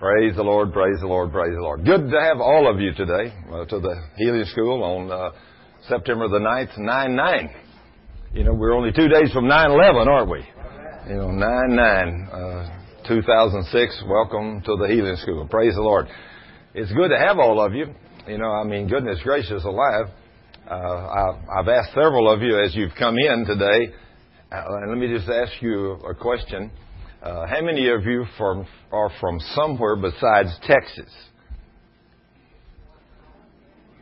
Praise the Lord, praise the Lord, praise the Lord. Good to have all of you today uh, to the Healing School on uh, September the 9th, 9-9. You know, we're only two days from 9-11, aren't we? You know, 9-9, uh, 2006. Welcome to the Healing School. Praise the Lord. It's good to have all of you. You know, I mean, goodness gracious alive. Uh, I, I've asked several of you as you've come in today, uh, and let me just ask you a question. Uh, how many of you from, are from somewhere besides Texas?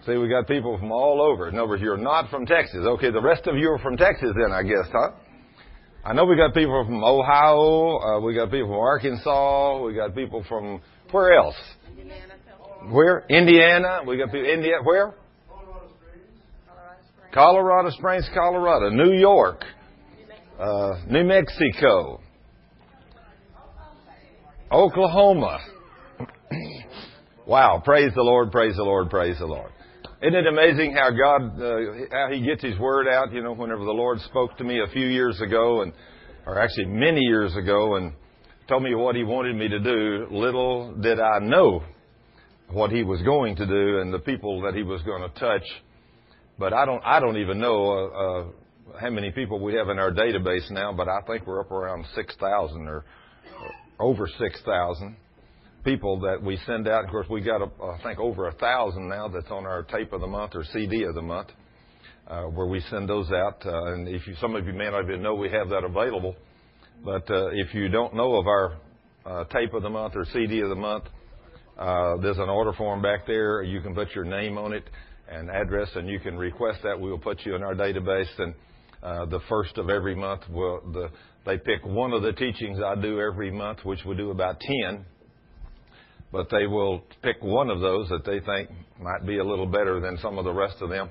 See, we got people from all over. Other words, you're not from Texas. Okay, the rest of you are from Texas then, I guess, huh? I know we got people from Ohio. Uh, we got people from Arkansas. We got people from where else? Indiana. Where? Indiana. We got people India. Where? Colorado Springs. Colorado Springs, Colorado. New York. Uh, New Mexico. Oklahoma. wow. Praise the Lord, praise the Lord, praise the Lord. Isn't it amazing how God, uh, how He gets His Word out? You know, whenever the Lord spoke to me a few years ago, and or actually many years ago, and told me what He wanted me to do, little did I know what He was going to do and the people that He was going to touch. But I don't, I don't even know uh, uh, how many people we have in our database now. But I think we're up around six thousand or over 6,000 people that we send out. Of course, we got, a, I think, over a thousand now that's on our tape of the month or CD of the month, uh, where we send those out. Uh, and if you, some of you may not even know we have that available, but uh, if you don't know of our uh, tape of the month or CD of the month, uh, there's an order form back there. You can put your name on it and address, and you can request that. We will put you in our database. And uh, the first of every month, will, the they pick one of the teachings I do every month, which we do about 10, but they will pick one of those that they think might be a little better than some of the rest of them,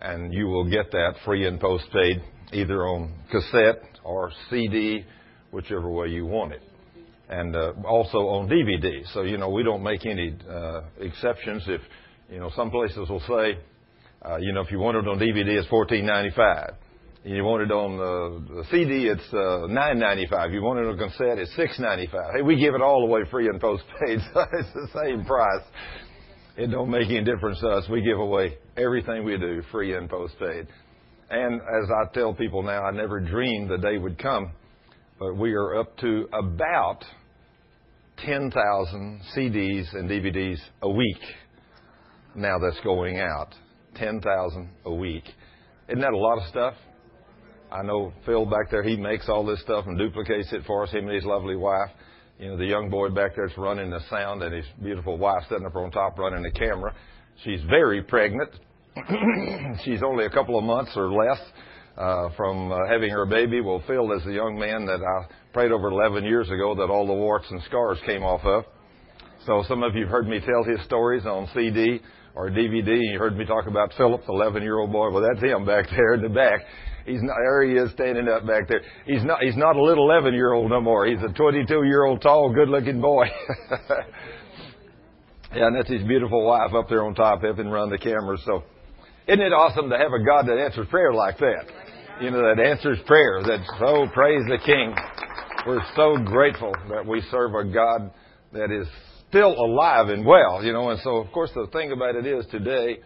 and you will get that free and postpaid either on cassette or CD, whichever way you want it. And uh, also on DVD. So, you know, we don't make any uh, exceptions. If, you know, some places will say, uh, you know, if you want it on DVD, it's fourteen ninety five. You want it on the, the CD, it's uh, nine ninety five. You want it on a cassette, it's six ninety five. Hey, we give it all away free and postpaid, so it's the same price. It don't make any difference to us. We give away everything we do free and postpaid. And as I tell people now, I never dreamed the day would come, but we are up to about 10,000 CDs and DVDs a week now that's going out. 10,000 a week. Isn't that a lot of stuff? I know Phil back there, he makes all this stuff and duplicates it for us, him and his lovely wife. You know, the young boy back there's running the sound and his beautiful wife sitting up on top running the camera. She's very pregnant. She's only a couple of months or less uh, from uh, having her baby. Well, Phil is the young man that I prayed over 11 years ago that all the warts and scars came off of. So some of you have heard me tell his stories on CD or DVD, you heard me talk about Philip, the 11 year old boy. Well, that's him back there in the back. He's not, there he is standing up back there. He's not, he's not a little 11 year old no more. He's a 22 year old tall, good looking boy. yeah, and that's his beautiful wife up there on top helping run the cameras. So, isn't it awesome to have a God that answers prayer like that? You know, that answers prayer. That so praise the King. We're so grateful that we serve a God that is still alive and well, you know, and so of course the thing about it is today,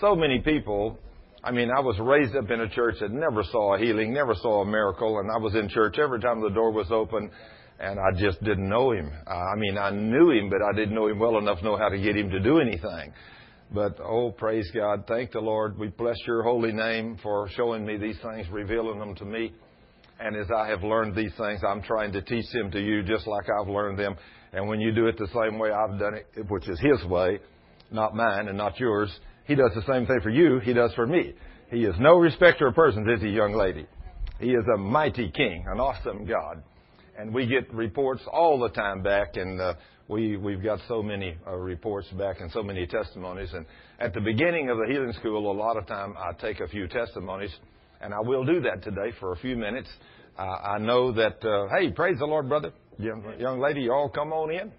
so many people I mean, I was raised up in a church that never saw a healing, never saw a miracle, and I was in church every time the door was open, and I just didn't know him. I mean, I knew him, but I didn't know him well enough to know how to get him to do anything. But oh, praise God. Thank the Lord. We bless your holy name for showing me these things, revealing them to me. And as I have learned these things, I'm trying to teach them to you just like I've learned them. And when you do it the same way I've done it, which is His way, not mine and not yours, he does the same thing for you He does for me. He is no respecter of persons, is he, young lady? He is a mighty king, an awesome God. And we get reports all the time back, and uh, we, we've got so many uh, reports back and so many testimonies. And at the beginning of the healing school, a lot of time I take a few testimonies, and I will do that today for a few minutes. Uh, I know that, uh, hey, praise the Lord, brother. Young, young lady, you all come on in.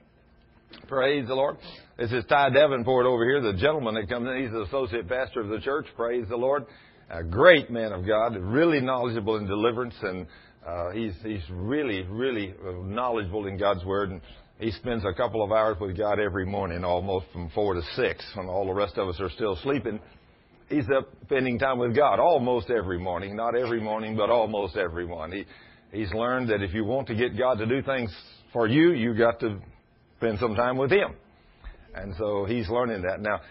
Praise the Lord. This is Ty Davenport over here, the gentleman that comes in. He's the associate pastor of the church. Praise the Lord. A great man of God, really knowledgeable in deliverance, and uh, he's he's really really knowledgeable in God's word. And he spends a couple of hours with God every morning, almost from four to six, when all the rest of us are still sleeping. He's up spending time with God almost every morning, not every morning, but almost every one. He, he's learned that if you want to get God to do things for you, you got to spend some time with Him. And so he's learning that. Now,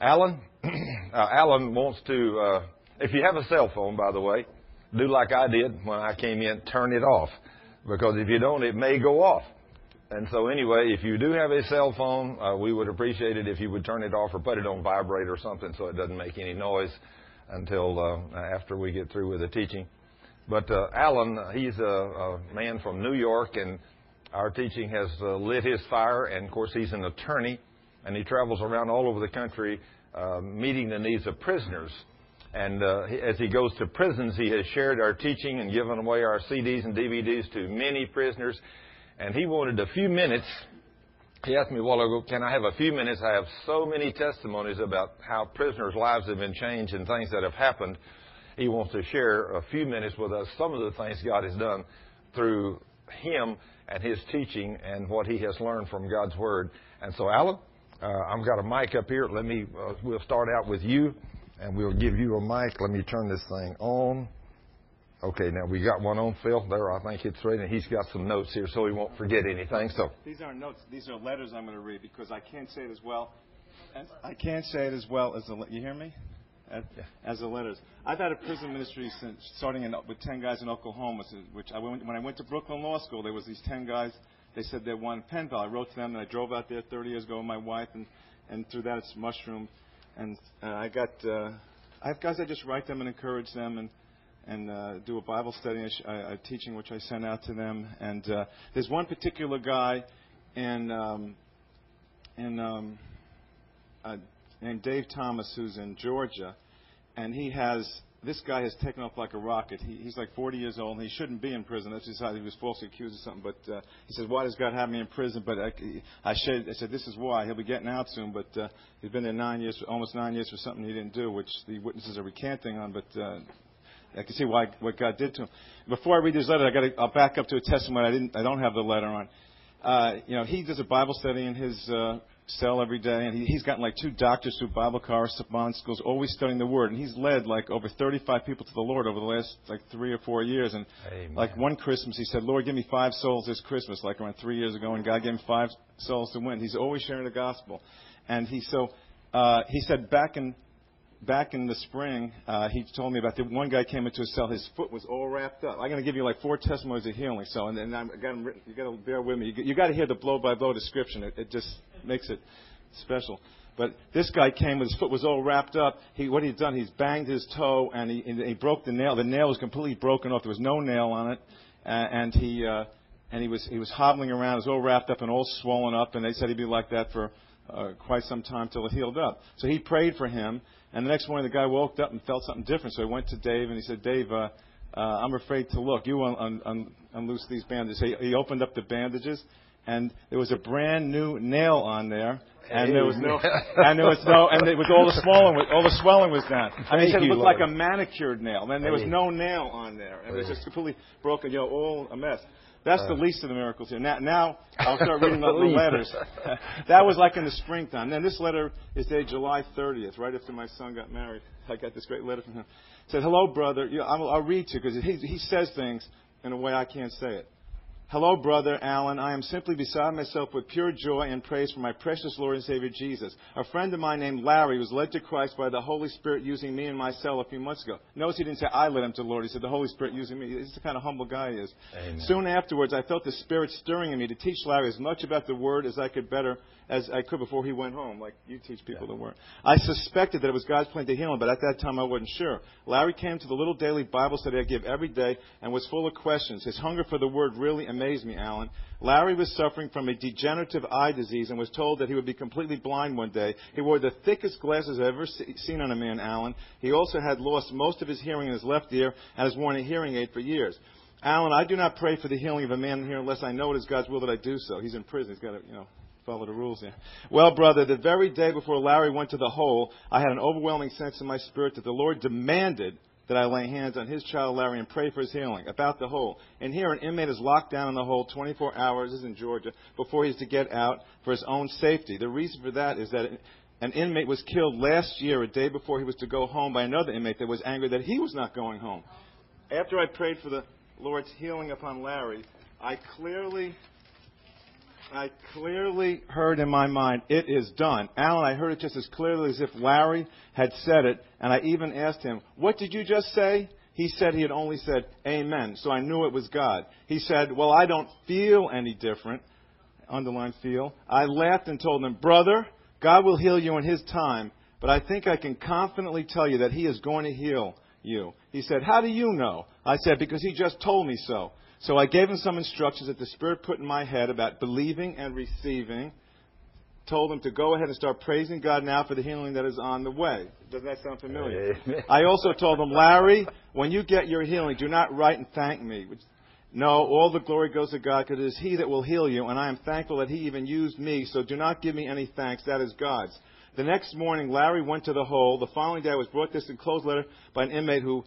Alan, uh, Alan wants to, uh, if you have a cell phone, by the way, do like I did when I came in, turn it off. Because if you don't, it may go off. And so anyway, if you do have a cell phone, uh, we would appreciate it if you would turn it off or put it on vibrate or something so it doesn't make any noise until uh, after we get through with the teaching. But uh, Alan, he's a, a man from New York, and our teaching has uh, lit his fire. And of course, he's an attorney, and he travels around all over the country uh, meeting the needs of prisoners. And uh, as he goes to prisons, he has shared our teaching and given away our CDs and DVDs to many prisoners and he wanted a few minutes. He asked me a while ago, can I have a few minutes? I have so many testimonies about how prisoners' lives have been changed and things that have happened. He wants to share a few minutes with us some of the things God has done through him and his teaching and what he has learned from God's Word. And so, Alan, uh, I've got a mic up here. Let me, uh, we'll start out with you, and we'll give you a mic. Let me turn this thing on. Okay, now we got one on Phil there. I think it's ready, he's got some notes here, so he won't forget anything. So these aren't notes; these are letters I'm going to read because I can't say it as well. I can't say it as well as the. You hear me? As, the letters. I've had a prison ministry since starting in, with ten guys in Oklahoma. Which I went, when I went to Brooklyn Law School, there was these ten guys. They said they wanted Pennville. I wrote to them, and I drove out there 30 years ago with my wife, and and through that it's mushroomed. And uh, I got uh, I have guys I just write them and encourage them and and uh, do a Bible study, a, a, teaching which I sent out to them. And uh, there's one particular guy in, um, in um, uh, named Dave Thomas who's in Georgia, and he has this guy has taken off like a rocket. He, he's like 40 years old, and he shouldn't be in prison. That's just how he was falsely accused of something. But uh, he says, "Why does God have me in prison?" But I, I, said, I said, "This is why. He'll be getting out soon." But uh, he's been there nine years, almost nine years for something he didn't do, which the witnesses are recanting on. But uh, I can see why what God did to him. Before I read this letter, I got to, I'll back up to a testimony I didn't I don't have the letter on. Uh, you know, he does a Bible study in his uh, cell every day, and he, he's gotten like two doctors through Bible correspondence schools, always studying the Word, and he's led like over 35 people to the Lord over the last like three or four years. And Amen. like one Christmas, he said, "Lord, give me five souls this Christmas," like around three years ago, and God gave him five souls to win. He's always sharing the gospel, and he so uh, he said back in back in the spring, uh, he told me about the one guy came into his cell. His foot was all wrapped up. I'm going to give you like four testimonies of healing. So, and, and I'm, I got them written, you got to bear with me. You, you got to hear the blow by blow description. It, it just makes it special. But this guy came his foot was all wrapped up. He, what he'd done, he's banged his toe and he, and he broke the nail. The nail was completely broken off. There was no nail on it, uh, and he uh, and he was he was hobbling around. It was all wrapped up and all swollen up. And they said he'd be like that for uh, quite some time till it healed up. So he prayed for him, and the next morning the guy woke up and felt something different. So he went to Dave and he said, Dave, uh, uh, I'm afraid to look. You un- un- un- unloose these bandages. He, he opened up the bandages, and there was a brand new nail on there. And there was no, and there was no, and it was all the swelling, all the swelling was down. And he said it looked like a manicured nail, and there was no nail on there, and it was just completely broken, you know, all a mess. That's uh, the least of the miracles here. Now, now I'll start reading the, the letters. that was like in the springtime. Then this letter is dated July 30th, right after my son got married. I got this great letter from him. It said, "Hello, brother." You know, I'll, I'll read to you because he, he says things in a way I can't say it. Hello, brother Alan. I am simply beside myself with pure joy and praise for my precious Lord and Savior Jesus. A friend of mine named Larry was led to Christ by the Holy Spirit using me in my cell a few months ago. Notice he didn't say I led him to the Lord. He said the Holy Spirit using me. He's the kind of humble guy he is. Amen. Soon afterwards, I felt the Spirit stirring in me to teach Larry as much about the Word as I could better as I could before he went home, like you teach people yeah. the Word. I suspected that it was God's plan to heal him, but at that time I wasn't sure. Larry came to the little daily Bible study I give every day and was full of questions. His hunger for the Word really amazed me, Alan. Larry was suffering from a degenerative eye disease and was told that he would be completely blind one day. He wore the thickest glasses I've ever seen on a man, Alan. He also had lost most of his hearing in his left ear and has worn a hearing aid for years. Alan, I do not pray for the healing of a man here unless I know it is God's will that I do so. He's in prison. He's got to, you know, follow the rules here. Well, brother, the very day before Larry went to the hole, I had an overwhelming sense in my spirit that the Lord demanded that I lay hands on his child Larry and pray for his healing. About the hole. And here, an inmate is locked down in the hole 24 hours, this is in Georgia, before he's to get out for his own safety. The reason for that is that an inmate was killed last year, a day before he was to go home, by another inmate that was angry that he was not going home. After I prayed for the Lord's healing upon Larry, I clearly I clearly heard in my mind, it is done. Alan, I heard it just as clearly as if Larry had said it, and I even asked him, What did you just say? He said he had only said, Amen. So I knew it was God. He said, Well, I don't feel any different. Underline feel. I laughed and told him, Brother, God will heal you in His time, but I think I can confidently tell you that He is going to heal you. He said, How do you know? I said, Because He just told me so. So I gave him some instructions that the Spirit put in my head about believing and receiving. Told him to go ahead and start praising God now for the healing that is on the way. Doesn't that sound familiar? I also told him, Larry, when you get your healing, do not write and thank me. No, all the glory goes to God because it is He that will heal you, and I am thankful that He even used me, so do not give me any thanks. That is God's. The next morning, Larry went to the hole. The following day, I was brought this enclosed letter by an inmate who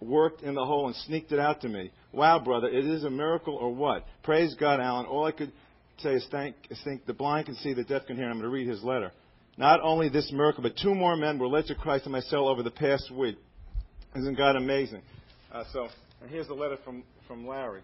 worked in the hole and sneaked it out to me. Wow, brother, it is a miracle or what? Praise God, Alan. All I could say is thank, is think the blind can see, the deaf can hear. I'm going to read his letter. Not only this miracle, but two more men were led to Christ in my cell over the past week. Isn't God amazing? Uh, so, and here's a letter from, from Larry.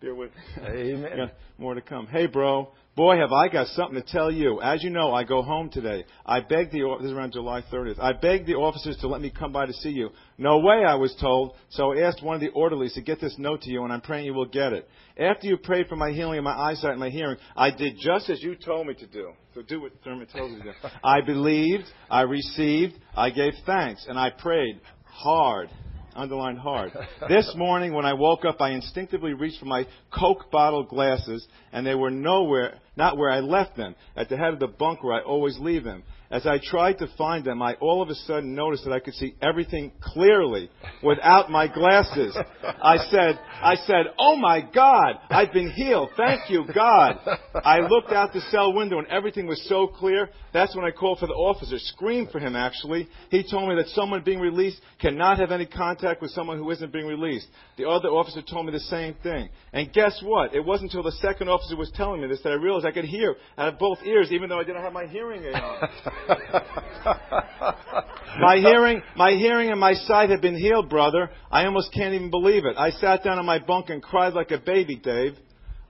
Bear with. Amen. Yeah, more to come. Hey, bro. Boy, have I got something to tell you. As you know, I go home today. I begged the, this is around July 30th. I begged the officers to let me come by to see you. No way, I was told. So I asked one of the orderlies to get this note to you, and I'm praying you will get it. After you prayed for my healing and my eyesight and my hearing, I did just as you told me to do. So do what Thurman tells you to do. I believed, I received, I gave thanks, and I prayed hard underlined hard. this morning when I woke up, I instinctively reached for my Coke bottle glasses, and they were nowhere, not where I left them, at the head of the bunk where I always leave them. As I tried to find them, I all of a sudden noticed that I could see everything clearly without my glasses. I said, I said, Oh my God, I've been healed. Thank you, God. I looked out the cell window and everything was so clear. That's when I called for the officer, screamed for him actually. He told me that someone being released cannot have any contact with someone who isn't being released. The other officer told me the same thing. And guess what? It wasn't until the second officer was telling me this that I realized I could hear out of both ears even though I didn't have my hearing aid on. my hearing, my hearing and my sight have been healed, brother. I almost can't even believe it. I sat down on my bunk and cried like a baby, Dave.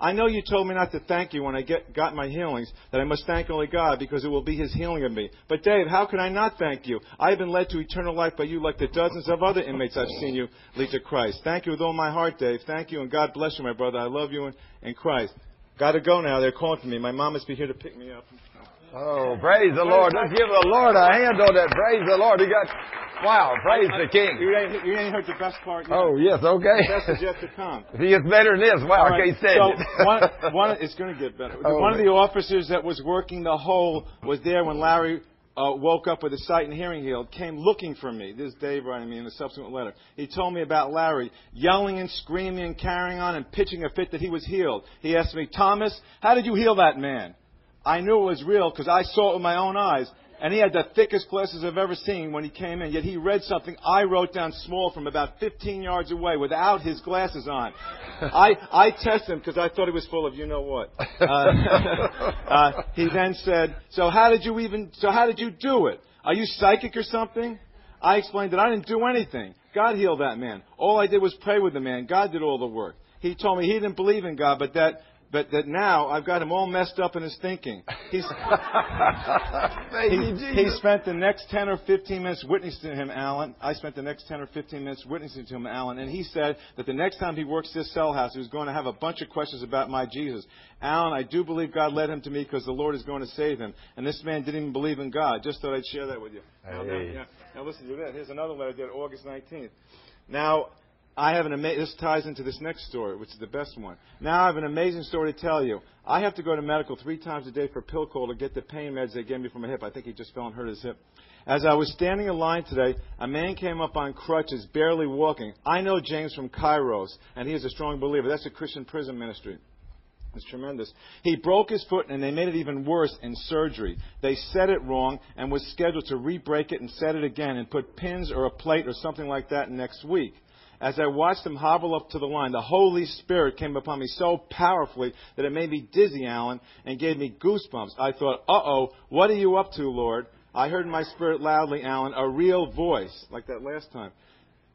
I know you told me not to thank you when I get, got my healings, that I must thank only God because it will be His healing of me. But Dave, how can I not thank you? I have been led to eternal life by you like the dozens of other inmates I've seen you lead to Christ. Thank you with all my heart, Dave. Thank you and God bless you, my brother. I love you in, in Christ. Gotta go now. They're calling for me. My mom must be here to pick me up. Oh, praise the Lord. Let's give the Lord a hand on that. Praise the Lord. He got, wow, praise the King. You ain't, you ain't heard the best part yet. Oh, yes, okay. The best is yet to come. He gets better than this, wow, I can't stand so it. one, one, it's going to get better. Oh, one of the officers that was working the hole was there when Larry uh, woke up with his sight and hearing healed, came looking for me. This is Dave writing me in a subsequent letter. He told me about Larry yelling and screaming and carrying on and pitching a fit that he was healed. He asked me, Thomas, how did you heal that man? I knew it was real because I saw it with my own eyes. And he had the thickest glasses I've ever seen when he came in. Yet he read something I wrote down small from about 15 yards away without his glasses on. I, I tested him because I thought he was full of you know what. Uh, uh, he then said, "So how did you even? So how did you do it? Are you psychic or something?" I explained that I didn't do anything. God healed that man. All I did was pray with the man. God did all the work. He told me he didn't believe in God, but that but that now I've got him all messed up in his thinking. He's, he, he spent the next 10 or 15 minutes witnessing to him, Alan. I spent the next 10 or 15 minutes witnessing to him, Alan. And he said that the next time he works this cell house, he was going to have a bunch of questions about my Jesus. Alan, I do believe God led him to me because the Lord is going to save him. And this man didn't even believe in God. Just thought I'd share that with you. Hey. Now, now, now listen to this. Here's another letter dated August 19th. Now, I have an amazing, this ties into this next story, which is the best one. Now I have an amazing story to tell you. I have to go to medical three times a day for pill call to get the pain meds they gave me for my hip. I think he just fell and hurt his hip. As I was standing in line today, a man came up on crutches, barely walking. I know James from Kairos, and he is a strong believer. That's a Christian prison ministry. It's tremendous. He broke his foot and they made it even worse in surgery. They set it wrong and was scheduled to re-break it and set it again and put pins or a plate or something like that next week. As I watched him hobble up to the line, the Holy Spirit came upon me so powerfully that it made me dizzy, Alan, and gave me goosebumps. I thought, uh-oh, what are you up to, Lord? I heard in my spirit loudly, Alan, a real voice, like that last time,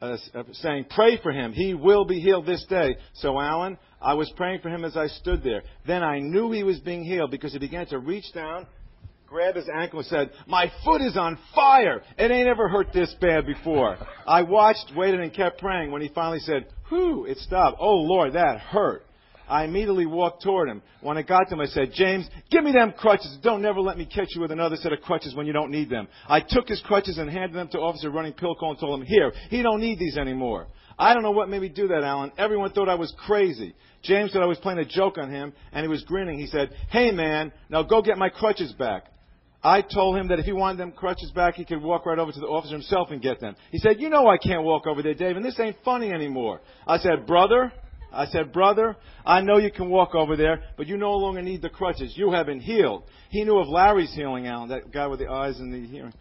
uh, saying, pray for him. He will be healed this day. So, Alan, I was praying for him as I stood there. Then I knew he was being healed because he began to reach down, grab his ankle, and said, My foot is on fire. It ain't ever hurt this bad before. I watched, waited, and kept praying. When he finally said, Whew, it stopped. Oh, Lord, that hurt. I immediately walked toward him. When I got to him, I said, James, give me them crutches. Don't never let me catch you with another set of crutches when you don't need them. I took his crutches and handed them to Officer Running pill call and told him, here, he don't need these anymore. I don't know what made me do that, Alan. Everyone thought I was crazy. James said I was playing a joke on him, and he was grinning. He said, Hey, man, now go get my crutches back. I told him that if he wanted them crutches back, he could walk right over to the officer himself and get them. He said, You know I can't walk over there, Dave, and this ain't funny anymore. I said, Brother, I said, Brother, I know you can walk over there, but you no longer need the crutches. You have been healed. He knew of Larry's healing, Alan, that guy with the eyes and the hearing.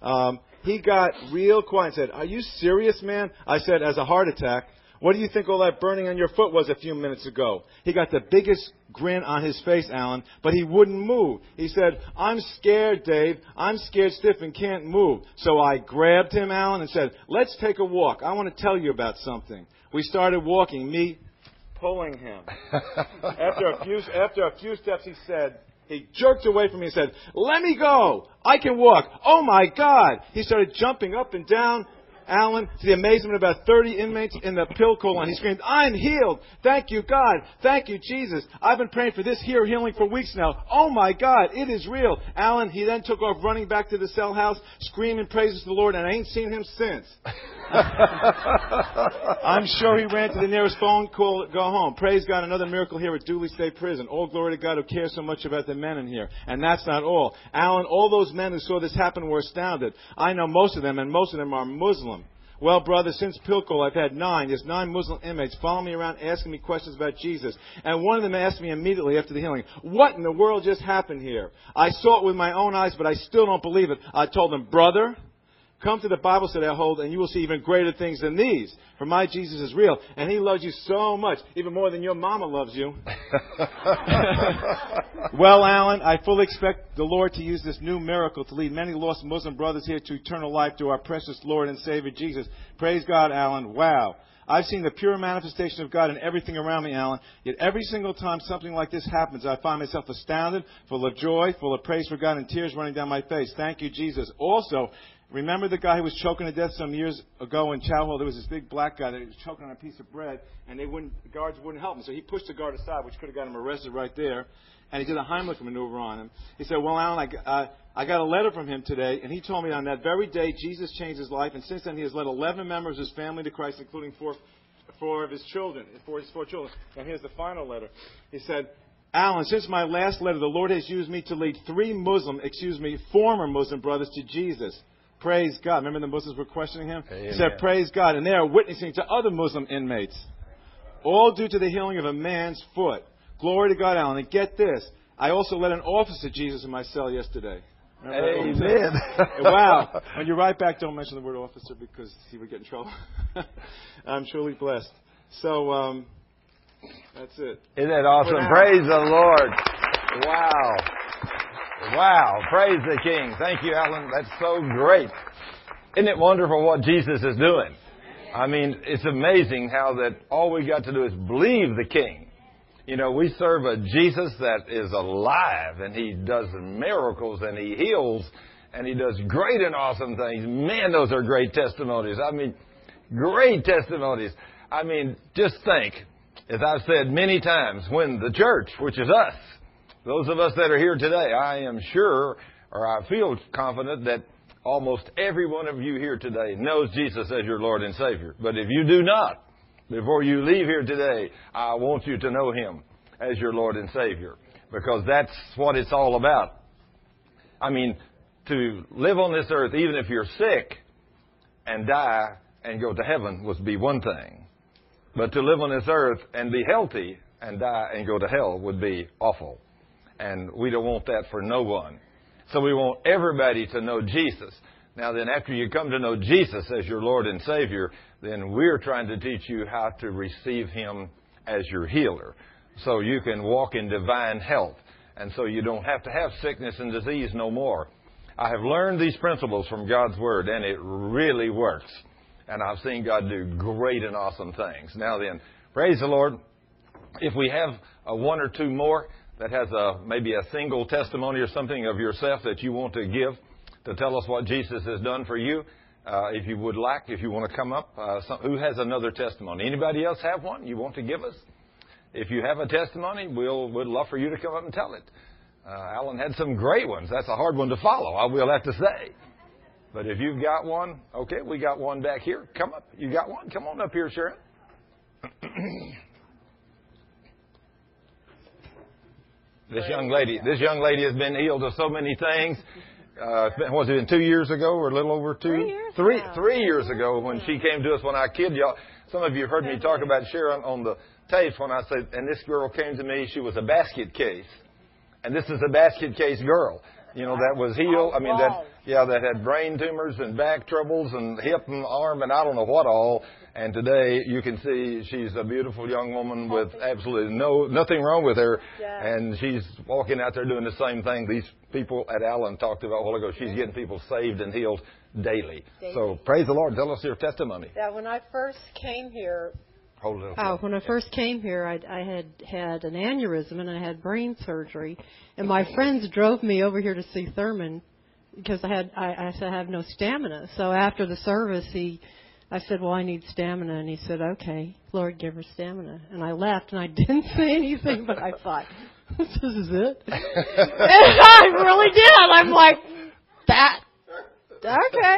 Um, he got real quiet and said, Are you serious, man? I said, As a heart attack. What do you think all that burning on your foot was a few minutes ago? He got the biggest grin on his face, Alan, but he wouldn't move. He said, I'm scared, Dave. I'm scared stiff and can't move. So I grabbed him, Alan, and said, Let's take a walk. I want to tell you about something. We started walking, me pulling him. after, a few, after a few steps, he said, he jerked away from me and said, Let me go. I can walk. Oh my God. He started jumping up and down, Alan, to the amazement of about 30 inmates in the pill colon. He screamed, I'm healed. Thank you, God. Thank you, Jesus. I've been praying for this here healing for weeks now. Oh my God, it is real. Alan, he then took off running back to the cell house, screaming praises to the Lord, and I ain't seen him since. I'm sure he ran to the nearest phone call, go home. Praise God, another miracle here at Dooly State Prison. All glory to God who cares so much about the men in here. And that's not all. Alan, all those men who saw this happen were astounded. I know most of them, and most of them are Muslim. Well, brother, since pill call, I've had nine. There's nine Muslim inmates following me around asking me questions about Jesus. And one of them asked me immediately after the healing, what in the world just happened here? I saw it with my own eyes, but I still don't believe it. I told them, brother, Come to the Bible study I hold, and you will see even greater things than these. For my Jesus is real, and He loves you so much, even more than your mama loves you. well, Alan, I fully expect the Lord to use this new miracle to lead many lost Muslim brothers here to eternal life through our precious Lord and Savior Jesus. Praise God, Alan. Wow. I've seen the pure manifestation of God in everything around me, Alan. Yet every single time something like this happens, I find myself astounded, full of joy, full of praise for God, and tears running down my face. Thank you, Jesus. Also, Remember the guy who was choking to death some years ago in Chowhall? There was this big black guy that was choking on a piece of bread, and they wouldn't, the guards wouldn't help him. So he pushed the guard aside, which could have got him arrested right there. And he did a Heimlich maneuver on him. He said, "Well, Alan, I, uh, I got a letter from him today, and he told me on that very day Jesus changed his life, and since then he has led 11 members of his family to Christ, including four, four of his children, four his four children. And here's the final letter. He said." Alan, since my last letter, the Lord has used me to lead three Muslim, excuse me, former Muslim brothers to Jesus. Praise God. Remember the Muslims were questioning him? Amen. He said, Praise God. And they are witnessing to other Muslim inmates. All due to the healing of a man's foot. Glory to God, Alan. And get this. I also led an officer Jesus in my cell yesterday. Amen. wow. When you write back, don't mention the word officer because he would get in trouble. I'm truly blessed. So, um, that's it. Isn't that awesome? Praise the Lord. Wow. Wow. Praise the King. Thank you, Alan. That's so great. Isn't it wonderful what Jesus is doing? I mean, it's amazing how that all we got to do is believe the King. You know, we serve a Jesus that is alive and he does miracles and he heals and he does great and awesome things. Man, those are great testimonies. I mean, great testimonies. I mean, just think, as I've said many times, when the church, which is us, those of us that are here today, I am sure, or I feel confident that almost every one of you here today knows Jesus as your Lord and Savior. But if you do not, before you leave here today, I want you to know Him as your Lord and Savior. Because that's what it's all about. I mean, to live on this earth, even if you're sick and die and go to heaven, would be one thing. But to live on this earth and be healthy and die and go to hell would be awful. And we don't want that for no one. So we want everybody to know Jesus. Now then, after you come to know Jesus as your Lord and Savior, then we're trying to teach you how to receive Him as your healer. So you can walk in divine health. And so you don't have to have sickness and disease no more. I have learned these principles from God's Word, and it really works. And I've seen God do great and awesome things. Now then, praise the Lord. If we have a one or two more that has a, maybe a single testimony or something of yourself that you want to give to tell us what Jesus has done for you, uh, if you would like, if you want to come up, uh, some, who has another testimony? Anybody else have one you want to give us? If you have a testimony, we'll, we'd love for you to come up and tell it. Uh, Alan had some great ones. That's a hard one to follow, I will have to say. But if you've got one, okay, we got one back here. Come up. You got one? Come on up here, Sharon. this young lady, this young lady has been healed of so many things. Uh, was it been two years ago or a little over two? Three years three, ago. three years ago when she came to us when I kid y'all. Some of you have heard me talk about Sharon on the tapes when I said, and this girl came to me, she was a basket case. And this is a basket case girl. You know, that was healed. I mean, that, yeah, that had brain tumors and back troubles and hip and arm and I don't know what all. And today you can see she's a beautiful young woman oh, with absolutely no, nothing wrong with her. Yeah. And she's walking out there doing the same thing these people at Alan talked about a while ago. She's getting people saved and healed daily. Daily. So praise the Lord. Tell us your testimony. Yeah, when I first came here, Hold it. Oh, when I first came here, I, I had had an aneurysm and I had brain surgery, and my friends drove me over here to see Thurman because I had I, I said I have no stamina. So after the service, he I said, "Well, I need stamina," and he said, "Okay, Lord, give her stamina." And I left, and I didn't say anything, but I thought, "This is it." and I really did. I'm like, that okay.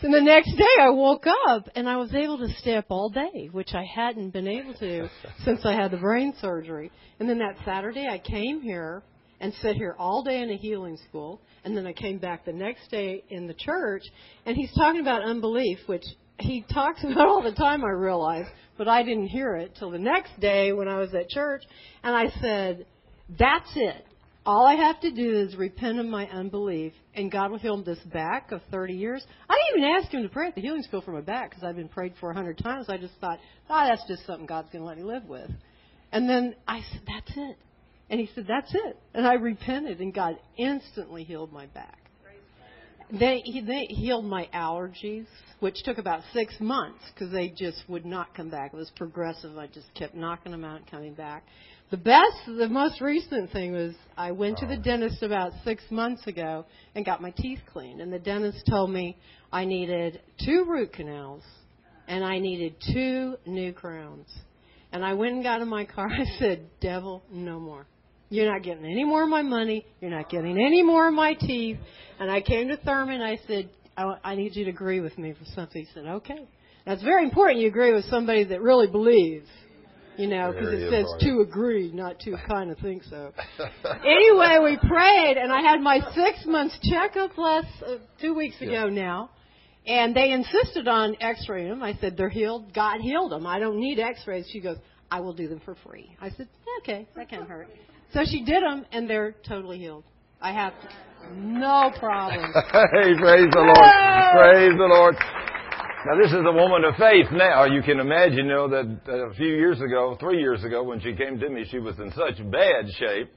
And the next day I woke up and I was able to stay up all day, which I hadn't been able to since I had the brain surgery. And then that Saturday I came here and sat here all day in a healing school. And then I came back the next day in the church and he's talking about unbelief, which he talks about all the time, I realize, but I didn't hear it till the next day when I was at church. And I said, that's it. All I have to do is repent of my unbelief, and God will heal this back of 30 years. I didn't even ask Him to pray at the healing school for my back because I've been prayed for a hundred times. I just thought, oh, that's just something God's going to let me live with. And then I said, that's it. And He said, that's it. And I repented, and God instantly healed my back. They, he, they healed my allergies, which took about six months because they just would not come back. It was progressive. I just kept knocking them out and coming back. The best, the most recent thing was I went to the oh. dentist about six months ago and got my teeth cleaned. And the dentist told me I needed two root canals and I needed two new crowns. And I went and got in my car. I said, Devil, no more. You're not getting any more of my money. You're not getting any more of my teeth. And I came to Thurman. I said, I, I need you to agree with me for something. He said, okay. Now it's very important you agree with somebody that really believes. You know, because it says to agree, not to kind of think so. anyway, we prayed, and I had my six months checkup last uh, two weeks ago now, and they insisted on X-raying them. I said they're healed. God healed them. I don't need X-rays. She goes, I will do them for free. I said, okay, that can't hurt. So she did them, and they're totally healed. I have no problem. hey, praise the Lord. Praise the Lord. Now, this is a woman of faith now. You can imagine, you know, that a few years ago, three years ago, when she came to me, she was in such bad shape,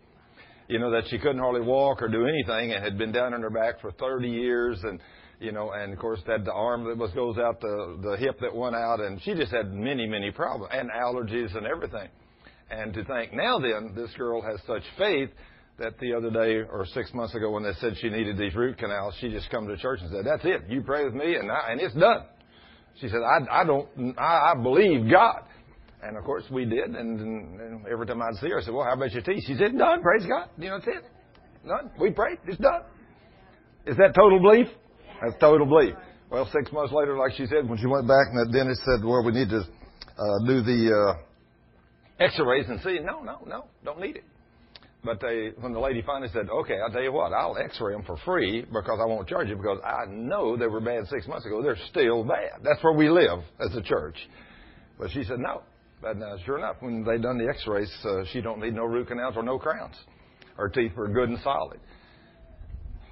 you know, that she couldn't hardly walk or do anything and had been down on her back for 30 years and, you know, and of course had the arm that was goes out, the, the hip that went out, and she just had many, many problems and allergies and everything. And to think now then, this girl has such faith that the other day or six months ago when they said she needed these root canals, she just come to church and said, "That's it. You pray with me, and I, and it's done." She said, "I, I don't. I, I believe God." And of course we did. And, and every time I'd see her, I said, "Well, how about your teeth?" She said, "Done. Praise God. You know, that's it. Done. We prayed. It's done." Is that total belief? That's total belief. Well, six months later, like she said, when she went back and the dentist said, "Well, we need to uh, do the uh, X-rays and see," no, no, no, don't need it. But they, when the lady finally said, "Okay, I'll tell you what, I'll X-ray them for free because I won't charge you because I know they were bad six months ago. They're still bad. That's where we live as a church." But she said, "No, But uh, sure enough, when they done the X-rays, uh, she don't need no root canals or no crowns. Her teeth were good and solid.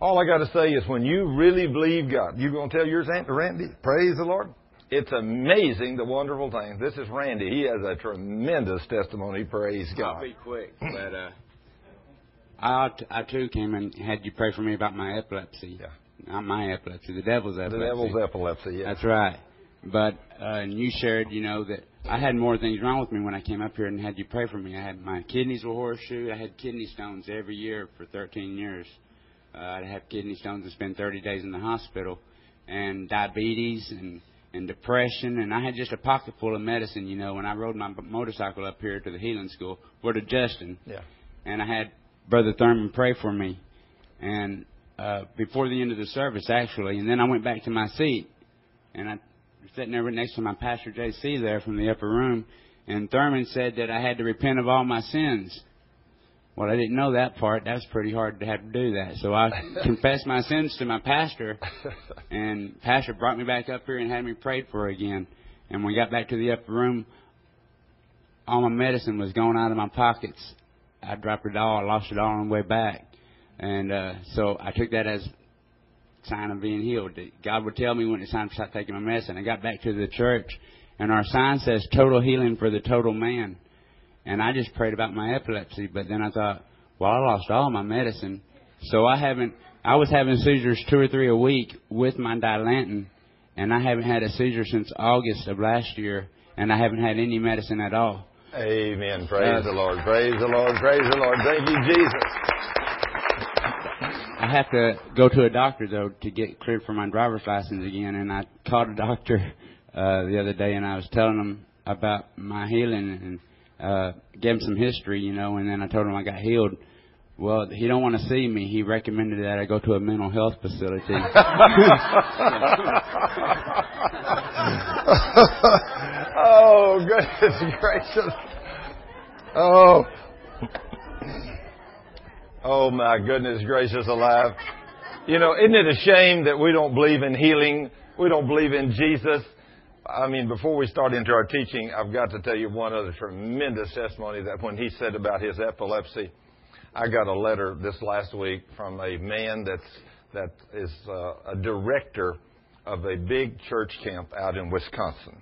All I got to say is, when you really believe God, you're gonna tell yours, Aunt Randy? Praise the Lord. It's amazing the wonderful things. This is Randy. He has a tremendous testimony. Praise God. I'll be quick, but uh, I I too came and had you pray for me about my epilepsy. Yeah. Not my epilepsy, the devil's epilepsy. The devil's epilepsy. Yeah. That's right. But uh, and you shared, you know, that I had more things wrong with me when I came up here and had you pray for me. I had my kidneys were horseshoe. I had kidney stones every year for 13 years. Uh, I'd have kidney stones and spend 30 days in the hospital, and diabetes and and depression, and I had just a pocket full of medicine, you know. When I rode my motorcycle up here to the healing school, or to Justin, Yeah. and I had Brother Thurman pray for me, and uh, before the end of the service, actually, and then I went back to my seat, and I was sitting there right next to my pastor J.C. there from the upper room, and Thurman said that I had to repent of all my sins. Well, I didn't know that part. That was pretty hard to have to do that. So I confessed my sins to my pastor, and pastor brought me back up here and had me prayed for again. And when we got back to the upper room, all my medicine was gone out of my pockets. I dropped it all. I lost it all on the way back. And uh, so I took that as a sign of being healed. God would tell me when it's time to start taking my medicine. I got back to the church, and our sign says total healing for the total man. And I just prayed about my epilepsy, but then I thought, well, I lost all my medicine. So I haven't, I was having seizures two or three a week with my Dilantin, and I haven't had a seizure since August of last year, and I haven't had any medicine at all. Amen. Praise Yes. the Lord. Praise the Lord. Praise the Lord. Thank you, Jesus. I have to go to a doctor though to get cleared for my driver's license again, and I called a doctor uh, the other day, and I was telling him about my healing and uh, gave him some history, you know, and then I told him I got healed. Well, he don't want to see me. He recommended that I go to a mental health facility. oh, goodness gracious. Oh. Oh, my goodness gracious alive. You know, isn't it a shame that we don't believe in healing? We don't believe in Jesus. I mean, before we start into our teaching, I've got to tell you one other tremendous testimony that when he said about his epilepsy, I got a letter this last week from a man that's that is uh, a director of a big church camp out in Wisconsin.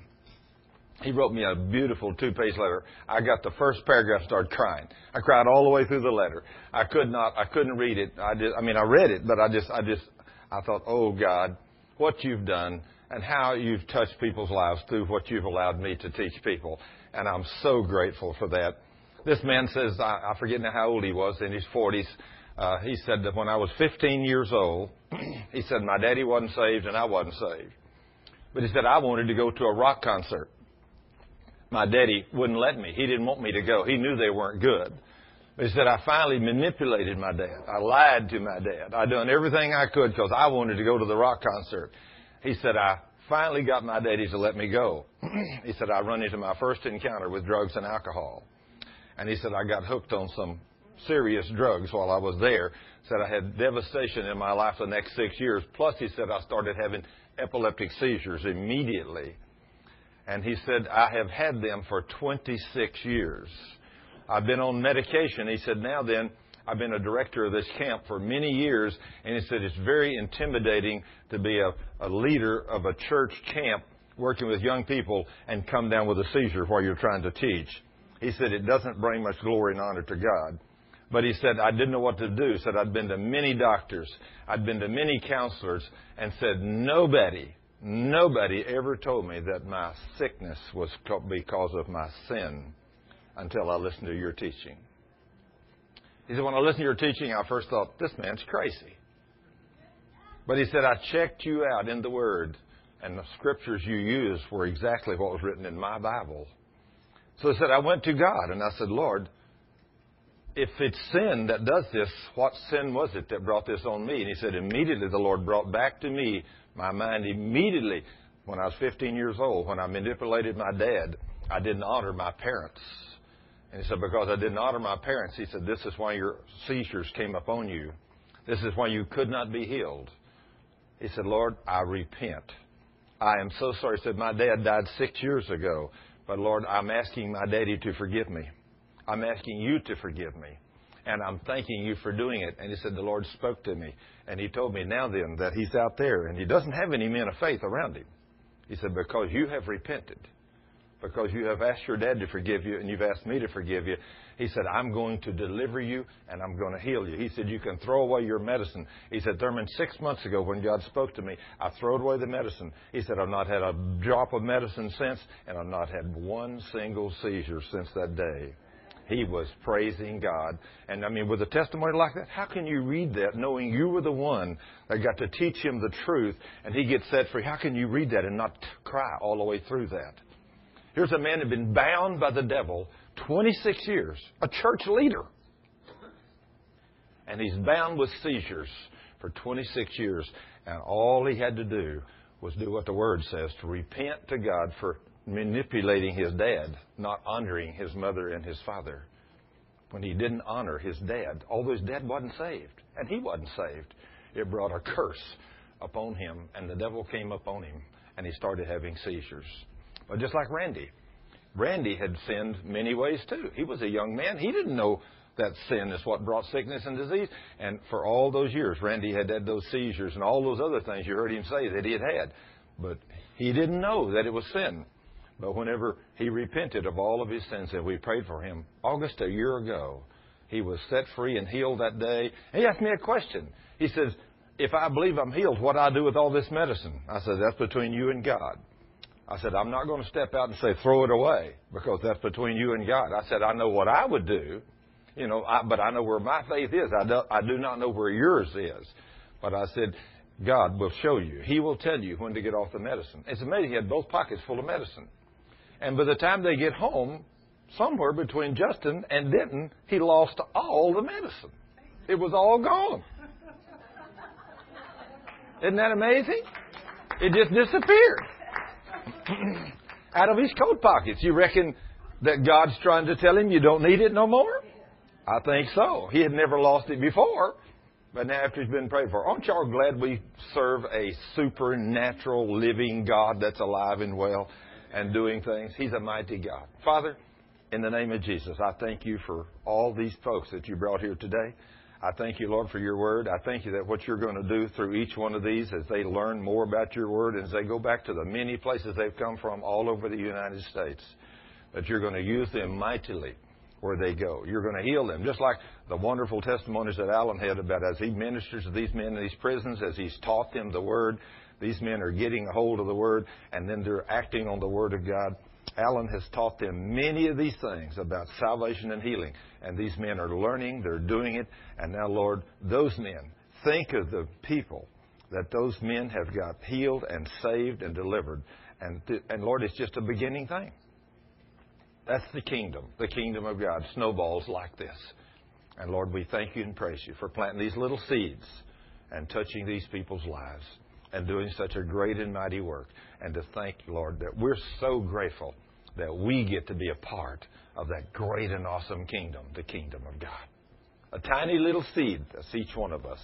He wrote me a beautiful two-page letter. I got the first paragraph, started crying. I cried all the way through the letter. I could not, I couldn't read it. I just, I mean, I read it, but I just, I just, I thought, oh God, what you've done and how you've touched people's lives through what you've allowed me to teach people. And I'm so grateful for that. This man says, I, I forget now how old he was, in his 40s. Uh, he said that when I was 15 years old, he said my daddy wasn't saved and I wasn't saved. But he said I wanted to go to a rock concert. My daddy wouldn't let me. He didn't want me to go. He knew they weren't good. But he said I finally manipulated my dad. I lied to my dad. I done everything I could because I wanted to go to the rock concert. He said I finally got my daddy to let me go. he said I run into my first encounter with drugs and alcohol. And he said I got hooked on some serious drugs while I was there. Said I had devastation in my life the next six years. Plus, he said I started having epileptic seizures immediately. And he said I have had them for 26 years. I've been on medication. He said now then I've been a director of this camp for many years, and he said it's very intimidating to be a, a leader of a church camp working with young people and come down with a seizure while you're trying to teach. He said it doesn't bring much glory and honor to God. But he said, I didn't know what to do. He said, I'd been to many doctors. I'd been to many counselors and said, nobody, nobody ever told me that my sickness was because of my sin until I listened to your teaching. He said, when I listened to your teaching, I first thought, this man's crazy. But he said, I checked you out in the Word, and the scriptures you used were exactly what was written in my Bible. So he said, I went to God and I said, Lord, if it's sin that does this, what sin was it that brought this on me? And he said, immediately the Lord brought back to me my mind immediately when I was 15 years old, when I manipulated my dad, I didn't honor my parents. And he said, because I didn't honor my parents, he said, this is why your seizures came upon you. This is why you could not be healed. He said, Lord, I repent. I am so sorry. He said, my dad died six years ago. But Lord, I'm asking my daddy to forgive me. I'm asking you to forgive me. And I'm thanking you for doing it. And he said, The Lord spoke to me. And he told me now then that he's out there and he doesn't have any men of faith around him. He said, Because you have repented, because you have asked your dad to forgive you and you've asked me to forgive you, he said, I'm going to deliver you and I'm going to heal you. He said, You can throw away your medicine. He said, Thurman, six months ago when God spoke to me, I threw away the medicine. He said, I've not had a drop of medicine since, and I've not had one single seizure since that day. He was praising God. And I mean, with a testimony like that, how can you read that knowing you were the one that got to teach him the truth and he gets set free? How can you read that and not cry all the way through that? Here's a man who had been bound by the devil 26 years, a church leader. And he's bound with seizures for 26 years. And all he had to do was do what the Word says to repent to God for manipulating his dad, not honoring his mother and his father. When he didn't honor his dad, although his dad wasn't saved, and he wasn't saved, it brought a curse upon him, and the devil came upon him, and he started having seizures. But just like Randy, Randy had sinned many ways too. He was a young man. He didn't know that sin is what brought sickness and disease. And for all those years, Randy had had those seizures and all those other things you heard him say that he had had. But he didn't know that it was sin. But whenever he repented of all of his sins and we prayed for him, August a year ago, he was set free and healed that day. He asked me a question. He says, If I believe I'm healed, what do I do with all this medicine? I said, That's between you and God. I said, I'm not going to step out and say, throw it away, because that's between you and God. I said, I know what I would do, you know, I, but I know where my faith is. I do, I do not know where yours is. But I said, God will show you. He will tell you when to get off the medicine. It's amazing. He had both pockets full of medicine. And by the time they get home, somewhere between Justin and Denton, he lost all the medicine. It was all gone. Isn't that amazing? It just disappeared out of his coat pockets. You reckon that God's trying to tell him you don't need it no more? I think so. He had never lost it before, but now after he's been prayed for. Aren't y'all glad we serve a supernatural living God that's alive and well and doing things? He's a mighty God. Father, in the name of Jesus, I thank you for all these folks that you brought here today. I thank you, Lord, for your word. I thank you that what you're going to do through each one of these as they learn more about your word and as they go back to the many places they've come from all over the United States, that you're going to use them mightily where they go. You're going to heal them, just like the wonderful testimonies that Alan had about as he ministers to these men in these prisons, as he's taught them the word. These men are getting a hold of the word, and then they're acting on the word of God. Alan has taught them many of these things about salvation and healing. And these men are learning, they're doing it. And now, Lord, those men, think of the people that those men have got healed and saved and delivered. And, th- and Lord, it's just a beginning thing. That's the kingdom, the kingdom of God, snowballs like this. And Lord, we thank you and praise you for planting these little seeds and touching these people's lives and doing such a great and mighty work. And to thank you, Lord, that we're so grateful that we get to be a part of that great and awesome kingdom, the kingdom of God. A tiny little seed, that's each one of us.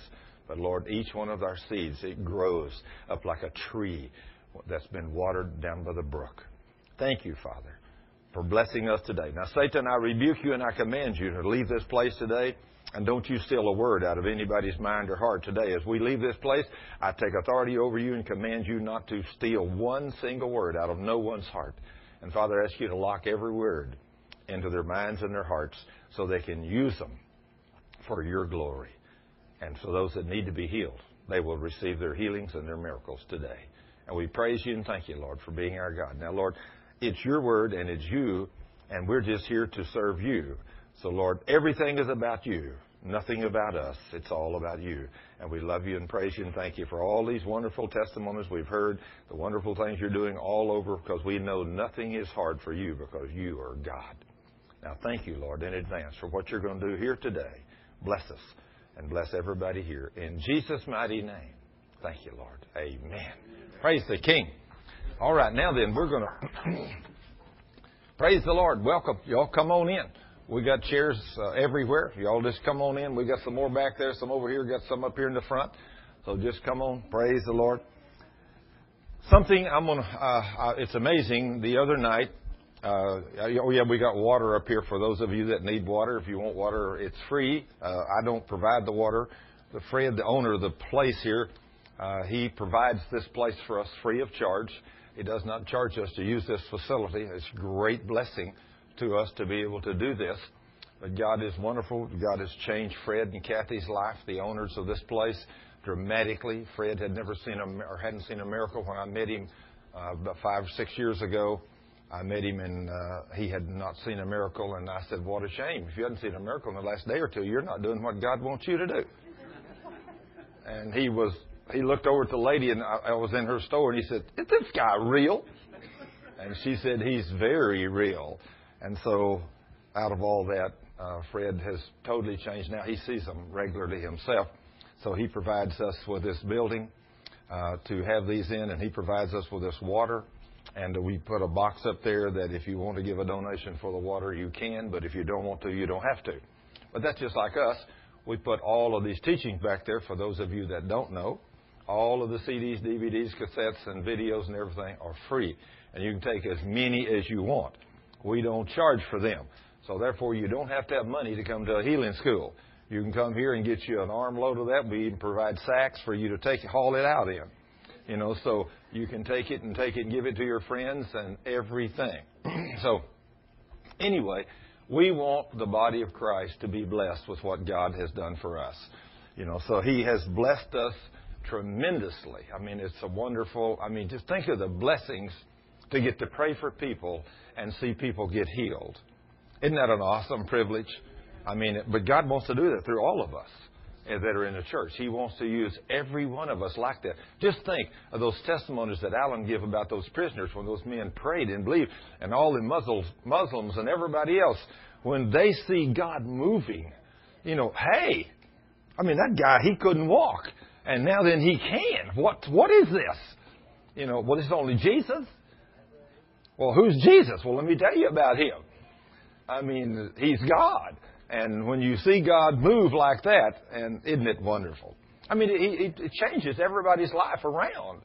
But Lord, each one of our seeds, it grows up like a tree that's been watered down by the brook. Thank you, Father, for blessing us today. Now, Satan, I rebuke you and I command you to leave this place today. And don't you steal a word out of anybody's mind or heart today. As we leave this place, I take authority over you and command you not to steal one single word out of no one's heart. And Father, I ask you to lock every word into their minds and their hearts so they can use them for your glory. And for those that need to be healed, they will receive their healings and their miracles today. And we praise you and thank you, Lord, for being our God. Now, Lord, it's your word and it's you, and we're just here to serve you. So, Lord, everything is about you, nothing about us. It's all about you. And we love you and praise you and thank you for all these wonderful testimonies we've heard, the wonderful things you're doing all over, because we know nothing is hard for you because you are God. Now, thank you, Lord, in advance for what you're going to do here today. Bless us and bless everybody here. In Jesus' mighty name. Thank you, Lord. Amen. Praise the King. All right, now then, we're going to praise the Lord. Welcome. Y'all come on in. We got chairs uh, everywhere. Y'all just come on in. We got some more back there, some over here, got some up here in the front. So just come on. Praise the Lord. Something I'm gonna. Uh, uh, it's amazing. The other night, Uh, oh yeah, we got water up here for those of you that need water. If you want water, it's free. Uh, I don't provide the water. The Fred, the owner of the place here, uh, he provides this place for us free of charge. He does not charge us to use this facility. It's a great blessing to us to be able to do this. But God is wonderful. God has changed Fred and Kathy's life, the owners of this place, dramatically. Fred had never seen a, or hadn't seen a miracle when I met him uh, about five or six years ago. I met him and uh, he had not seen a miracle, and I said, "What a shame! If you hadn't seen a miracle in the last day or two, you're not doing what God wants you to do." and he was he looked over at the lady, and I, I was in her store, and he said, "Is this guy real?" And she said, "He's very real." And so, out of all that, uh, Fred has totally changed now. He sees them regularly himself. So he provides us with this building uh, to have these in, and he provides us with this water. And we put a box up there that if you want to give a donation for the water, you can, but if you don't want to, you don't have to. But that's just like us. We put all of these teachings back there for those of you that don't know. All of the CDs, DVDs, cassettes, and videos and everything are free. And you can take as many as you want. We don't charge for them. So therefore, you don't have to have money to come to a healing school. You can come here and get you an armload of that. We even provide sacks for you to take haul it out in. You know, so you can take it and take it and give it to your friends and everything. so anyway, we want the body of Christ to be blessed with what God has done for us. You know, so He has blessed us tremendously. I mean, it's a wonderful. I mean, just think of the blessings to get to pray for people and see people get healed. Isn't that an awesome privilege? I mean, but God wants to do that through all of us that are in the church. He wants to use every one of us like that. Just think of those testimonies that Alan gave about those prisoners when those men prayed and believed, and all the Muslims, Muslims and everybody else when they see God moving. You know, hey, I mean that guy he couldn't walk, and now then he can. What what is this? You know, well, it's only Jesus. Well, who's Jesus? Well, let me tell you about him. I mean, he's God. And when you see God move like that, and isn't it wonderful? I mean, it, it changes everybody's life around,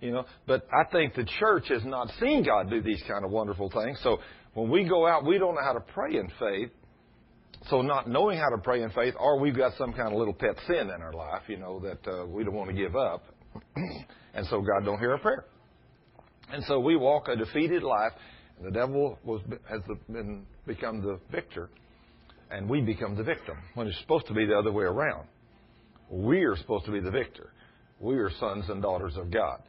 you know. But I think the church has not seen God do these kind of wonderful things. So when we go out, we don't know how to pray in faith. So not knowing how to pray in faith, or we've got some kind of little pet sin in our life, you know, that uh, we don't want to give up, and so God don't hear our prayer. And so we walk a defeated life. And the devil was, has been, become the victor and we become the victim when it's supposed to be the other way around. We are supposed to be the victor. We are sons and daughters of God.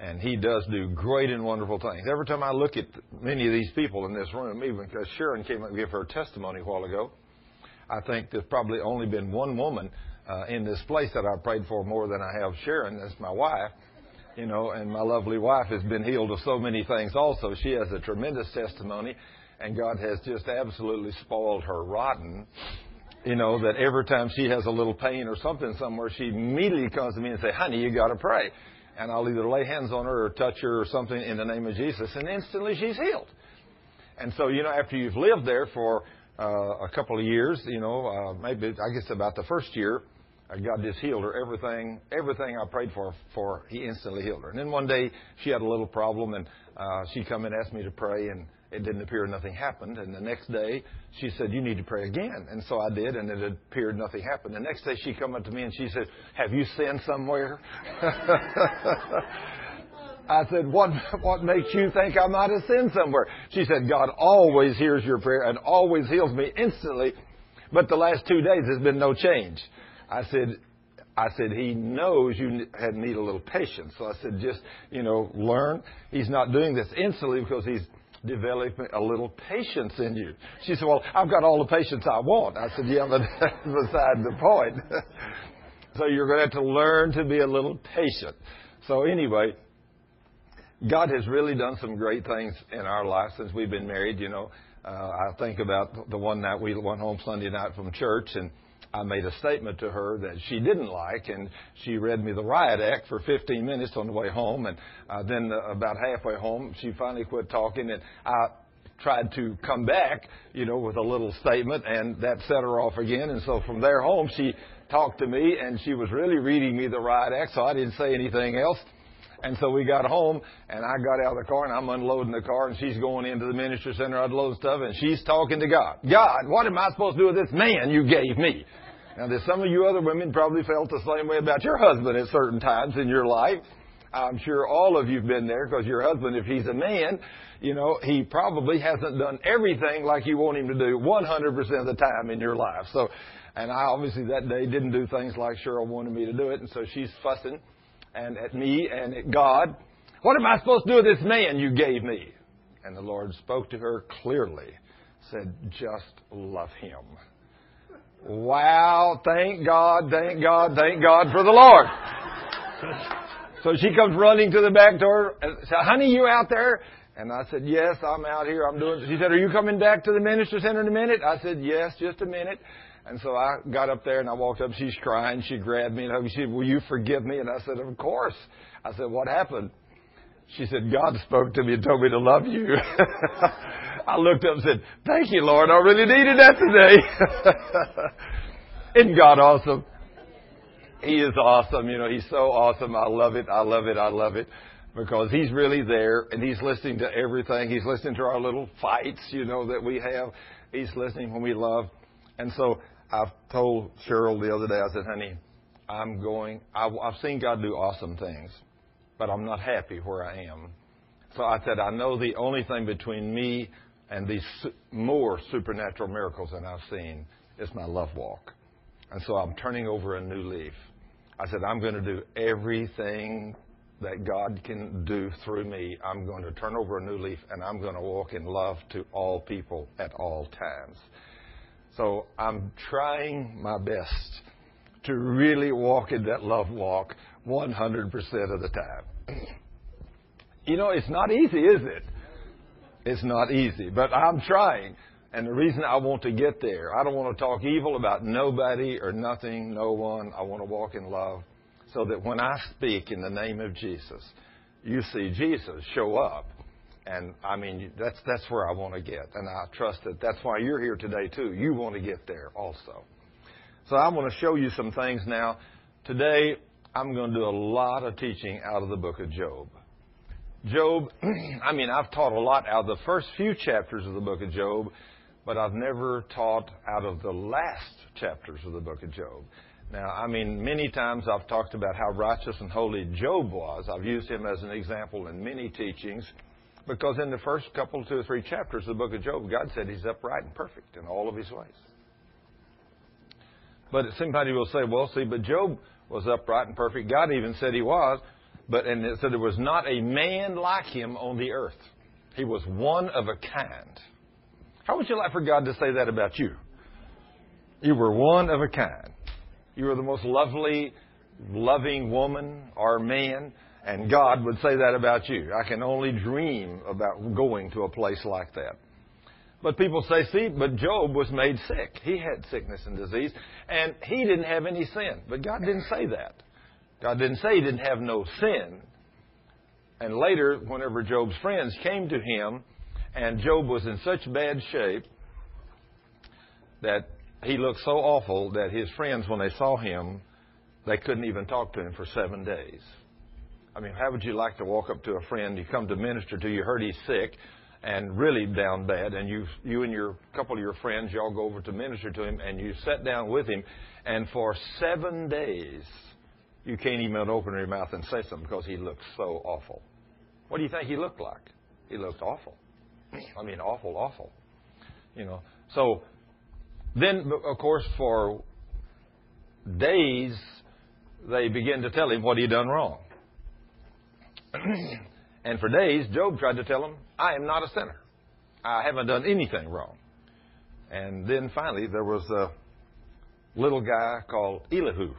And He does do great and wonderful things. Every time I look at many of these people in this room, even because Sharon came up and gave her testimony a while ago, I think there's probably only been one woman uh, in this place that I've prayed for more than I have Sharon. That's my wife. You know, and my lovely wife has been healed of so many things also. She has a tremendous testimony and God has just absolutely spoiled her rotten. You know, that every time she has a little pain or something somewhere, she immediately comes to me and say, honey, you got to pray. And I'll either lay hands on her or touch her or something in the name of Jesus, and instantly she's healed. And so, you know, after you've lived there for uh, a couple of years, you know, uh, maybe I guess about the first year, God just healed her. Everything, everything I prayed for, for He instantly healed her. And then one day she had a little problem, and uh, she come and asked me to pray, and it didn't appear nothing happened. And the next day, she said, "You need to pray again." And so I did, and it appeared nothing happened. The next day, she come up to me and she said, "Have you sinned somewhere?" I said, "What what makes you think I might have sinned somewhere?" She said, "God always hears your prayer and always heals me instantly, but the last two days has been no change." I said, I said, he knows you had need a little patience. So I said, just, you know, learn. He's not doing this instantly because he's developing a little patience in you. She said, well, I've got all the patience I want. I said, yeah, but that's beside the point. so you're going to have to learn to be a little patient. So anyway, God has really done some great things in our life since we've been married. You know, uh, I think about the one night we went home Sunday night from church and I made a statement to her that she didn't like, and she read me the riot act for 15 minutes on the way home. And uh, then uh, about halfway home, she finally quit talking, and I tried to come back, you know, with a little statement, and that set her off again. And so from there home, she talked to me, and she was really reading me the riot act, so I didn't say anything else. And so we got home, and I got out of the car, and I'm unloading the car, and she's going into the ministry center unloading stuff, and she's talking to God. God, what am I supposed to do with this man you gave me? Now, there's some of you other women probably felt the same way about your husband at certain times in your life. I'm sure all of you've been there because your husband, if he's a man, you know, he probably hasn't done everything like you want him to do 100% of the time in your life. So, and I obviously that day didn't do things like Cheryl wanted me to do it, and so she's fussing and at me and at God. What am I supposed to do with this man you gave me? And the Lord spoke to her clearly, said, just love him. Wow, thank God, thank God, thank God for the Lord. So she comes running to the back door and said, honey, you out there? And I said, yes, I'm out here. I'm doing, she said, are you coming back to the minister center in a minute? I said, yes, just a minute. And so I got up there and I walked up. She's crying. She grabbed me and she said, will you forgive me? And I said, of course. I said, what happened? She said, God spoke to me and told me to love you. I looked up and said, thank you, Lord. I really needed that today. Isn't God awesome? He is awesome. You know, he's so awesome. I love it. I love it. I love it. Because he's really there and he's listening to everything. He's listening to our little fights, you know, that we have. He's listening when we love. And so I've told Cheryl the other day, I said, honey, I'm going, I've, I've seen God do awesome things, but I'm not happy where I am. So I said, I know the only thing between me and these more supernatural miracles that I've seen is my love walk. And so I'm turning over a new leaf. I said, I'm going to do everything that God can do through me. I'm going to turn over a new leaf and I'm going to walk in love to all people at all times. So I'm trying my best to really walk in that love walk 100% of the time. you know, it's not easy, is it? It's not easy, but I'm trying. And the reason I want to get there, I don't want to talk evil about nobody or nothing, no one. I want to walk in love so that when I speak in the name of Jesus, you see Jesus show up. And I mean, that's, that's where I want to get. And I trust that that's why you're here today too. You want to get there also. So I want to show you some things now. Today, I'm going to do a lot of teaching out of the book of Job. Job, I mean, I've taught a lot out of the first few chapters of the book of Job, but I've never taught out of the last chapters of the book of Job. Now, I mean, many times I've talked about how righteous and holy Job was. I've used him as an example in many teachings because in the first couple, two or three chapters of the book of Job, God said he's upright and perfect in all of his ways. But somebody will say, well, see, but Job was upright and perfect. God even said he was, but and it said there was not a man like him on the earth. He was one of a kind. How would you like for God to say that about you? You were one of a kind. You were the most lovely, loving woman or man, and God would say that about you. I can only dream about going to a place like that. But people say, see, but Job was made sick. He had sickness and disease, and he didn't have any sin. But God didn't say that. God didn't say he didn't have no sin. And later, whenever Job's friends came to him and Job was in such bad shape that he looked so awful that his friends, when they saw him, they couldn't even talk to him for seven days. I mean, how would you like to walk up to a friend, you come to minister to, you heard he's sick and really down bad, and you, you and your couple of your friends, y'all go over to minister to him, and you sit down with him, and for seven days, you can't even open your mouth and say something because he looked so awful. What do you think he looked like? He looked awful. I mean, awful, awful. You know. So then, of course, for days, they begin to tell him what he had done wrong. and for days, Job tried to tell him, I am not a sinner. I haven't done anything wrong. And then finally, there was a little guy called Elihu,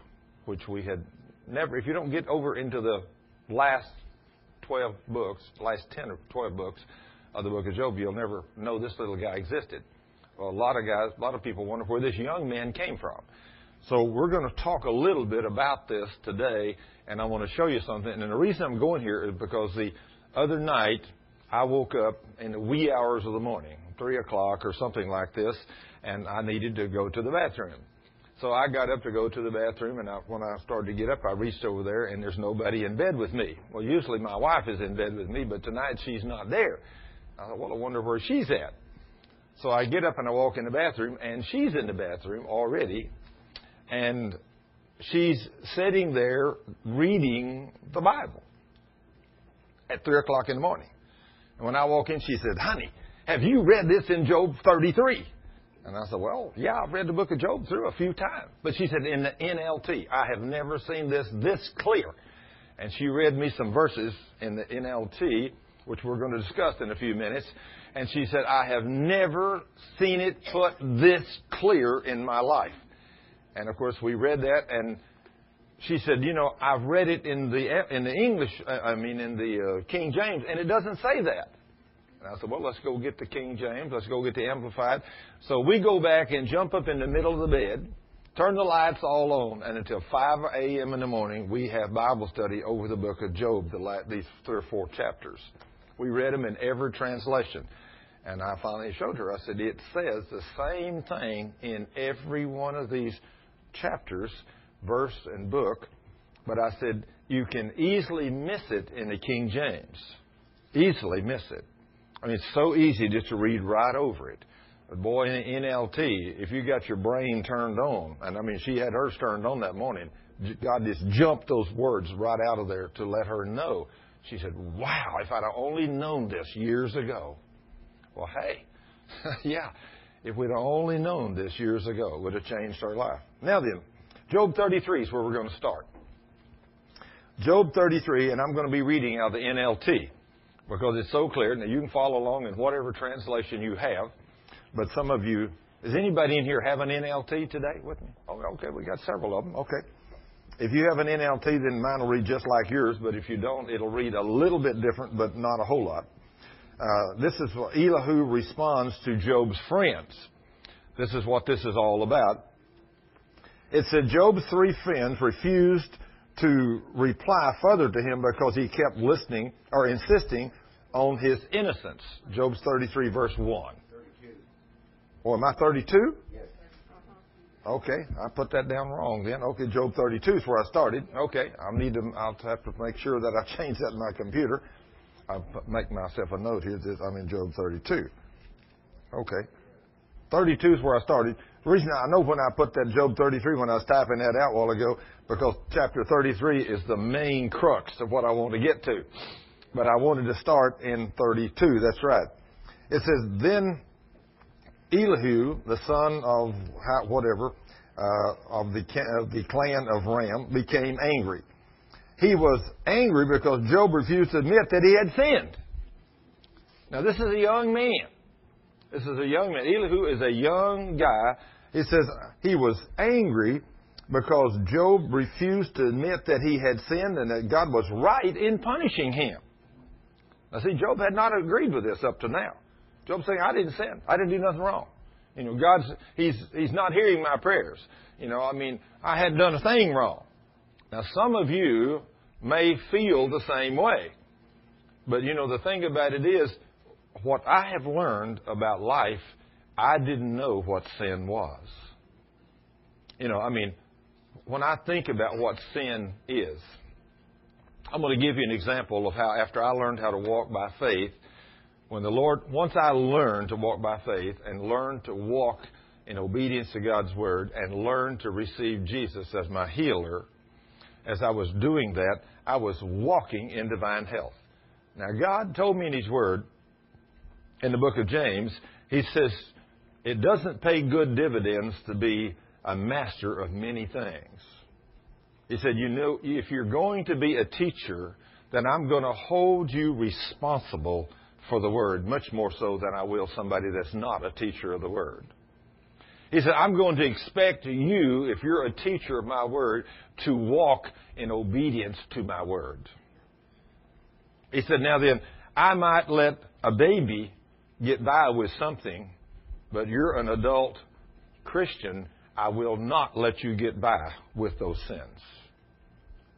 which we had never, if you don't get over into the last 12 books, last 10 or 12 books, of the book of Job, you'll never know this little guy existed. Well, a lot of guys, a lot of people wonder where this young man came from. So we're going to talk a little bit about this today, and I want to show you something. And the reason I'm going here is because the other night I woke up in the wee hours of the morning, three o'clock or something like this, and I needed to go to the bathroom. So I got up to go to the bathroom, and I, when I started to get up, I reached over there, and there's nobody in bed with me. Well, usually my wife is in bed with me, but tonight she's not there. I thought, well, I wonder where she's at. So I get up and I walk in the bathroom, and she's in the bathroom already, and she's sitting there reading the Bible at 3 o'clock in the morning. And when I walk in, she said, Honey, have you read this in Job 33? And I said, Well, yeah, I've read the book of Job through a few times. But she said, In the NLT, I have never seen this this clear. And she read me some verses in the NLT, which we're going to discuss in a few minutes. And she said, I have never seen it put this clear in my life. And of course, we read that, and she said, "You know, I've read it in the in the English. I mean, in the uh, King James, and it doesn't say that." And I said, "Well, let's go get the King James. Let's go get the Amplified." So we go back and jump up in the middle of the bed, turn the lights all on, and until 5 a.m. in the morning, we have Bible study over the book of Job, the last, these three or four chapters. We read them in every translation. And I finally showed her. I said, it says the same thing in every one of these chapters, verse and book, but I said, you can easily miss it in the King James. Easily miss it. I mean, it's so easy just to read right over it. But boy, in NLT, if you got your brain turned on, and I mean, she had hers turned on that morning, God just jumped those words right out of there to let her know. She said, Wow, if I'd only known this years ago. Well, hey, yeah, if we'd only known this years ago, it would have changed our life. Now then, Job 33 is where we're going to start. Job 33, and I'm going to be reading out of the NLT because it's so clear. Now you can follow along in whatever translation you have, but some of you, does anybody in here have an NLT today with me? Oh, okay, we got several of them. Okay. If you have an NLT, then mine will read just like yours, but if you don't, it'll read a little bit different, but not a whole lot. Uh, this is what Elihu responds to Job's friends. This is what this is all about. It said Job's three friends refused to reply further to him because he kept listening or insisting on his innocence. Job's 33 verse 1. Or oh, am I 32? Yes. Okay, I put that down wrong then. Okay, Job 32 is where I started. Okay, I'll need to, I'll have to make sure that I change that in my computer. I make myself a note here that I'm in Job 32. Okay. 32 is where I started. The reason I know when I put that Job 33 when I was typing that out a while ago, because chapter 33 is the main crux of what I want to get to. But I wanted to start in 32. That's right. It says, Then Elihu, the son of whatever, uh, of, the, of the clan of Ram, became angry he was angry because Job refused to admit that he had sinned. Now, this is a young man. This is a young man. Elihu is a young guy. He says he was angry because Job refused to admit that he had sinned and that God was right in punishing him. Now, see, Job had not agreed with this up to now. Job's saying, I didn't sin. I didn't do nothing wrong. You know, God's, he's, he's not hearing my prayers. You know, I mean, I hadn't done a thing wrong. Now, some of you may feel the same way. But you know, the thing about it is, what I have learned about life, I didn't know what sin was. You know, I mean, when I think about what sin is, I'm going to give you an example of how, after I learned how to walk by faith, when the Lord, once I learned to walk by faith and learned to walk in obedience to God's Word and learned to receive Jesus as my healer, as I was doing that, I was walking in divine health. Now, God told me in His Word, in the book of James, He says, it doesn't pay good dividends to be a master of many things. He said, you know, if you're going to be a teacher, then I'm going to hold you responsible for the Word, much more so than I will somebody that's not a teacher of the Word. He said, I'm going to expect you, if you're a teacher of my word, to walk in obedience to my word. He said, now then, I might let a baby get by with something, but you're an adult Christian. I will not let you get by with those sins.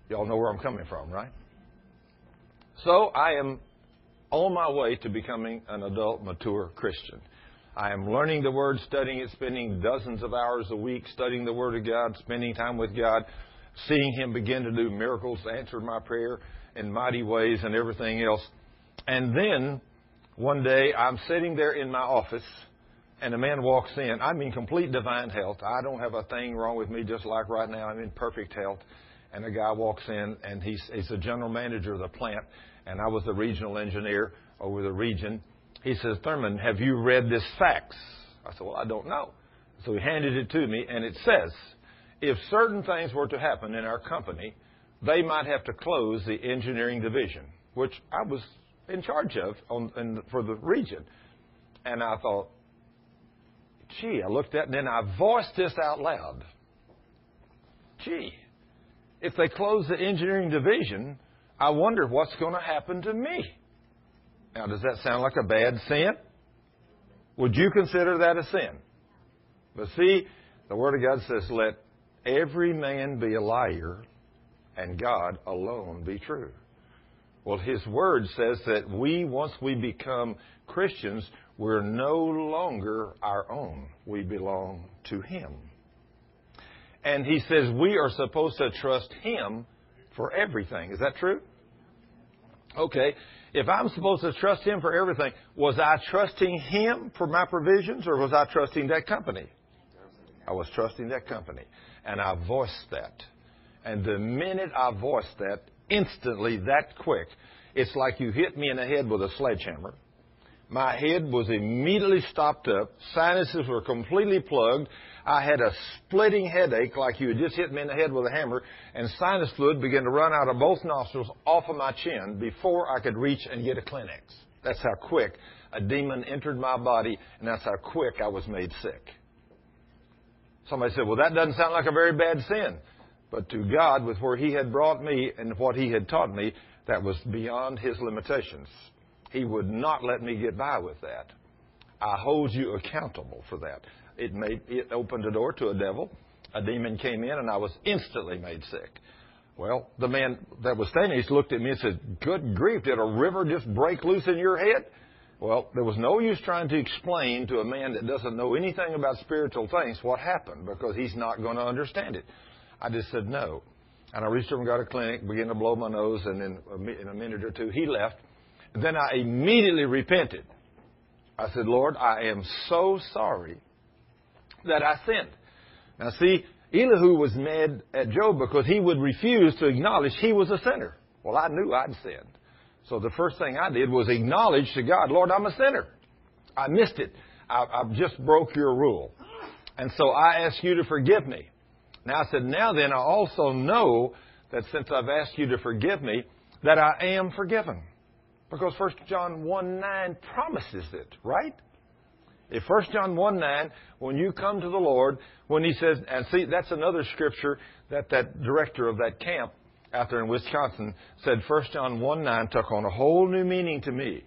Y'all know where I'm coming from, right? So I am on my way to becoming an adult, mature Christian. I am learning the Word, studying it, spending dozens of hours a week studying the Word of God, spending time with God, seeing Him begin to do miracles, answer my prayer in mighty ways, and everything else. And then one day I'm sitting there in my office, and a man walks in. I'm in complete divine health. I don't have a thing wrong with me, just like right now. I'm in perfect health. And a guy walks in, and he's, he's the general manager of the plant, and I was the regional engineer over the region. He says, Thurman, have you read this fax? I said, Well, I don't know. So he handed it to me, and it says, if certain things were to happen in our company, they might have to close the engineering division, which I was in charge of on, in, for the region. And I thought, gee, I looked at and then I voiced this out loud. Gee, if they close the engineering division, I wonder what's going to happen to me. Now, does that sound like a bad sin? Would you consider that a sin? But see, the Word of God says, let every man be a liar and God alone be true. Well, His Word says that we, once we become Christians, we're no longer our own. We belong to Him. And He says we are supposed to trust Him for everything. Is that true? Okay if I'm supposed to trust Him for everything, was I trusting Him for my provisions or was I trusting that company? I was trusting that company. And I voiced that. And the minute I voiced that, instantly, that quick, it's like you hit me in the head with a sledgehammer. My head was immediately stopped up. Sinuses were completely plugged. I had a splitting headache like you had just hit me in the head with a hammer, and sinus fluid began to run out of both nostrils off of my chin before I could reach and get a Kleenex. That's how quick a demon entered my body, and that's how quick I was made sick. Somebody said, Well, that doesn't sound like a very bad sin. But to God, with where He had brought me and what He had taught me, that was beyond His limitations. He would not let me get by with that. I hold you accountable for that. It made it opened the door to a devil. A demon came in, and I was instantly made sick. Well, the man that was standing, he looked at me and said, "Good grief! Did a river just break loose in your head?" Well, there was no use trying to explain to a man that doesn't know anything about spiritual things what happened because he's not going to understand it. I just said no. And I reached over and got a Kleenex, began to blow my nose, and then in a minute or two, he left. Then I immediately repented. I said, Lord, I am so sorry that I sinned. Now see, Elihu was mad at Job because he would refuse to acknowledge he was a sinner. Well, I knew I'd sinned. So the first thing I did was acknowledge to God, Lord, I'm a sinner. I missed it. I, I just broke your rule. And so I ask you to forgive me. Now I said, now then, I also know that since I've asked you to forgive me, that I am forgiven. Because 1 John 1 9 promises it, right? If 1 John 1 9, when you come to the Lord, when he says, and see, that's another scripture that that director of that camp out there in Wisconsin said 1 John 1 9 took on a whole new meaning to me.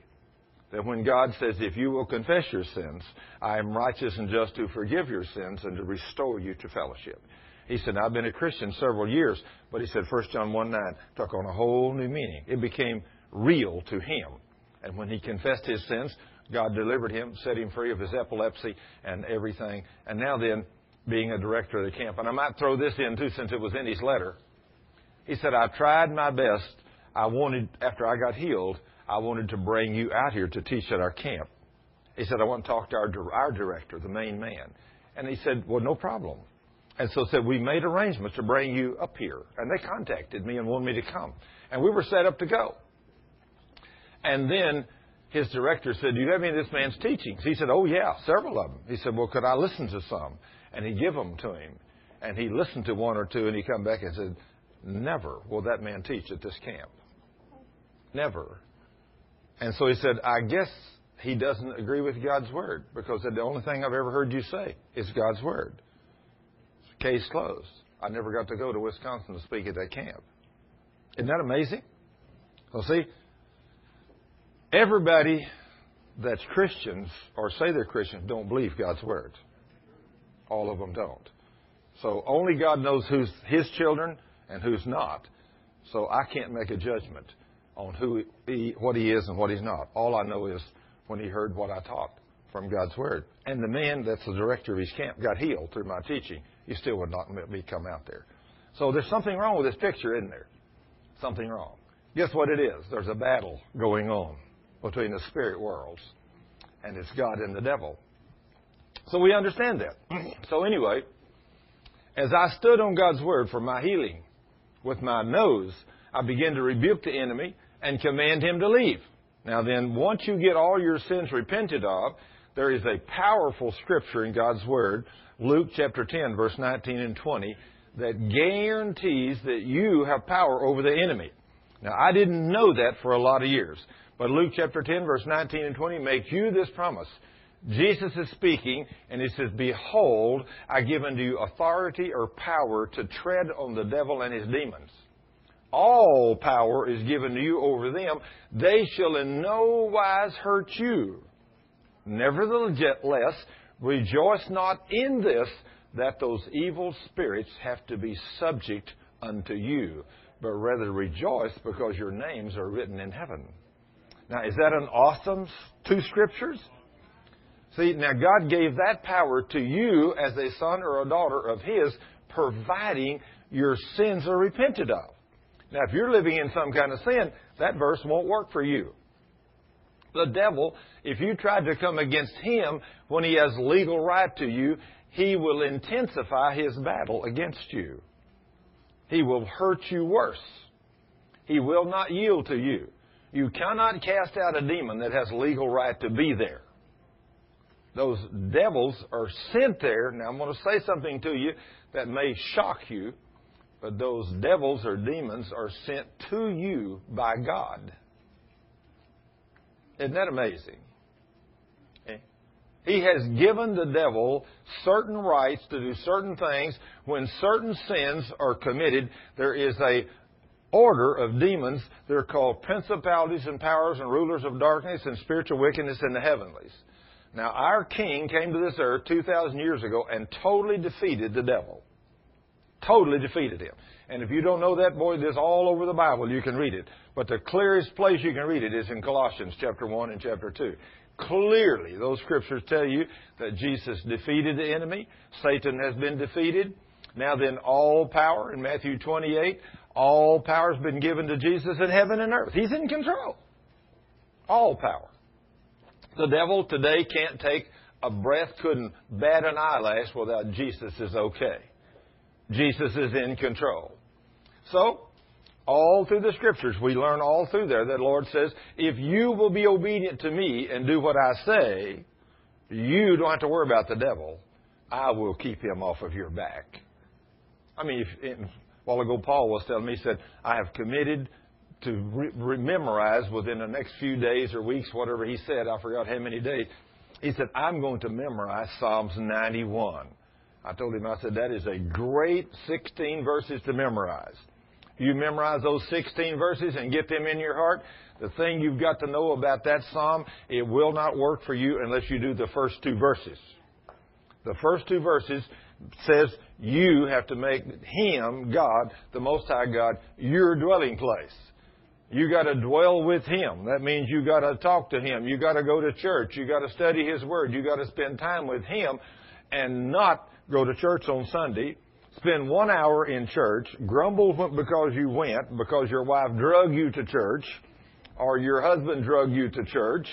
That when God says, if you will confess your sins, I am righteous and just to forgive your sins and to restore you to fellowship. He said, I've been a Christian several years, but he said 1 John 1 9 took on a whole new meaning. It became real to him. And when he confessed his sins, God delivered him, set him free of his epilepsy and everything. And now then, being a director of the camp. And I might throw this in too, since it was in his letter. He said, I tried my best. I wanted, after I got healed, I wanted to bring you out here to teach at our camp. He said, I want to talk to our, our director, the main man. And he said, Well, no problem. And so said, We made arrangements to bring you up here. And they contacted me and wanted me to come. And we were set up to go. And then his director said, Do you have any of this man's teachings? He said, Oh, yeah, several of them. He said, Well, could I listen to some? And he give them to him. And he listened to one or two, and he come back and said, Never will that man teach at this camp. Never. And so he said, I guess he doesn't agree with God's word because the only thing I've ever heard you say is God's word. Case closed. I never got to go to Wisconsin to speak at that camp. Isn't that amazing? Well, see, Everybody that's Christians or say they're Christians don't believe God's word. All of them don't. So only God knows who's His children and who's not. So I can't make a judgment on who he, what He is and what He's not. All I know is when He heard what I taught from God's Word. And the man that's the director of his camp got healed through my teaching. He still would not let me come out there. So there's something wrong with this picture, isn't there? Something wrong. Guess what it is? There's a battle going on between the spirit worlds, and it's God and the devil. So we understand that. so anyway, as I stood on God's Word for my healing with my nose, I began to rebuke the enemy and command him to leave. Now then, once you get all your sins repented of, there is a powerful scripture in God's Word, Luke chapter 10, verse 19 and 20, that guarantees that you have power over the enemy. Now, I didn't know that for a lot of years, but Luke chapter 10, verse 19 and 20 makes you this promise. Jesus is speaking, and he says, Behold, I give unto you authority or power to tread on the devil and his demons. All power is given to you over them. They shall in no wise hurt you. Nevertheless, rejoice not in this, that those evil spirits have to be subject unto you, but rather rejoice because your names are written in heaven. Now, is that an awesome two scriptures? See, now God gave that power to you as a son or a daughter of His, providing your sins are repented of. Now, if you're living in some kind of sin, that verse won't work for you. The devil, if you tried to come against him when he has legal right to you, he will intensify his battle against you. He will hurt you worse. He will not yield to you. You cannot cast out a demon that has legal right to be there. Those devils are sent there. Now, I'm going to say something to you that may shock you, but those devils or demons are sent to you by God. Isn't that amazing? He has given the devil certain rights to do certain things. When certain sins are committed, there is a order of demons. They're called principalities and powers and rulers of darkness and spiritual wickedness in the heavenlies. Now, our king came to this earth 2,000 years ago and totally defeated the devil. Totally defeated him. And if you don't know that, boy, this all over the Bible. You can read it. But the clearest place you can read it is in Colossians chapter 1 and chapter 2. Clearly, those scriptures tell you that Jesus defeated the enemy. Satan has been defeated. Now then, all power in Matthew 28, all power has been given to Jesus in heaven and earth. He's in control. All power. The devil today can't take a breath, couldn't bat an eyelash without Jesus is okay. Jesus is in control. So, all through the scriptures, we learn all through there that the Lord says, if you will be obedient to me and do what I say, you don't have to worry about the devil. I will keep him off of your back. I mean, if, while ago, Paul was telling me, he said, I have committed to re- memorize within the next few days or weeks, whatever he said. I forgot how many days. He said, I'm going to memorize Psalms 91. I told him, I said, that is a great 16 verses to memorize. You memorize those 16 verses and get them in your heart. The thing you've got to know about that psalm, it will not work for you unless you do the first two verses. The first two verses says you have to make Him, God, the Most High God, your dwelling place. You got to dwell with Him. That means you got to talk to Him. You got to go to church. You got to study His Word. You got to spend time with Him and not go to church on Sunday, spend one hour in church, grumble because you went, because your wife drug you to church, or your husband drug you to church,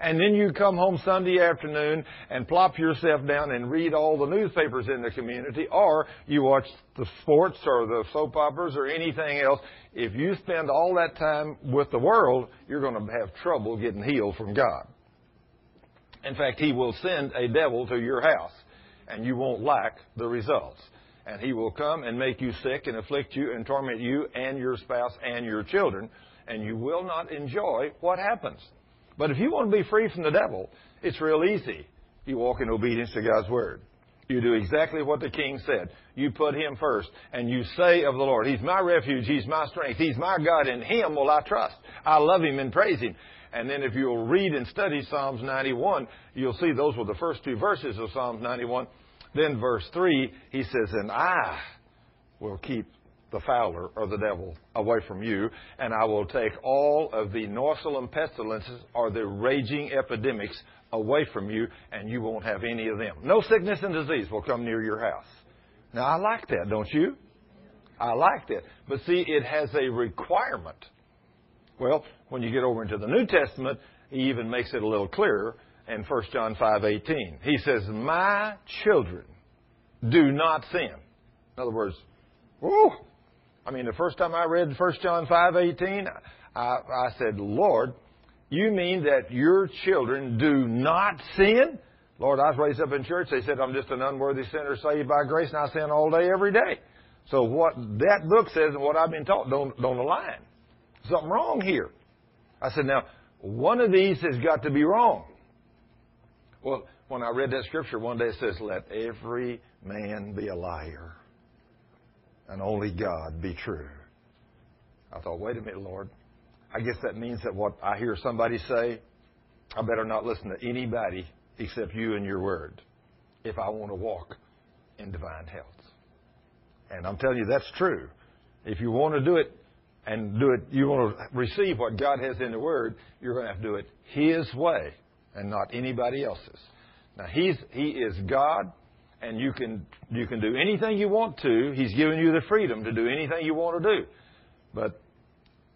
and then you come home Sunday afternoon and plop yourself down and read all the newspapers in the community, or you watch the sports or the soap operas or anything else. If you spend all that time with the world, you're going to have trouble getting healed from God. In fact, He will send a devil to your house and you won't lack the results. And he will come and make you sick and afflict you and torment you and your spouse and your children, and you will not enjoy what happens. But if you want to be free from the devil, it's real easy. You walk in obedience to God's word. You do exactly what the king said. You put him first, and you say of the Lord, He's my refuge, He's my strength, He's my God, in Him will I trust. I love Him and praise Him. And then if you'll read and study Psalms 91, you'll see those were the first two verses of Psalms 91. Then verse 3, he says, And I will keep the fowler or the devil away from you, and I will take all of the noisome pestilences or the raging epidemics away from you, and you won't have any of them. No sickness and disease will come near your house. Now, I like that, don't you? I like that. But see, it has a requirement. Well, when you get over into the New Testament, he even makes it a little clearer in 1 John 5:18. He says, "My children, do not sin." In other words, whoo, I mean, the first time I read 1 John 5:18, I, I said, "Lord, you mean that your children do not sin?" Lord, I was raised up in church. They said I'm just an unworthy sinner saved by grace, and I sin all day, every day. So what that book says and what I've been taught don't don't align. Something wrong here. I said, now one of these has got to be wrong. Well, when I read that scripture one day, it says, "Let every man be a liar, and only God be true." I thought, wait a minute, Lord. I guess that means that what I hear somebody say, I better not listen to anybody except you and your word if I want to walk in divine health. And I'm telling you, that's true. If you want to do it and do it, you want to receive what God has in the Word, you're going to have to do it His way and not anybody else's. Now, He's, He is God, and you can, you can do anything you want to. He's given you the freedom to do anything you want to do. But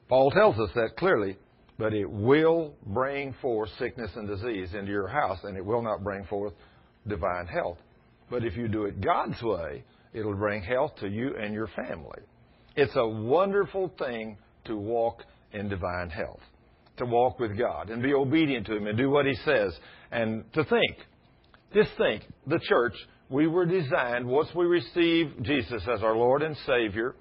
Paul tells us that clearly but it will bring forth sickness and disease into your house, and it will not bring forth divine health. But if you do it God's way, it'll bring health to you and your family. It's a wonderful thing to walk in divine health, to walk with God and be obedient to Him and do what He says, and to think. Just think, the church, we were designed, once we receive Jesus as our Lord and Savior,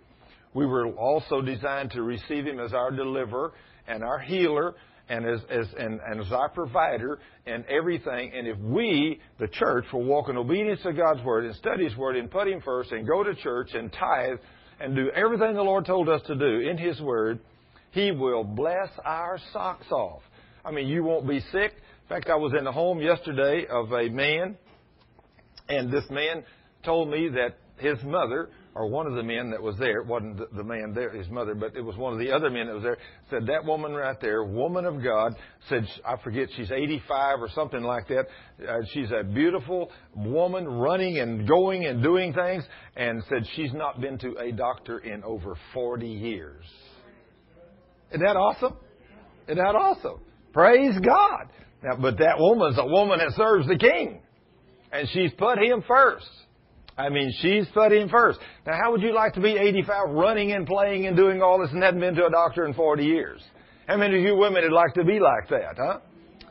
we were also designed to receive Him as our deliverer and our healer and as, as, and, and as our provider and everything. And if we, the church, will walk in obedience to God's word and study His word and put Him first and go to church and tithe and do everything the Lord told us to do in His word, He will bless our socks off. I mean, you won't be sick. In fact, I was in the home yesterday of a man, and this man told me that his mother or one of the men that was there, it wasn't the man there, his mother, but it was one of the other men that was there, said, that woman right there, woman of God, said, I forget, she's 85 or something like that. Uh, she's a beautiful woman running and going and doing things, and said she's not been to a doctor in over 40 years. Isn't that awesome? Isn't that awesome? Praise God. Now, but that woman's a woman that serves the king. And she's put him first. I mean, she's put him first. Now, how would you like to be 85 running and playing and doing all this and hadn't been to a doctor in 40 years? How many of you women would like to be like that, huh?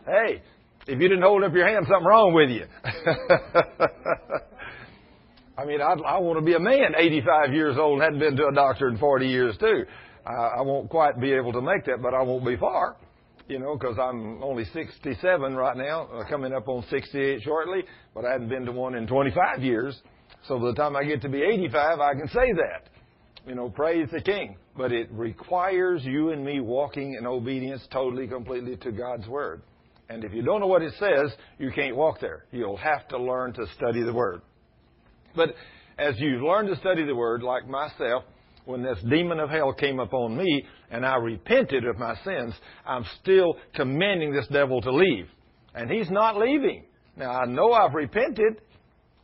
Hey, if you didn't hold up your hand, something wrong with you. I mean, I'd, I want to be a man 85 years old and hadn't been to a doctor in 40 years too. I, I won't quite be able to make that, but I won't be far you know, because I'm only 67 right now, uh, coming up on 68 shortly, but I hadn't been to one in 25 years. So by the time I get to be 85, I can say that. You know, praise the King. But it requires you and me walking in obedience totally, completely to God's Word. And if you don't know what it says, you can't walk there. You'll have to learn to study the Word. But as you learn to study the Word, like myself, when this demon of hell came upon me and I repented of my sins, I'm still commanding this devil to leave. And he's not leaving. Now, I know I've repented.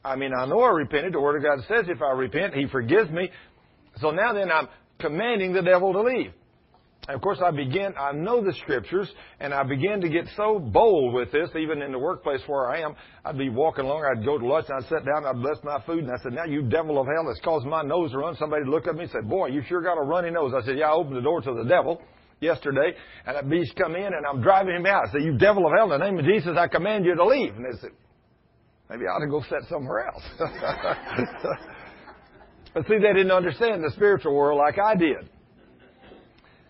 I mean, I know I repented. The Word of God says if I repent, He forgives me. So now then I'm commanding the devil to leave. And of course, I begin, I know the scriptures, and I begin to get so bold with this, even in the workplace where I am. I'd be walking along, I'd go to lunch, and I'd sit down, I'd bless my food, and I said, Now, you devil of hell that's caused my nose to run. Somebody would look at me and said, Boy, you sure got a runny nose. I said, Yeah, I opened the door to the devil yesterday, and that beast come in, and I'm driving him out. I said, You devil of hell, in the name of Jesus, I command you to leave. And they said, Maybe I ought to go sit somewhere else. but see, they didn't understand the spiritual world like I did.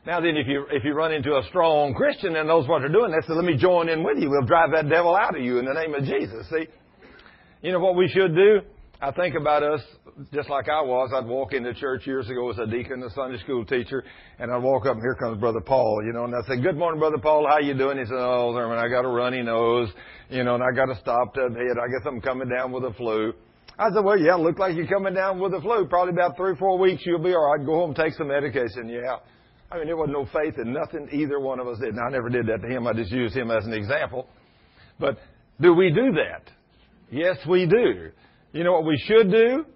Now then, if you if you run into a strong Christian that knows what they're doing, they say, "Let me join in with you. We'll drive that devil out of you in the name of Jesus." See, you know what we should do? I think about us just like I was. I'd walk into church years ago as a deacon, a Sunday school teacher, and I'd walk up and here comes Brother Paul, you know, and I'd say, Good morning, Brother Paul, how you doing? He said, Oh, Thurman, I got a runny nose, you know, and I got a stopped up head. I guess I'm coming down with a flu. I said, well, yeah, look like you're coming down with the flu. Probably about three or four weeks, you'll be all right. Go home, take some medication. Yeah. I mean, there was no faith in nothing either one of us did. And I never did that to him. I just used him as an example. But do we do that? Yes, we do. You know what we should do?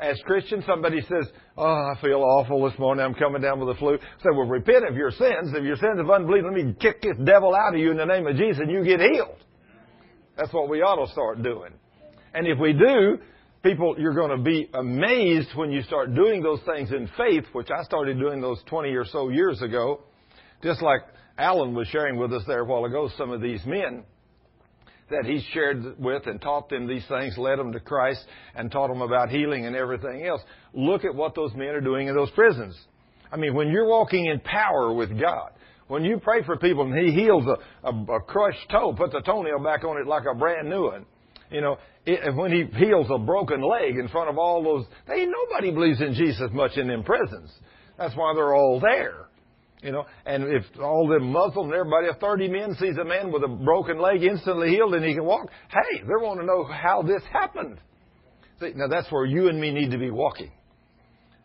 As Christians, somebody says, Oh, I feel awful this morning. I'm coming down with the flu. Say, well, repent of your sins. If your sins of unbelief, let me kick this devil out of you in the name of Jesus and you get healed. That's what we ought to start doing. And if we do, people, you're going to be amazed when you start doing those things in faith, which I started doing those 20 or so years ago. Just like Alan was sharing with us there a while ago, some of these men that he shared with and taught them these things, led them to Christ, and taught them about healing and everything else. Look at what those men are doing in those prisons. I mean, when you're walking in power with God, when you pray for people and He heals a, a, a crushed toe, puts a toenail back on it like a brand new one, you know, it, when He heals a broken leg in front of all those, they nobody believes in Jesus much in them prisons. That's why they're all there. You know, and if all them Muslims and everybody, if 30 men sees a man with a broken leg instantly healed and he can walk, hey, they want to know how this happened. See, now that's where you and me need to be walking.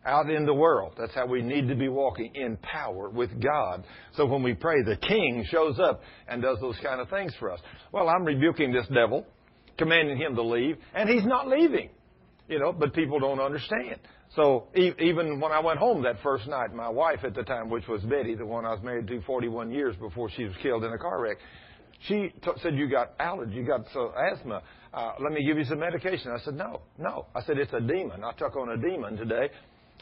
Out in the world. That's how we need to be walking in power with God. So when we pray, the King shows up and does those kind of things for us. Well, I'm rebuking this devil, commanding him to leave, and he's not leaving. You know, but people don't understand. So even when I went home that first night, my wife at the time, which was Betty, the one I was married to 41 years before she was killed in a car wreck, she t- said, "You got allergy, you got so asthma. Uh, let me give you some medication." I said, "No, no." I said, "It's a demon. I took on a demon today,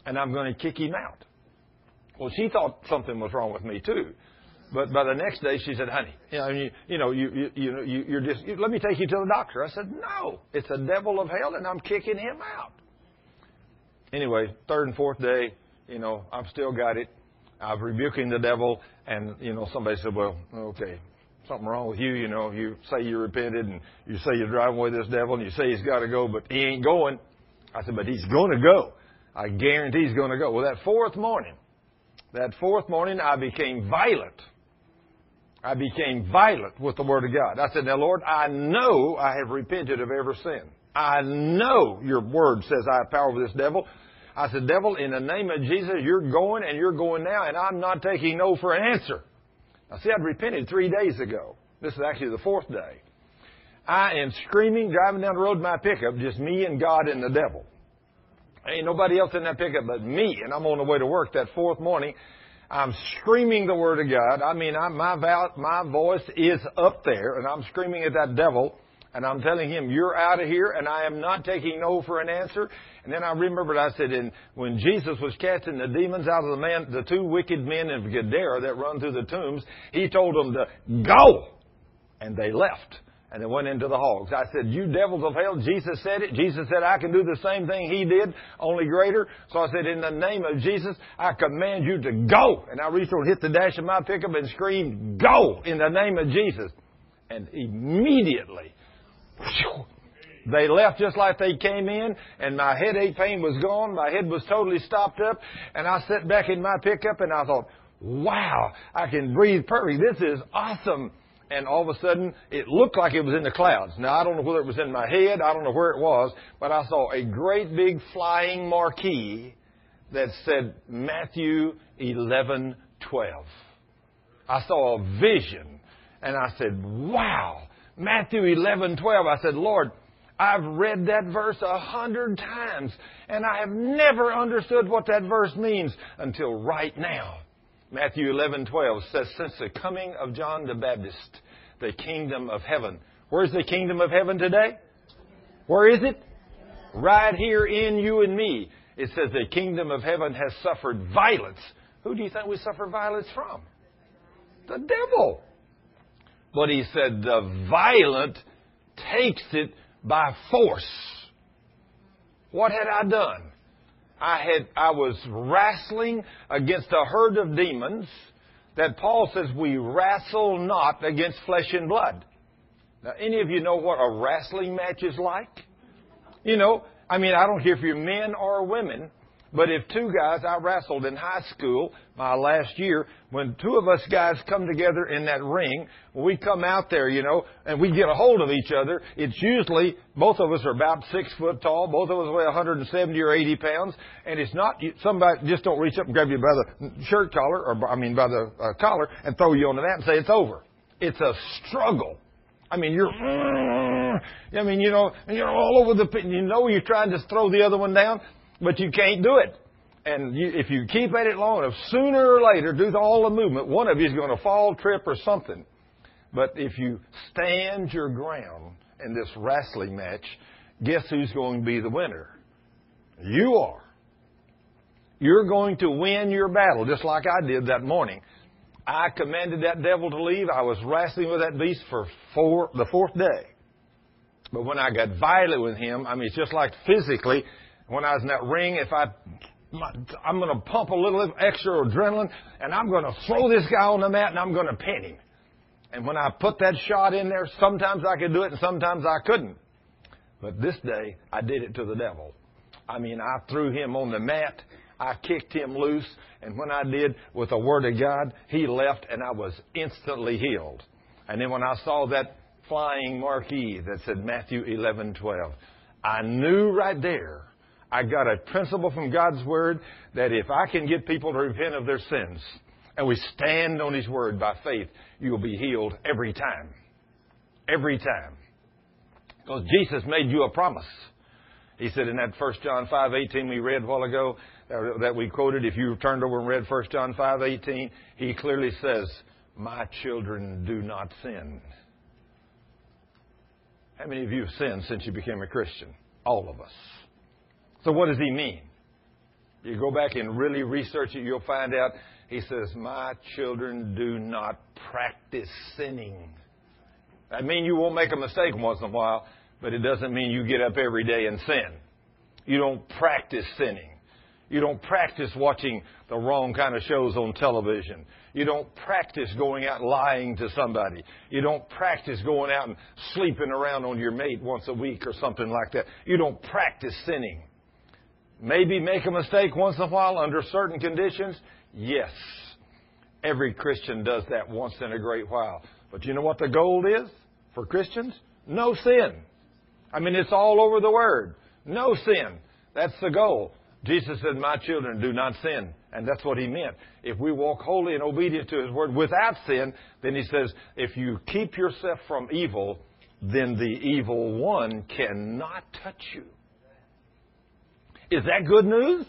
and I'm going to kick him out." Well, she thought something was wrong with me too. But by the next day, she said, "Honey, you know, you, you know, you, you, you, you you're just. You, let me take you to the doctor." I said, "No, it's a devil of hell, and I'm kicking him out." anyway, third and fourth day, you know, I've still got it. I'm rebuking the devil, and you know, somebody said, "Well, okay, something wrong with you. You know, you say you repented, and you say you're driving away this devil, and you say he's got to go, but he ain't going." I said, "But he's going to go. I guarantee he's going to go." Well, that fourth morning, that fourth morning, I became violent. I became violent with the Word of God. I said, Now, Lord, I know I have repented of every sin. I know your Word says I have power over this devil. I said, Devil, in the name of Jesus, you're going and you're going now, and I'm not taking no for an answer. Now, see, I'd repented three days ago. This is actually the fourth day. I am screaming, driving down the road in my pickup, just me and God and the devil. Ain't nobody else in that pickup but me, and I'm on the way to work that fourth morning. I'm screaming the Word of God. I mean, I, my, my voice is up there, and I'm screaming at that devil. And I'm telling him, you're out of here, and I am not taking no for an answer. And then I remembered I said, and when Jesus was casting the demons out of the man, the two wicked men of Gadara that run through the tombs, he told them to go. And they left. And they went into the hogs. I said, You devils of hell, Jesus said it. Jesus said, I can do the same thing he did, only greater. So I said, In the name of Jesus, I command you to go. And I reached over and hit the dash of my pickup and screamed, Go! In the name of Jesus. And immediately, they left just like they came in, and my headache pain was gone. My head was totally stopped up, and I sat back in my pickup and I thought, wow, I can breathe perfectly. This is awesome. And all of a sudden, it looked like it was in the clouds. Now, I don't know whether it was in my head, I don't know where it was, but I saw a great big flying marquee that said Matthew 11, 12. I saw a vision, and I said, wow, Matthew 11, 12. I said, Lord, I've read that verse a hundred times, and I have never understood what that verse means until right now. Matthew 11:12 says, "Since the coming of John the Baptist, the kingdom of heaven." Where's the kingdom of heaven today? Where is it? Right here in you and me. It says the kingdom of heaven has suffered violence. Who do you think we suffer violence from? The devil. But he said the violent takes it by force. What had I done? I had I was wrestling against a herd of demons that Paul says we wrestle not against flesh and blood. Now, any of you know what a wrestling match is like? You know, I mean, I don't care if you're men or women. But if two guys, I wrestled in high school my last year, when two of us guys come together in that ring, we come out there, you know, and we get a hold of each other, it's usually, both of us are about six foot tall, both of us weigh 170 or 80 pounds, and it's not, somebody just don't reach up and grab you by the shirt collar, or, I mean, by the uh, collar, and throw you on the mat and say it's over. It's a struggle. I mean, you're, I mean, you know, and you're all over the, you know you're trying to throw the other one down, but you can't do it. And you, if you keep at it long enough, sooner or later, do all the movement, one of you is going to fall, trip, or something. But if you stand your ground in this wrestling match, guess who's going to be the winner? You are. You're going to win your battle, just like I did that morning. I commanded that devil to leave. I was wrestling with that beast for four, the fourth day. But when I got violent with him, I mean, it's just like physically, when I was in that ring, if I, I'm going to pump a little extra adrenaline and I'm going to throw this guy on the mat and I'm going to pin him. And when I put that shot in there, sometimes I could do it and sometimes I couldn't. But this day, I did it to the devil. I mean, I threw him on the mat. I kicked him loose. And when I did, with the Word of God, he left and I was instantly healed. And then when I saw that flying marquee that said Matthew 11:12, I knew right there I got a principle from God's Word that if I can get people to repent of their sins and we stand on His Word by faith, you'll be healed every time. Every time. Because Jesus made you a promise. He said in that 1 John 5:18 we read a while ago that we quoted, if you turned over and read 1 John 5:18, he clearly says, "My children do not sin." How many of you have sinned since you became a Christian? All of us. So what does he mean? You go back and really research it, you'll find out he says, My children do not practice sinning. That means you won't make a mistake once in a while, but it doesn't mean you get up every day and sin. You don't practice sinning. You don't practice watching the wrong kind of shows on television. You don't practice going out lying to somebody. You don't practice going out and sleeping around on your mate once a week or something like that. You don't practice sinning. Maybe make a mistake once in a while under certain conditions? Yes. Every Christian does that once in a great while. But you know what the goal is for Christians? No sin. I mean, it's all over the Word. No sin. That's the goal. Jesus said, My children do not sin. And that's what he meant. If we walk holy and obedient to his word without sin, then he says, if you keep yourself from evil, then the evil one cannot touch you. Is that good news?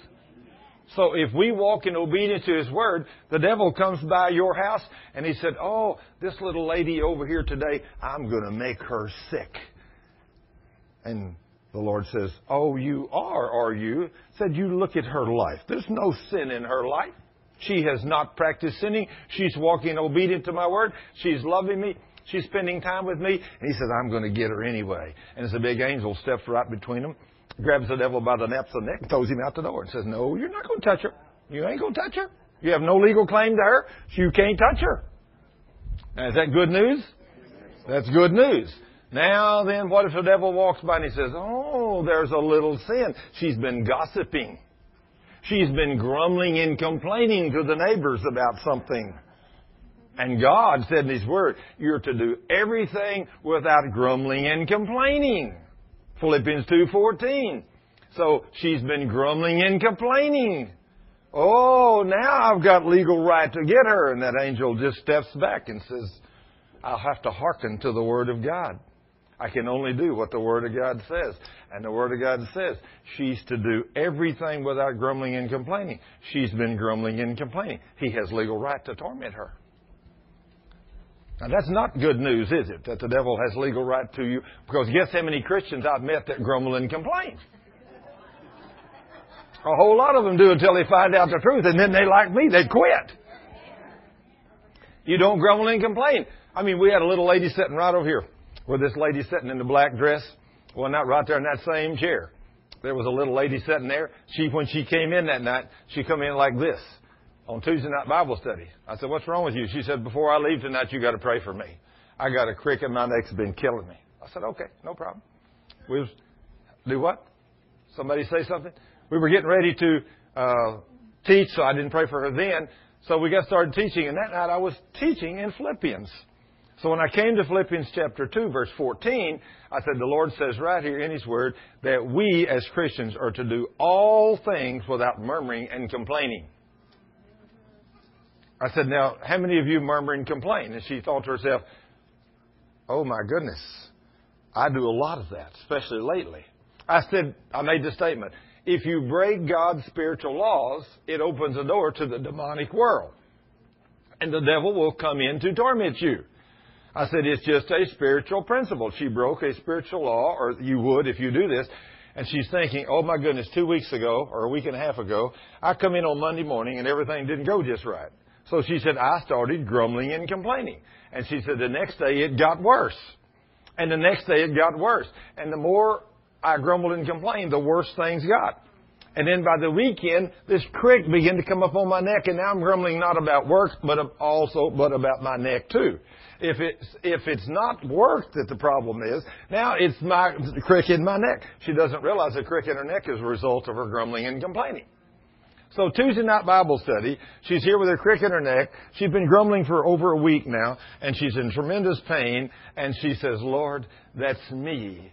So if we walk in obedience to His Word, the devil comes by your house and he said, Oh, this little lady over here today, I'm going to make her sick. And the Lord says, Oh, you are, are you? Said, You look at her life. There's no sin in her life. She has not practiced sinning. She's walking obedient to my word. She's loving me. She's spending time with me. And he says, I'm going to get her anyway. And as a big angel steps right between them grabs the devil by the nape of the neck and throws him out the door and says, No, you're not going to touch her. You ain't going to touch her. You have no legal claim to her, so you can't touch her. Now, is that good news? That's good news. Now then, what if the devil walks by and he says, Oh, there's a little sin. She's been gossiping. She's been grumbling and complaining to the neighbors about something. And God said in His Word, you're to do everything without grumbling and complaining. Philippians 2:14. So she's been grumbling and complaining. Oh, now I've got legal right to get her. And that angel just steps back and says, I'll have to hearken to the Word of God. I can only do what the Word of God says. And the Word of God says she's to do everything without grumbling and complaining. She's been grumbling and complaining. He has legal right to torment her. Now that's not good news, is it? That the devil has legal right to you. Because guess how many Christians I've met that grumble and complain? A whole lot of them do until they find out the truth, and then they, like me, they quit. You don't grumble and complain. I mean, we had a little lady sitting right over here, where this lady sitting in the black dress. Well, not right there in that same chair. There was a little lady sitting there. She, when she came in that night, she come in like this on Tuesday night Bible study. I said, what's wrong with you? She said, before I leave tonight, you got to pray for me. I got a crick in my neck's been killing me. I said, okay, no problem. We was, do what? Somebody say something? We were getting ready to uh, teach, so I didn't pray for her then. So we got started teaching, and that night I was teaching in Philippians. So when I came to Philippians chapter 2, verse 14, I said, the Lord says right here in His Word that we as Christians are to do all things without murmuring and complaining. I said, now, how many of you murmur and complain? And she thought to herself, oh my goodness, I do a lot of that, especially lately. I said, I made the statement, if you break God's spiritual laws, it opens a door to the demonic world. And the devil will come in to torment you. I said, it's just a spiritual principle. She broke a spiritual law, or you would if you do this. And she's thinking, oh my goodness, two weeks ago, or a week and a half ago, I come in on Monday morning and everything didn't go just right. So she said, I started grumbling and complaining. And she said, the next day it got worse. And the next day it got worse. And the more I grumbled and complained, the worse things got. And then by the weekend, this crick began to come up on my neck, and now I'm grumbling not about work, but also, but about my neck too. If it's, if it's not work that the problem is, now it's my crick in my neck. She doesn't realize the crick in her neck is a result of her grumbling and complaining. So Tuesday night Bible study, she's here with her crick in her neck. She's been grumbling for over a week now, and she's in tremendous pain, and she says, Lord, that's me.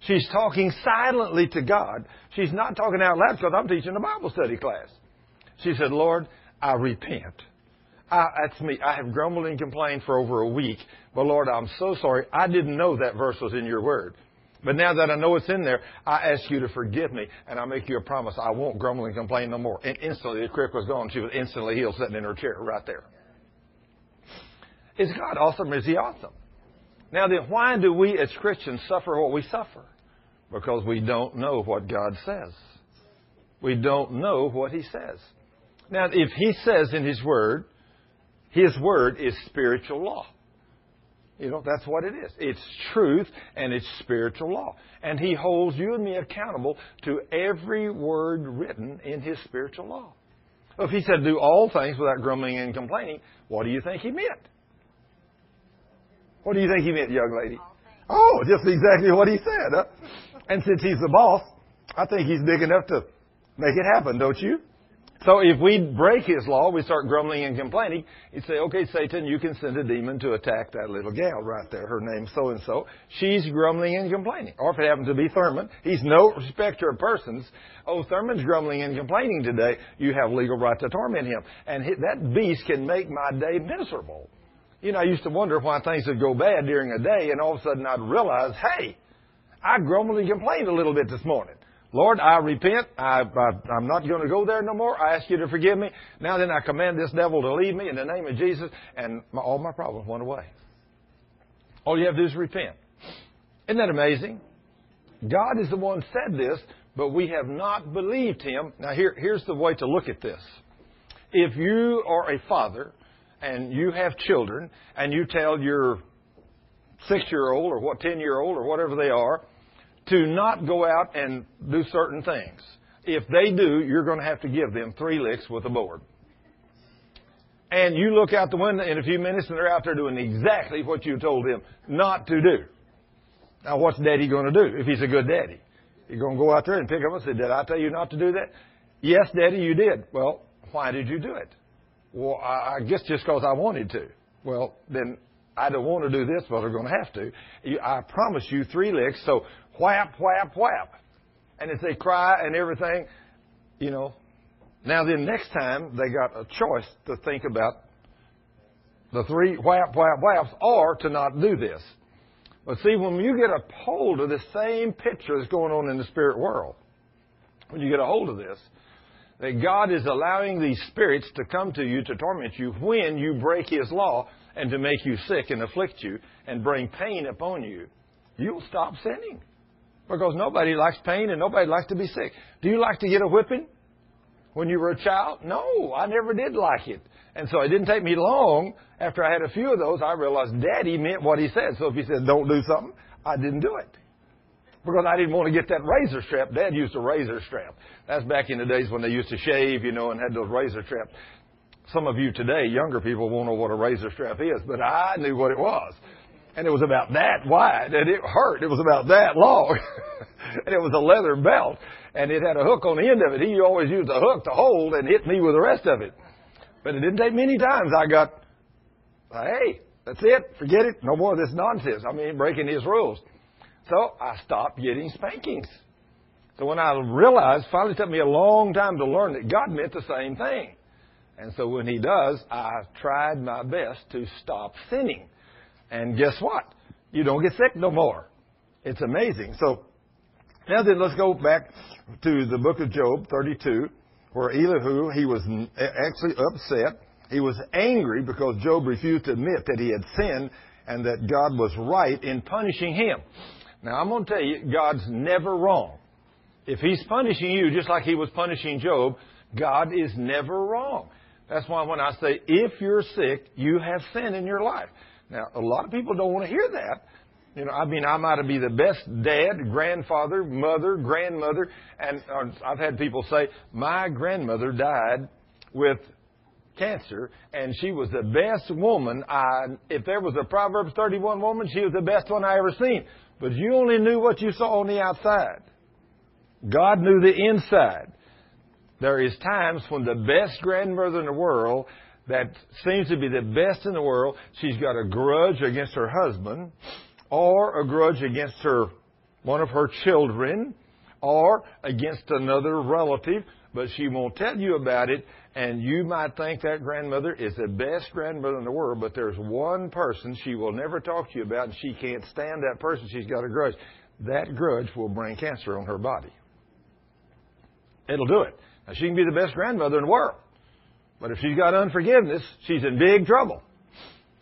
She's talking silently to God. She's not talking out loud because I'm teaching a Bible study class. She said, Lord, I repent. I, that's me. I have grumbled and complained for over a week, but Lord, I'm so sorry. I didn't know that verse was in your word. But now that I know it's in there, I ask you to forgive me, and I make you a promise I won't grumble and complain no more. And instantly the crick was gone. She was instantly healed, sitting in her chair right there. Is God awesome? Is He awesome? Now then, why do we as Christians suffer what we suffer? Because we don't know what God says. We don't know what He says. Now, if He says in His Word, His Word is spiritual law. You know, that's what it is. It's truth and it's spiritual law. And He holds you and me accountable to every word written in His spiritual law. If He said do all things without grumbling and complaining, what do you think He meant? What do you think He meant, young lady? Oh, just exactly what He said. Huh? And since He's the boss, I think He's big enough to make it happen, don't you? So if we break his law, we start grumbling and complaining, he'd say, okay, Satan, you can send a demon to attack that little gal right there. Her name's so and so. She's grumbling and complaining. Or if it happens to be Thurman, he's no respecter of persons. Oh, Thurman's grumbling and complaining today. You have legal right to torment him. And that beast can make my day miserable. You know, I used to wonder why things would go bad during a day, and all of a sudden I'd realize, hey, I grumbled and complained a little bit this morning. Lord, I repent. I, am not going to go there no more. I ask you to forgive me. Now then, I command this devil to leave me in the name of Jesus, and my, all my problems went away. All you have to do is repent. Isn't that amazing? God is the one said this, but we have not believed him. Now, here, here's the way to look at this. If you are a father and you have children, and you tell your six year old or what, 10 year old or whatever they are, to not go out and do certain things. If they do, you're going to have to give them three licks with a board. And you look out the window in a few minutes and they're out there doing exactly what you told them not to do. Now what's daddy going to do if he's a good daddy? He's going to go out there and pick up and say, did I tell you not to do that? Yes, daddy, you did. Well, why did you do it? Well, I guess just because I wanted to. Well, then I don't want to do this, but I'm going to have to. I promise you three licks, so whap, whap, whap. And as they cry and everything, you know, now then next time they got a choice to think about the three whap, whap, whaps or to not do this. But see, when you get a hold of the same picture that's going on in the spirit world, when you get a hold of this, that God is allowing these spirits to come to you to torment you when you break His law and to make you sick and afflict you and bring pain upon you, you'll stop sinning. Because nobody likes pain and nobody likes to be sick. Do you like to get a whipping when you were a child? No, I never did like it. And so it didn't take me long after I had a few of those, I realized Daddy meant what he said. So if he said, don't do something, I didn't do it. Because I didn't want to get that razor strap. Dad used a razor strap. That's back in the days when they used to shave, you know, and had those razor straps. Some of you today, younger people, won't know what a razor strap is, but I knew what it was and it was about that wide, and it hurt. It was about that long, and it was a leather belt. and it had a hook on the end of it. He always used a hook to hold and hit me with the rest of it. But it didn't take many times I got, hey, that's it, forget it, no more of this nonsense. I mean, breaking his rules. So I stopped getting spankings. So when I realized, finally took me a long time to learn that God meant the same thing. And so when He does, I tried my best to stop sinning. And guess what? You don't get sick no more. It's amazing. So now then, let's go back to the book of Job 32, where Elihu, he was actually upset. He was angry because Job refused to admit that he had sinned and that God was right in punishing him. Now, I'm going to tell you, God's never wrong. If He's punishing you just like He was punishing Job, God is never wrong. That's why when I say, if you're sick, you have sin in your life. Now, a lot of people don't want to hear that. You know, I mean, I might be the best dad, grandfather, mother, grandmother, and uh, I've had people say, my grandmother died with cancer, and she was the best woman. I, if there was a Proverbs 31 woman, she was the best one I ever seen. But you only knew what you saw on the outside. God knew the inside. There is times when the best grandmother in the world that seems to be the best in the world, she's got a grudge against her husband, or a grudge against her one of her children, or against another relative, but she won't tell you about it, and you might think that grandmother is the best grandmother in the world, but there's one person she will never talk to you about, and she can't stand that person. She's got a grudge. That grudge will bring cancer on her body. It'll do it. Now, she can be the best grandmother in the world. But if she's got unforgiveness, she's in big trouble.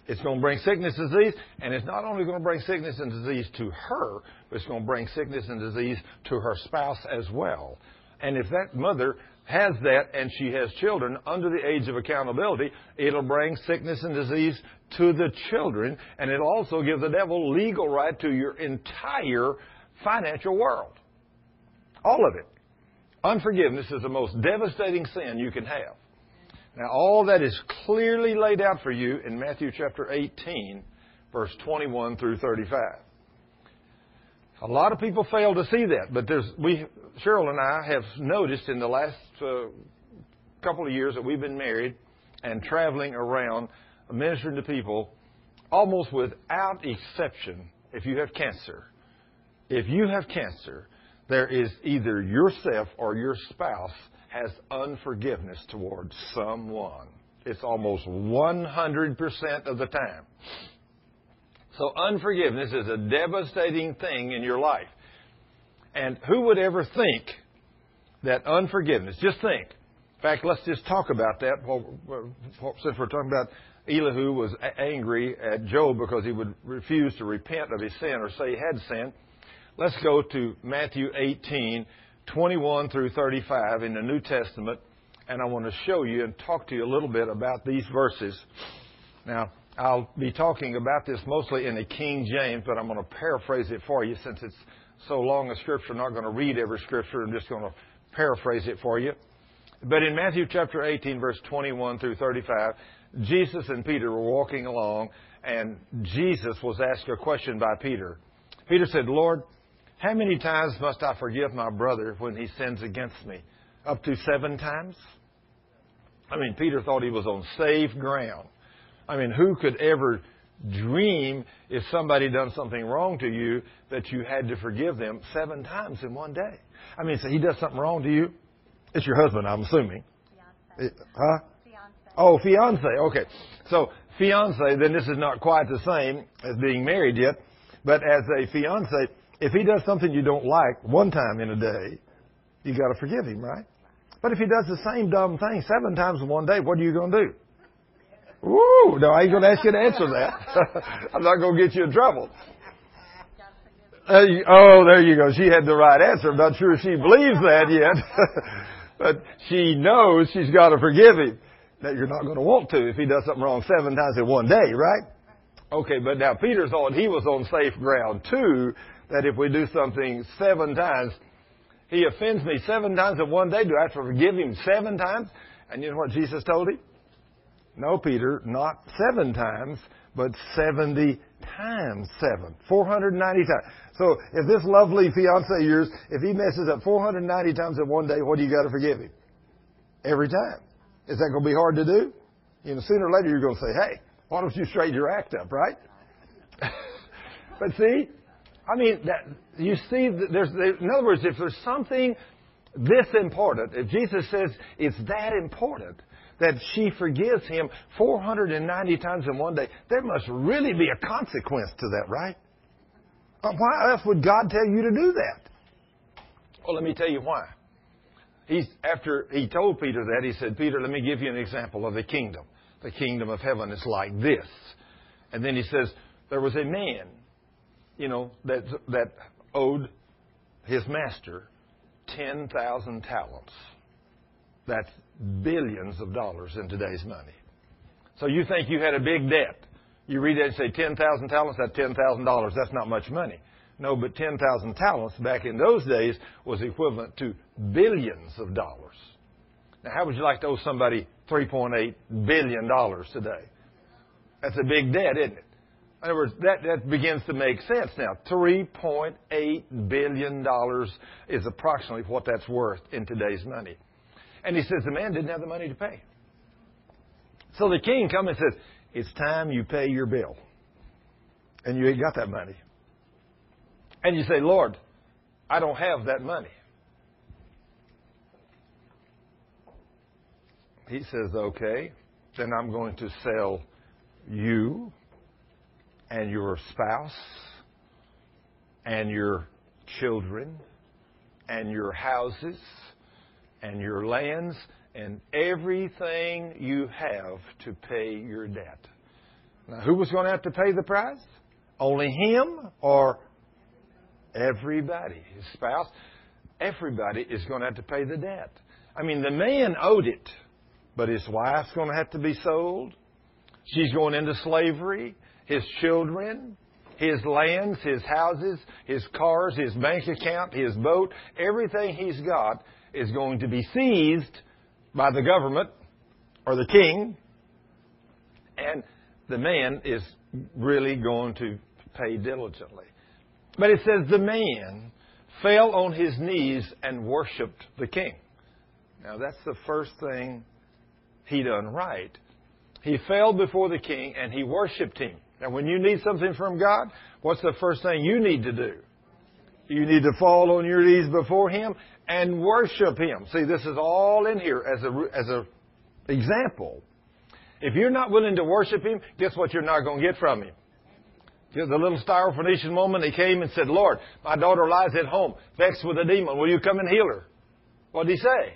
It's going to bring sickness and disease, and it's not only going to bring sickness and disease to her, but it's going to bring sickness and disease to her spouse as well. And if that mother has that and she has children under the age of accountability, it'll bring sickness and disease to the children, and it'll also give the devil legal right to your entire financial world. All of it. Unforgiveness is the most devastating sin you can have. Now, all that is clearly laid out for you in Matthew chapter 18, verse 21 through 35. A lot of people fail to see that, but there's we Cheryl and I have noticed in the last uh, couple of years that we've been married and traveling around ministering to people, almost without exception, if you have cancer, if you have cancer, there is either yourself or your spouse has unforgiveness towards someone. It's almost 100% of the time. So unforgiveness is a devastating thing in your life. And who would ever think that unforgiveness, just think. In fact, let's just talk about that since we're talking about Elihu was angry at Job because he would refuse to repent of his sin or say he had sinned. Let's go to Matthew 18, 21 through 35 in the New Testament, and I want to show you and talk to you a little bit about these verses. Now, I'll be talking about this mostly in the King James, but I'm going to paraphrase it for you since it's so long a scripture. I'm not going to read every scripture. I'm just going to paraphrase it for you. But in Matthew chapter 18, verse 21 through 35, Jesus and Peter were walking along, and Jesus was asked a question by Peter. Peter said, Lord, how many times must I forgive my brother when he sins against me? Up to seven times? I mean, Peter thought he was on safe ground. I mean, who could ever dream if somebody done something wrong to you that you had to forgive them seven times in one day? I mean, so he does something wrong to you. It's your husband, I'm assuming. Fiance. Eh, huh? Fiance. Oh, fiance. Okay. So, fiance, then this is not quite the same as being married yet. But as a fiance, if he does something you don't like one time in a day, you got to forgive him, right? But if he does the same dumb thing seven times in one day, what are you going to do? Woo! No, I ain't going to ask you to answer that. I'm not going to get you in trouble. Uh, oh, there you go. She had the right answer. I'm not sure she believes that yet. but she knows she's got to forgive him. That you're not going to want to if he does something wrong seven times in one day, right? Okay, but now Peter thought he was on safe ground too that if we do something seven times, he offends me seven times in one day. Do I have to forgive him seven times? And you know what Jesus told him? No, Peter, not seven times, but 70 times seven. 490 times. So if this lovely fiance of yours, if he messes up 490 times in one day, what do you got to forgive him? Every time. Is that going to be hard to do? You know, sooner or later you're going to say, hey, why don't you straighten your act up, right? but see, I mean, that, you see, there's, in other words, if there's something this important, if Jesus says it's that important that she forgives him 490 times in one day, there must really be a consequence to that, right? Why else would God tell you to do that? Well, let me tell you why. He's, after he told Peter that, he said, Peter, let me give you an example of the kingdom. The kingdom of heaven is like this. And then he says, there was a man, you know, that, that owed his master 10,000 talents. That's billions of dollars in today's money. So you think you had a big debt. You read that and say 10,000 talents, that's $10,000. That's not much money. No, but 10,000 talents back in those days was equivalent to billions of dollars. Now, how would you like to owe somebody $3.8 billion today? That's a big debt, isn't it? In other words, that, that begins to make sense now. $3.8 billion is approximately what that's worth in today's money. And he says the man didn't have the money to pay. So the king comes and says, It's time you pay your bill. And you ain't got that money. And you say, Lord, I don't have that money. He says, Okay, then I'm going to sell you and your spouse and your children and your houses and your lands and everything you have to pay your debt. Now, who was going to have to pay the price? Only him or everybody? His spouse? Everybody is going to have to pay the debt. I mean, the man owed it, but his wife's going to have to be sold. She's going into slavery. His children, his lands, his houses, his cars, his bank account, his boat, everything he's got is going to be seized by the government or the king, and the man is really going to pay diligently. But it says the man fell on his knees and worshiped the king. Now that's the first thing he done right. He fell before the king and he worshiped him. Now when you need something from God, what's the first thing you need to do? You need to fall on your knees before him and worship Him. See, this is all in here as a, as a example. If you're not willing to worship Him, guess what you're not going to get from Him? The little Syrophoenician woman, he came and said, Lord, my daughter lies at home, vexed with a demon. Will you come and heal her? What did he say?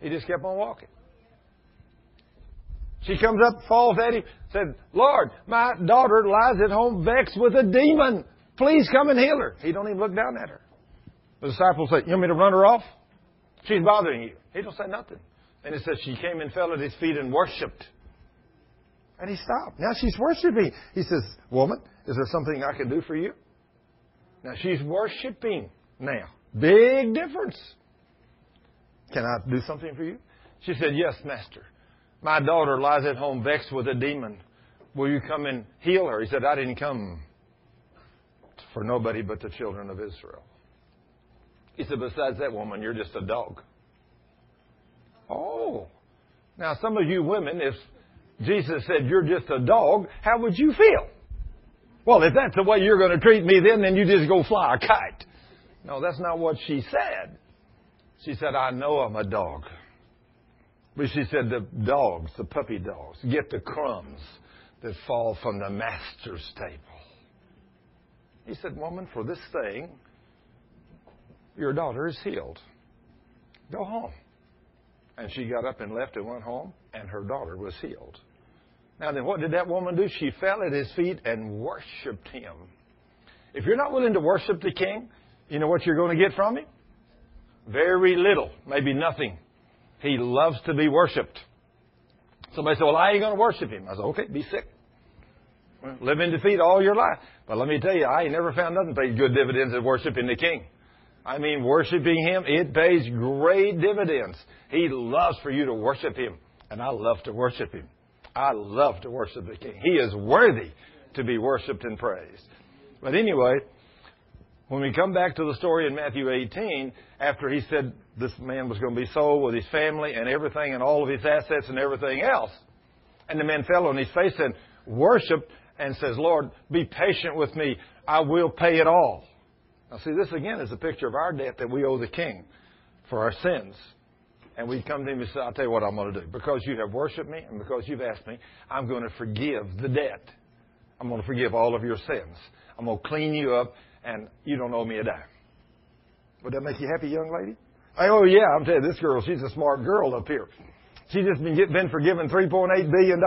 He just kept on walking. She comes up, falls at him, said, Lord, my daughter lies at home vexed with a demon. Please come and heal her. He don't even look down at her. The disciples say, You want me to run her off? She's bothering you. He don't say nothing. And it says she came and fell at his feet and worshipped. And he stopped. Now she's worshiping. He says, Woman, is there something I can do for you? Now she's worshiping now. Big difference. Can I do something for you? She said, Yes, Master. My daughter lies at home vexed with a demon. Will you come and heal her? He said, I didn't come for nobody but the children of Israel. He said, Besides that woman, you're just a dog. Oh. Now, some of you women, if Jesus said you're just a dog, how would you feel? Well, if that's the way you're going to treat me, then, then you just go fly a kite. No, that's not what she said. She said, I know I'm a dog. But she said, the dogs, the puppy dogs, get the crumbs that fall from the master's table. He said, Woman, for this thing, your daughter is healed. Go home. And she got up and left and went home, and her daughter was healed. Now, then, what did that woman do? She fell at his feet and worshiped him. If you're not willing to worship the king, you know what you're going to get from him? Very little, maybe nothing. He loves to be worshiped. Somebody said, Well, I ain't going to worship him. I said, Okay, be sick. Live in defeat all your life. But let me tell you, I ain't never found nothing pays good dividends at worshiping the king. I mean, worshiping Him, it pays great dividends. He loves for you to worship Him. And I love to worship Him. I love to worship the King. He is worthy to be worshiped and praised. But anyway, when we come back to the story in Matthew 18, after he said this man was going to be sold with his family and everything and all of his assets and everything else, and the man fell on his face and worshiped and says, Lord, be patient with me. I will pay it all. Now, see, this again is a picture of our debt that we owe the king for our sins. And we come to him and say, I'll tell you what I'm going to do. Because you have worshiped me and because you've asked me, I'm going to forgive the debt. I'm going to forgive all of your sins. I'm going to clean you up and you don't owe me a dime. Would that make you happy, young lady? Oh, yeah, I'm telling you, this girl, she's a smart girl up here. She's just been, get, been forgiven $3.8 billion.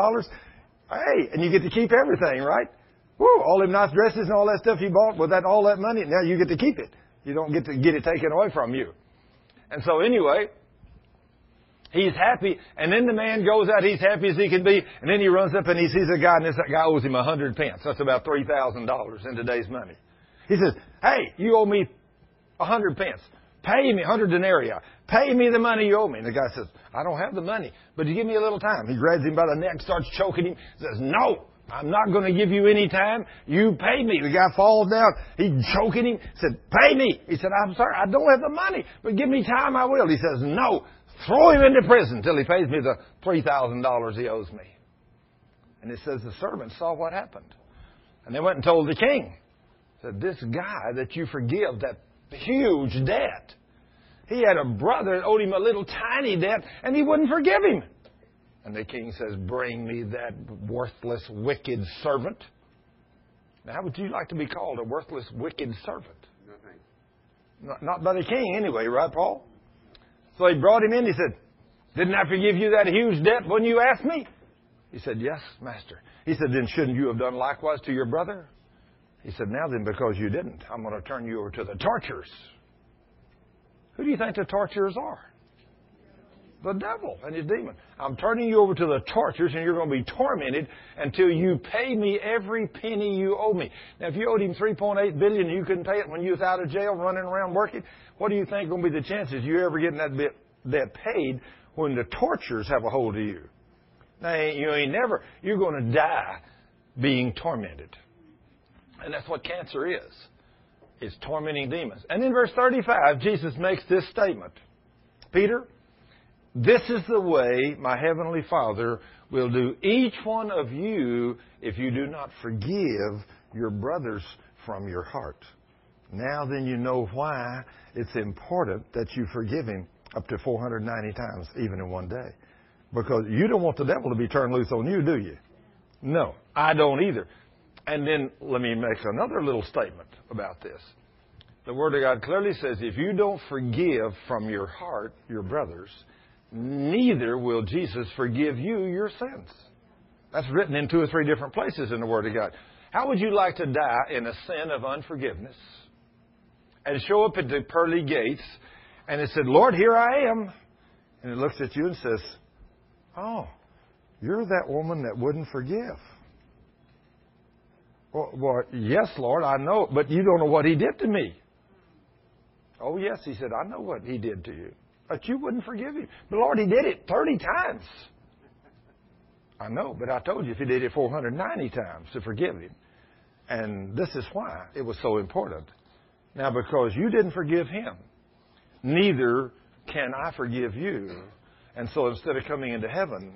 Hey, and you get to keep everything, right? Woo, all them nice dresses and all that stuff you bought with that, all that money, now you get to keep it. You don't get to get it taken away from you. And so anyway, he's happy, and then the man goes out, he's happy as he can be, and then he runs up and he sees a guy, and this guy owes him a hundred pence. That's about three thousand dollars in today's money. He says, Hey, you owe me a hundred pence. Pay me a hundred denarii. Pay me the money you owe me. And the guy says, I don't have the money, but you give me a little time. He grabs him by the neck, starts choking him, says, No, I'm not going to give you any time. You pay me. The guy falls down. He's choking him. He said, pay me. He said, I'm sorry, I don't have the money, but give me time, I will. He says, no. Throw him into prison till he pays me the $3,000 he owes me. And it says the servants saw what happened. And they went and told the king. Said, this guy that you forgive that huge debt, he had a brother that owed him a little tiny debt, and he wouldn't forgive him. And the king says, Bring me that worthless, wicked servant. Now, how would you like to be called a worthless, wicked servant? Not by the king, anyway, right, Paul? So he brought him in. He said, Didn't I forgive you that huge debt when you asked me? He said, Yes, master. He said, Then shouldn't you have done likewise to your brother? He said, Now then, because you didn't, I'm going to turn you over to the torturers. Who do you think the torturers are? the devil and his demon. I'm turning you over to the torturers, and you're going to be tormented until you pay me every penny you owe me. Now, if you owed him 3.8 billion and you couldn't pay it when you was out of jail running around working, what do you think going to be the chances you ever getting that bit, that paid when the torturers have a hold of you? Now, you ain't never, you're going to die being tormented. And that's what cancer is. It's tormenting demons. And in verse 35, Jesus makes this statement. Peter, this is the way my heavenly Father will do each one of you if you do not forgive your brothers from your heart. Now then you know why it's important that you forgive him up to 490 times, even in one day. Because you don't want the devil to be turned loose on you, do you? No, I don't either. And then let me make another little statement about this. The Word of God clearly says if you don't forgive from your heart your brothers, neither will Jesus forgive you your sins. That's written in two or three different places in the Word of God. How would you like to die in a sin of unforgiveness and show up at the pearly gates and it said, Lord, here I am. And it looks at you and says, Oh, you're that woman that wouldn't forgive. Well, well, yes, Lord, I know, but you don't know what he did to me. Oh, yes, he said, I know what he did to you but you wouldn't forgive him. But Lord, he did it 30 times. I know, but I told you if he did it 490 times to forgive him. And this is why it was so important. Now, because you didn't forgive him, neither can I forgive you. And so instead of coming into heaven,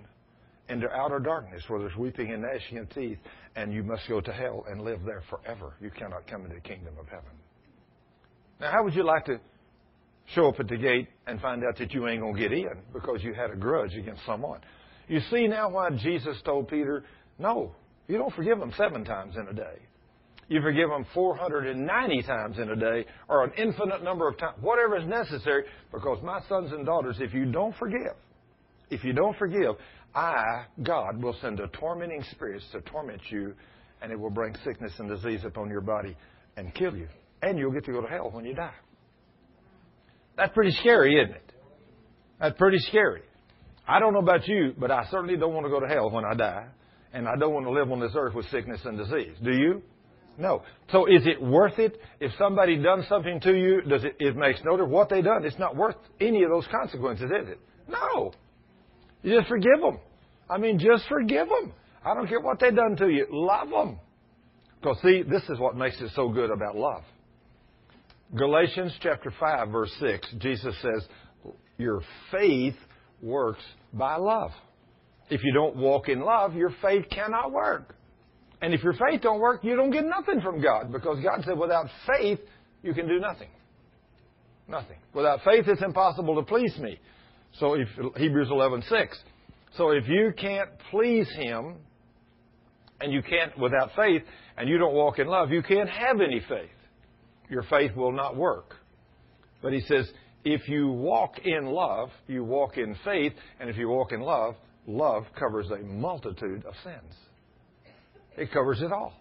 into outer darkness where there's weeping and gnashing of teeth, and you must go to hell and live there forever. You cannot come into the kingdom of heaven. Now, how would you like to show up at the gate and find out that you ain't going to get in because you had a grudge against someone. You see now why Jesus told Peter, no, you don't forgive them seven times in a day. You forgive them 490 times in a day or an infinite number of times, whatever is necessary, because my sons and daughters, if you don't forgive, if you don't forgive, I, God, will send a tormenting spirit to torment you, and it will bring sickness and disease upon your body and kill you. And you'll get to go to hell when you die. That's pretty scary, isn't it? That's pretty scary. I don't know about you, but I certainly don't want to go to hell when I die. And I don't want to live on this earth with sickness and disease. Do you? No. So is it worth it? If somebody done something to you, does it, it makes no difference what they done. It's not worth any of those consequences, is it? No. You just forgive them. I mean, just forgive them. I don't care what they've done to you. Love them. Because see, this is what makes it so good about love. Galatians chapter 5 verse 6, Jesus says, your faith works by love. If you don't walk in love, your faith cannot work. And if your faith don't work, you don't get nothing from God because God said without faith, you can do nothing. Nothing. Without faith, it's impossible to please me. So if Hebrews 11:6. So if you can't please Him, and you can't without faith, and you don't walk in love, you can't have any faith. Your faith will not work. But He says, if you walk in love, you walk in faith, and if you walk in love, love covers a multitude of sins. It covers it all.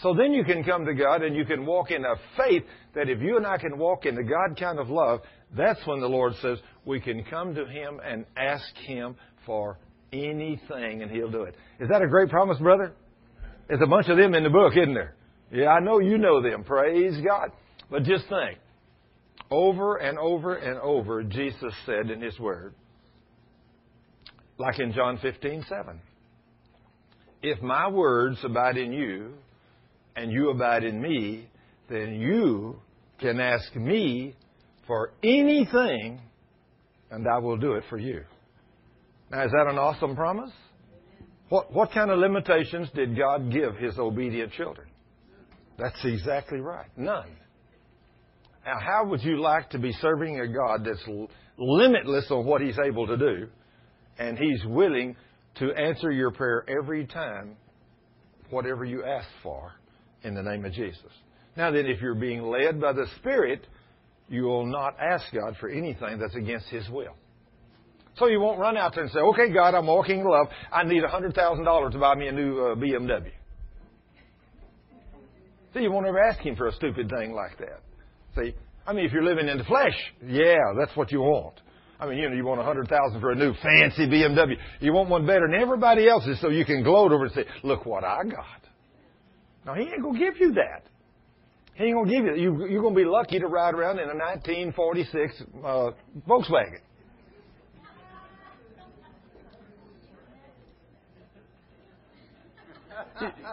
So then you can come to God and you can walk in a faith that if you and I can walk in the God kind of love, that's when the Lord says we can come to Him and ask Him for anything and He'll do it. Is that a great promise, brother? There's a bunch of them in the book, isn't there? Yeah, I know you know them. Praise God. But just think. Over and over and over, Jesus said in His Word, like in John 15, 7. If my words abide in you, and you abide in me, then you can ask me for anything, and I will do it for you. Now, is that an awesome promise? What, what kind of limitations did God give His obedient children? That's exactly right. None. Now, how would you like to be serving a God that's limitless on what He's able to do, and He's willing to answer your prayer every time, whatever you ask for, in the name of Jesus? Now, then, if you're being led by the Spirit, you will not ask God for anything that's against His will. So you won't run out there and say, okay, God, I'm walking in love. I need $100,000 to buy me a new uh, BMW. See, you won't ever ask Him for a stupid thing like that. See, I mean, if you're living in the flesh, yeah, that's what you want. I mean, you know, you want a hundred thousand for a new fancy BMW. You want one better than everybody else's, so you can gloat over and say, "Look what I got." Now, he ain't gonna give you that. He ain't gonna give you. you you're gonna be lucky to ride around in a 1946 uh, Volkswagen.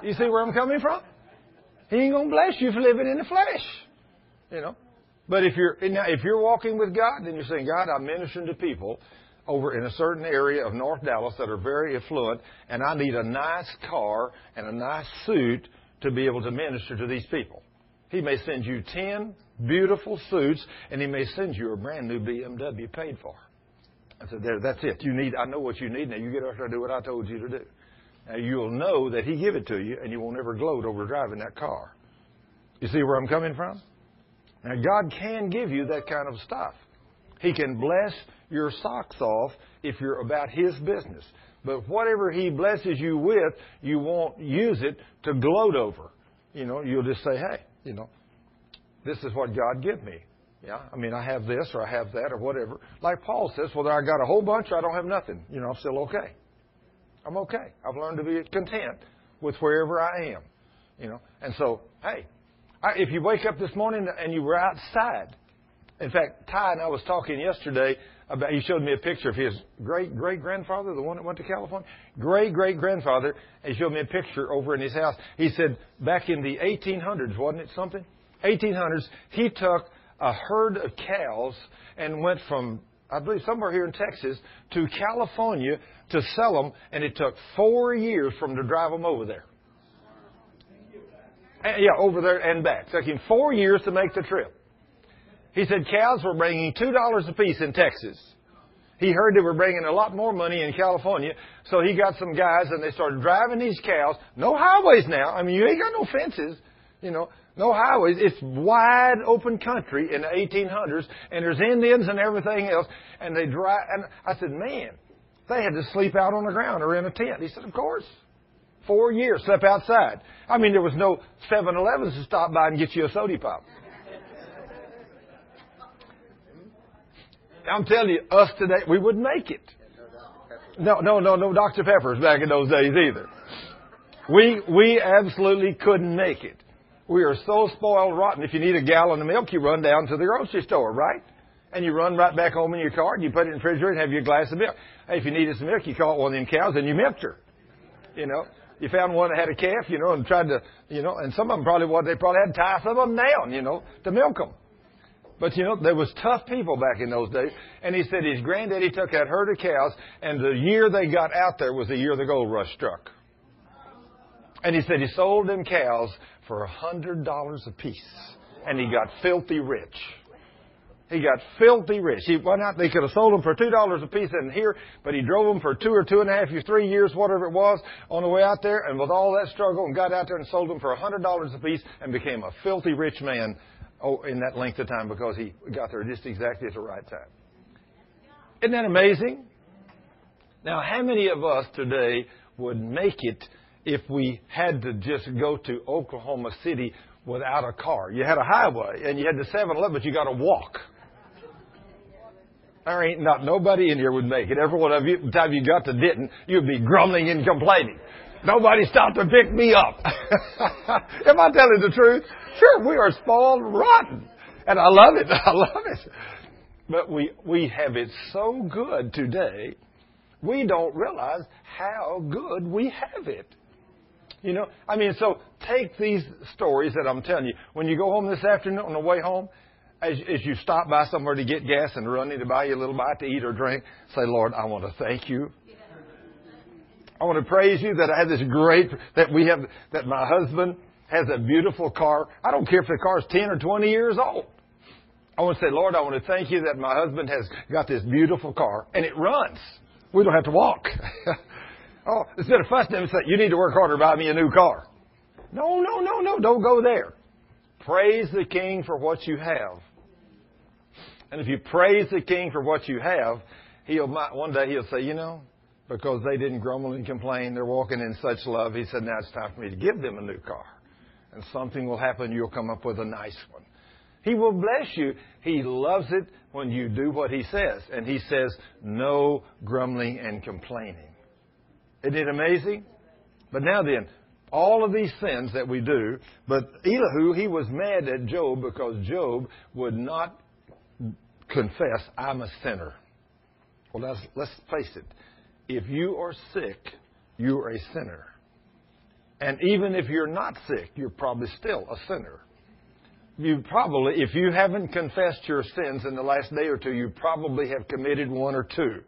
You see where I'm coming from? He ain't gonna bless you for living in the flesh. You know. But if you're now, if you're walking with God, then you're saying, God, I'm ministering to people over in a certain area of North Dallas that are very affluent, and I need a nice car and a nice suit to be able to minister to these people. He may send you ten beautiful suits, and he may send you a brand new BMW paid for. I said, there, that's it. You need. I know what you need. Now you get out there and do what I told you to do. You'll know that he give it to you, and you won't ever gloat over driving that car. You see where I'm coming from? Now, God can give you that kind of stuff. He can bless your socks off if you're about His business. But whatever He blesses you with, you won't use it to gloat over. You know, you'll just say, hey, you know, this is what God give me. Yeah, I mean, I have this or I have that or whatever. Like Paul says, whether I got a whole bunch or I don't have nothing, you know, I'm still okay. I'm okay. I've learned to be content with wherever I am. You know, and so, hey, I, if you wake up this morning and you were outside, in fact, Ty and I was talking yesterday about, he showed me a picture of his great great grandfather, the one that went to California. Great great grandfather, he showed me a picture over in his house. He said back in the 1800s, wasn't it something? 1800s, he took a herd of cows and went from, I believe, somewhere here in Texas to California to sell them, and it took four years for him to drive them over there. Eh, yeah, over there and back. It took him four years to make the trip. He said cows were bringing two dollars a piece in Texas. He heard they were bringing a lot more money in California, so he got some guys and they started driving these cows. No highways now. I mean, you ain't got no fences, you know, no highways. It's wide open country in the 1800s, and there's Indians and everything else. And they drive. And I said, man, they had to sleep out on the ground or in a tent. He said, of course. Four years, slept outside. I mean, there was no 7-Elevens to stop by and get you a soda pop. I'm telling you, us today, we wouldn't make it. No, no, no, no Dr. Peppers back in those days either. We, we absolutely couldn't make it. We are so spoiled rotten. If you need a gallon of milk, you run down to the grocery store, right? And you run right back home in your car and you put it in the refrigerator and have your glass of milk. Hey, if you needed some milk, you caught one of them cows and you milked her. You know? You found one that had a calf, you know, and tried to, you know, and some of them probably what they probably had to tie some of them down, you know, to milk them. But you know, there was tough people back in those days. And he said his granddaddy took that herd of cows, and the year they got out there was the year the gold rush struck. And he said he sold them cows for a hundred dollars a piece, and he got filthy rich. He got filthy rich. He went out. They could have sold them for two dollars a piece in here, but he drove them for two or two and a half years, three years, whatever it was, on the way out there, and with all that struggle, and got out there and sold them for a hundred dollars a piece, and became a filthy rich man oh, in that length of time because he got there just exactly at the right time. Isn't that amazing? Now, how many of us today would make it if we had to just go to Oklahoma City without a car? You had a highway and you had the 7-Eleven, but you got to walk. There ain't not nobody in here would make it. Every one of you, time you got to Denton, you'd be grumbling and complaining. Nobody stopped to pick me up. Am I telling the truth? Sure, we are spoiled rotten. And I love it. I love it. But we, we have it so good today, we don't realize how good we have it. You know, I mean, so take these stories that I'm telling you. When you go home this afternoon on the way home, as, as you stop by somewhere to get gas and running to buy you a little bite to eat or drink, say, Lord, I want to thank you. I want to praise you that I have this great, that we have, that my husband has a beautiful car. I don't care if the car is 10 or 20 years old. I want to say, Lord, I want to thank you that my husband has got this beautiful car and it runs. We don't have to walk. oh, instead of fussing him and say, you need to work harder, buy me a new car. No, no, no, no, don't go there. Praise the King for what you have. And if you praise the king for what you have, he'll one day he'll say, you know, because they didn't grumble and complain, they're walking in such love. He said, now it's time for me to give them a new car, and something will happen. You'll come up with a nice one. He will bless you. He loves it when you do what he says, and he says, no grumbling and complaining. Isn't it amazing? But now then, all of these sins that we do, but Elihu, he was mad at Job because Job would not confess, I'm a sinner. Well, let's, let's face it. If you are sick, you are a sinner. And even if you're not sick, you're probably still a sinner. You probably, if you haven't confessed your sins in the last day or two, you probably have committed one or two.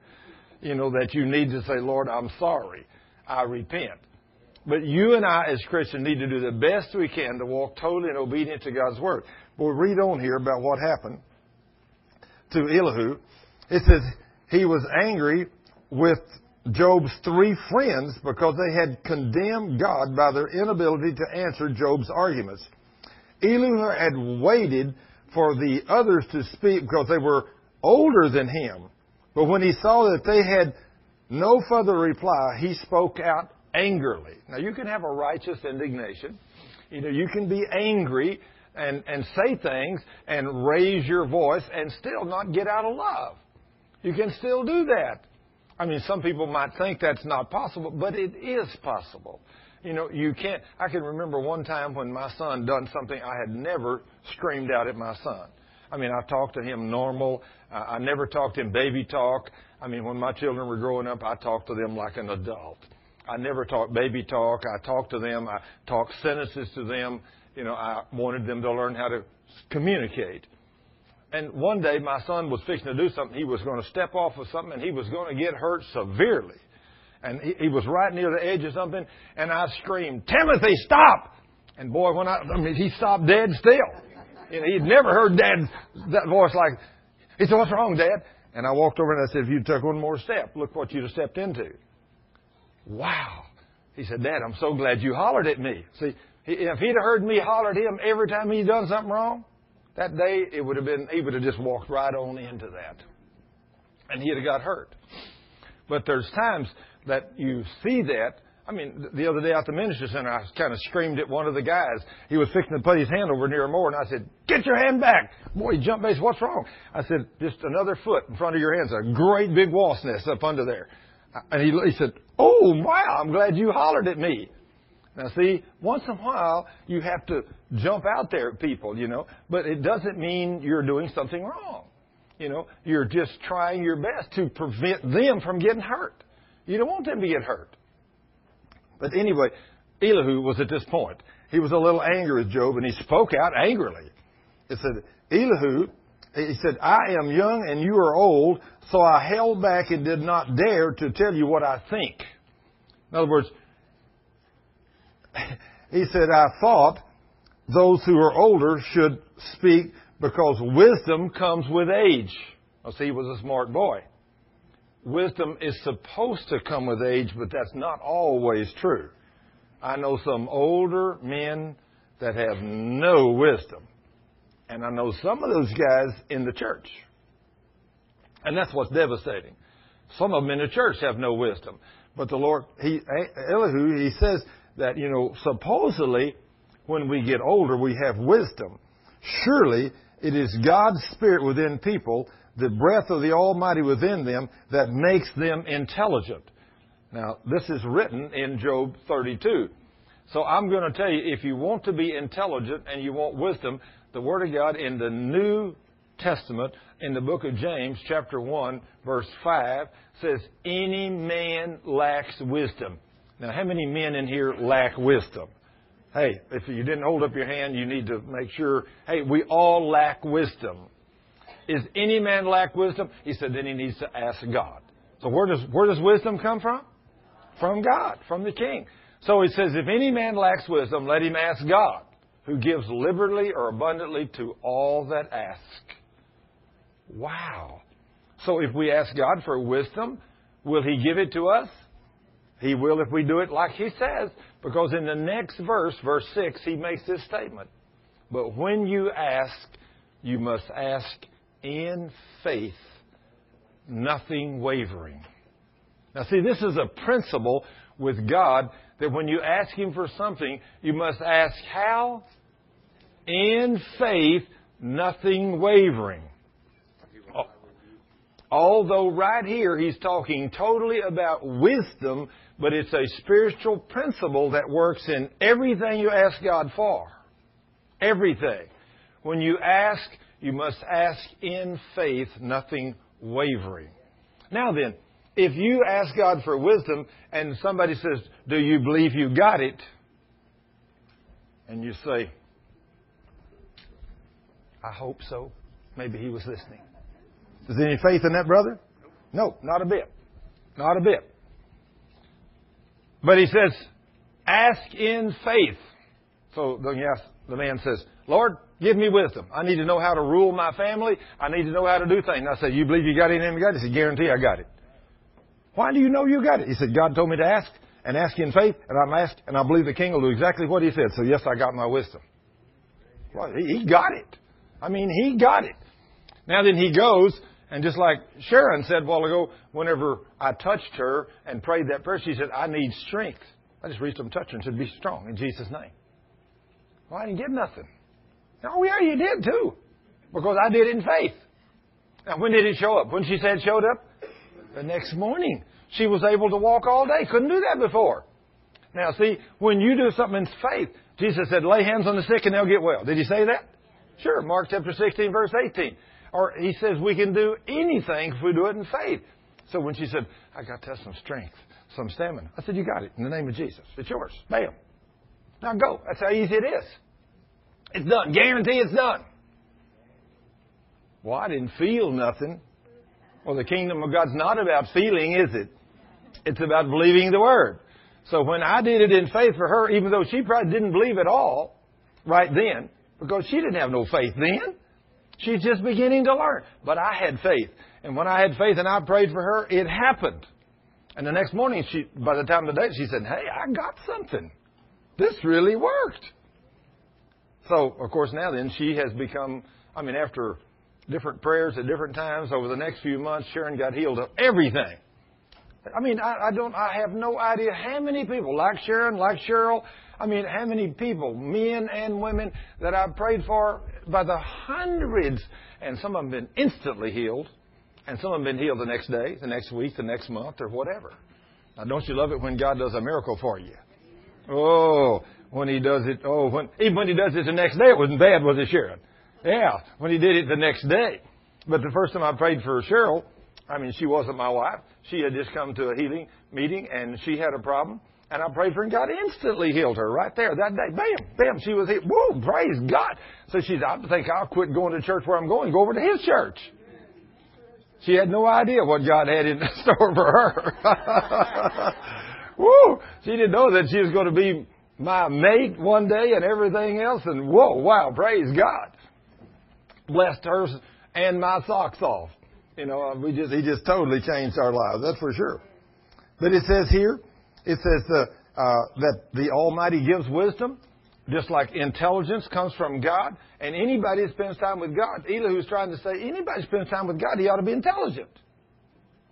You know, that you need to say, Lord, I'm sorry. I repent. But you and I, as Christians, need to do the best we can to walk totally and obedient to God's Word. We'll read on here about what happened to Elihu, it says he was angry with Job's three friends because they had condemned God by their inability to answer Job's arguments. Elihu had waited for the others to speak because they were older than him. But when he saw that they had no further reply, he spoke out angrily. Now you can have a righteous indignation. You know, you can be angry and, and say things and raise your voice and still not get out of love. You can still do that. I mean, some people might think that's not possible, but it is possible. You know, you can't. I can remember one time when my son done something I had never screamed out at my son. I mean, I talked to him normal. I never talked in baby talk. I mean, when my children were growing up, I talked to them like an adult. I never talked baby talk. I talked to them. I talked sentences to them you know, I wanted them to learn how to communicate. And one day my son was fixing to do something. He was going to step off of something and he was going to get hurt severely. And he, he was right near the edge of something and I screamed, Timothy, stop! And boy, when I, I mean, he stopped dead still. You know, he'd never heard dad, that voice like, he said, what's wrong, dad? And I walked over and I said, if you took one more step, look what you'd have stepped into. Wow. He said, Dad, I'm so glad you hollered at me. See, if he'd have heard me holler at him every time he'd done something wrong, that day it would have been he would have just walked right on into that. And he'd have got hurt. But there's times that you see that. I mean, the other day at the ministry center, I kind of screamed at one of the guys. He was fixing to put his hand over near a mower, and I said, "Get your hand back!" Boy, he jumped base. What's wrong? I said, "Just another foot in front of your hands. A great big wasp nest up under there." And he, he said, "Oh wow! I'm glad you hollered at me." Now, see, once in a while you have to jump out there at people, you know, but it doesn't mean you're doing something wrong. You know, you're just trying your best to prevent them from getting hurt. You don't want them to get hurt. But anyway, Elihu was at this point. He was a little angry with Job, and he spoke out angrily. It said, Elihu, he said, I am young and you are old, so I held back and did not dare to tell you what I think. In other words, he said, I thought those who are older should speak because wisdom comes with age. Well, see, he was a smart boy. Wisdom is supposed to come with age, but that's not always true. I know some older men that have no wisdom. And I know some of those guys in the church. And that's what's devastating. Some of them in the church have no wisdom. But the Lord, he, Elihu, he says that, you know, supposedly when we get older, we have wisdom. Surely it is God's Spirit within people, the breath of the Almighty within them, that makes them intelligent. Now, this is written in Job 32. So I'm going to tell you, if you want to be intelligent and you want wisdom, the Word of God in the New Testament, in the book of James, chapter 1, verse 5, says, Any man lacks wisdom. Now, how many men in here lack wisdom? Hey, if you didn't hold up your hand, you need to make sure, hey, we all lack wisdom. Is any man lack wisdom? He said, then he needs to ask God. So where does, where does wisdom come from? From God, from the King. So he says, if any man lacks wisdom, let him ask God, who gives liberally or abundantly to all that ask. Wow. So if we ask God for wisdom, will he give it to us? He will if we do it like he says, because in the next verse, verse 6, he makes this statement. But when you ask, you must ask in faith, nothing wavering. Now, see, this is a principle with God that when you ask Him for something, you must ask how? In faith, nothing wavering. Although right here he's talking totally about wisdom, but it's a spiritual principle that works in everything you ask God for. Everything. When you ask, you must ask in faith, nothing wavering. Now then, if you ask God for wisdom and somebody says, Do you believe you got it? And you say, I hope so. Maybe he was listening. Is there any faith in that brother? No, not a bit. Not a bit. But he says, ask in faith. So yes, the man says, Lord, give me wisdom. I need to know how to rule my family. I need to know how to do things. And I said, you believe you got it in God? He said, guarantee I got it. Why do you know you got it? He said, God told me to ask and ask in faith, and I'm asked, and I believe the king will do exactly what he said. So yes, I got my wisdom. Well, he got it. I mean, he got it. Now then he goes, and just like Sharon said a while ago, whenever I touched her and prayed that prayer, she said, I need strength. I just reached up and touched her and said, be strong in Jesus' name. Well, I didn't get nothing. Oh, yeah, you did too. Because I did it in faith. Now, when did it show up? When she said it showed up? The next morning. She was able to walk all day. Couldn't do that before. Now, see, when you do something in faith, Jesus said, lay hands on the sick and they'll get well. Did he say that? Sure. Mark chapter 16, verse 18. Or he says we can do anything if we do it in faith. So when she said, I got to have some strength, some stamina, I said, You got it in the name of Jesus. It's yours. Bam. Now go. That's how easy it is. It's done. Guarantee it's done. Well, I didn't feel nothing. Well, the kingdom of God's not about feeling, is it? It's about believing the word. So when I did it in faith for her, even though she probably didn't believe at all right then, because she didn't have no faith then. She's just beginning to learn. But I had faith. And when I had faith and I prayed for her, it happened. And the next morning, she, by the time of the day, she said, Hey, I got something. This really worked. So, of course, now then, she has become, I mean, after different prayers at different times over the next few months, Sharon got healed of everything. I mean, I, I don't, I have no idea how many people, like Sharon, like Cheryl, I mean, how many people, men and women, that I've prayed for by the hundreds, and some of them been instantly healed, and some of them been healed the next day, the next week, the next month, or whatever. Now, don't you love it when God does a miracle for you? Oh, when He does it, oh, when, even when He does it the next day, it wasn't bad, was it, Sharon? Yeah, when He did it the next day. But the first time I prayed for Cheryl, I mean, she wasn't my wife. She had just come to a healing meeting, and she had a problem And I prayed for her, and God instantly healed her right there that day. Bam, bam, she was healed. Whoa, praise God. So she said, I think I'll quit going to church where I'm going, go over to his church. She had no idea what God had in store for her. Woo! She didn't know that she was going to be my mate one day and everything else. And whoa, wow, praise God. Blessed her and my socks off. You know, we just, he just totally changed our lives. That's for sure. But it says here, it says uh, uh, that the Almighty gives wisdom, just like intelligence comes from God. And anybody that spends time with God, Elihu's trying to say, anybody spends time with God, he ought to be intelligent.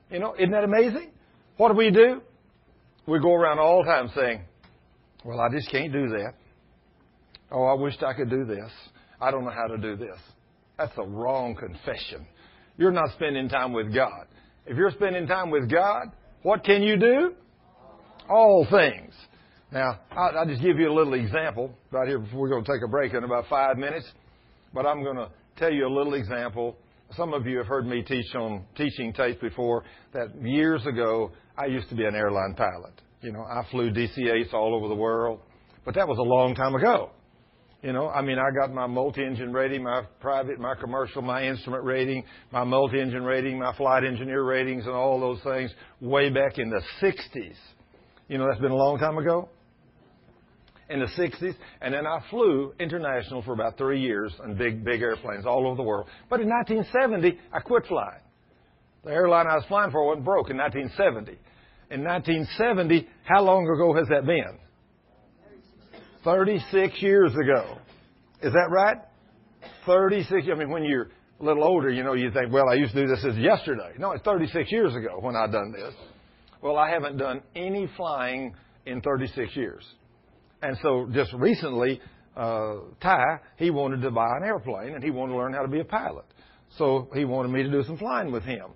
You know, isn't that amazing? What do we do? We go around all the time saying, well, I just can't do that. Oh, I wished I could do this. I don't know how to do this. That's a wrong confession. You're not spending time with God. If you're spending time with God, what can you do? All things. Now, I'll, just give you a little example right here before we're going to take a break in about five minutes. But I'm going to tell you a little example. Some of you have heard me teach on teaching tapes before that years ago I used to be an airline pilot. You know, I flew DC-8s all over the world, but that was a long time ago. You know, I mean, I got my multi-engine rating, my private, my commercial, my instrument rating, my multi-engine rating, my flight engineer ratings, and all those things way back in the 60s. You know, that's been a long time ago. In the 60s, and then I flew international for about three years on big, big airplanes all over the world. But in 1970, I quit flying. The airline I was flying for went broke in 1970. In 1970, how long ago has that been? 36 years ago. Is that right? 36, I mean, when you're a little older, you know, you think, well, I used to do this as yesterday. No, it's 36 years ago when I done this. Well, I haven't done any flying in 36 years. And so just recently, uh, Ty, he wanted to buy an airplane and he wanted to learn how to be a pilot. So he wanted me to do some flying with him.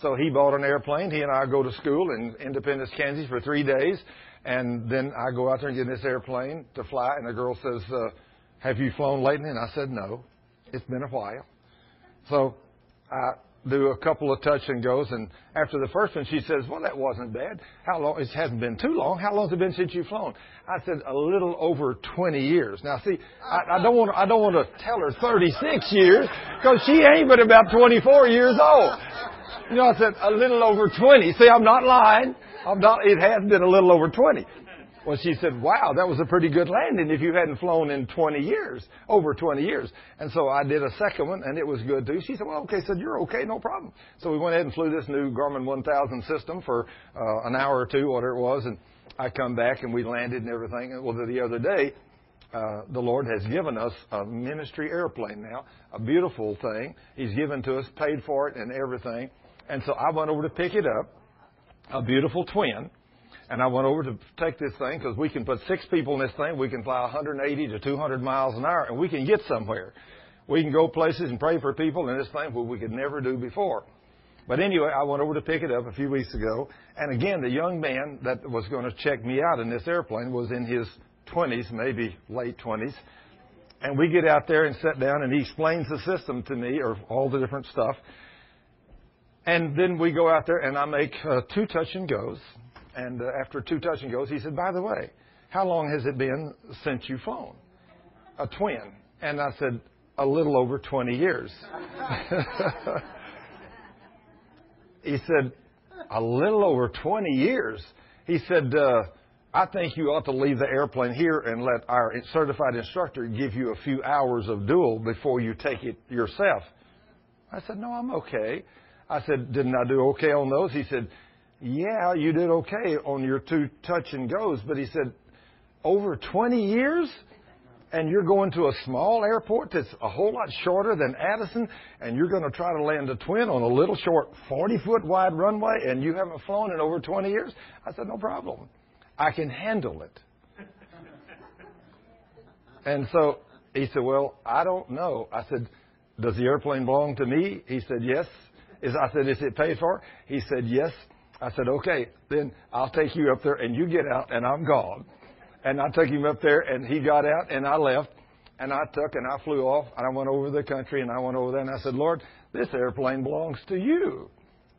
So he bought an airplane. He and I go to school in Independence, Kansas for three days. And then I go out there and get in this airplane to fly, and the girl says, uh, Have you flown lately? And I said, No. It's been a while. So I do a couple of touch and goes, and after the first one, she says, Well, that wasn't bad. How long? It hasn't been too long. How long has it been since you've flown? I said, A little over 20 years. Now, see, I, I don't want to, I don't want to tell her 36 years, because she ain't but about 24 years old. You know, I said, A little over 20. See, I'm not lying. I'm not, it has been a little over 20. Well, she said, wow, that was a pretty good landing if you hadn't flown in 20 years, over 20 years. And so I did a second one and it was good too. She said, well, okay, said, you're okay, no problem. So we went ahead and flew this new Garmin 1000 system for uh, an hour or two, whatever it was. And I come back and we landed and everything. Well, the other day, uh, the Lord has given us a ministry airplane now, a beautiful thing. He's given to us, paid for it and everything. And so I went over to pick it up a beautiful twin. And I went over to take this thing because we can put six people in this thing. We can fly 180 to 200 miles an hour and we can get somewhere. We can go places and pray for people in this thing what we could never do before. But anyway, I went over to pick it up a few weeks ago. And again, the young man that was going to check me out in this airplane was in his 20s, maybe late 20s. And we get out there and sit down and he explains the system to me or all the different stuff. And then we go out there and I make uh, two touch and goes. And uh, after two touch and goes, he said, by the way, how long has it been since you've flown? A twin. And I said, a little over 20 years. he said, a little over 20 years. He said, uh, I think you ought to leave the airplane here and let our certified instructor give you a few hours of dual before you take it yourself. I said, no, I'm okay. I said, didn't I do okay on those? He said, yeah, you did okay on your two touch and goes. But he said, over 20 years? And you're going to a small airport that's a whole lot shorter than Addison, and you're going to try to land a twin on a little short 40 foot wide runway, and you haven't flown in over 20 years? I said, no problem. I can handle it. and so he said, well, I don't know. I said, does the airplane belong to me? He said, yes. Is I said, is it paid for? He said, yes. I said, okay, then I'll take you up there and you get out and I'm gone. And I took him up there and he got out and I left and I took and I flew off and I went over the country and I went over there and I said, Lord, this airplane belongs to you.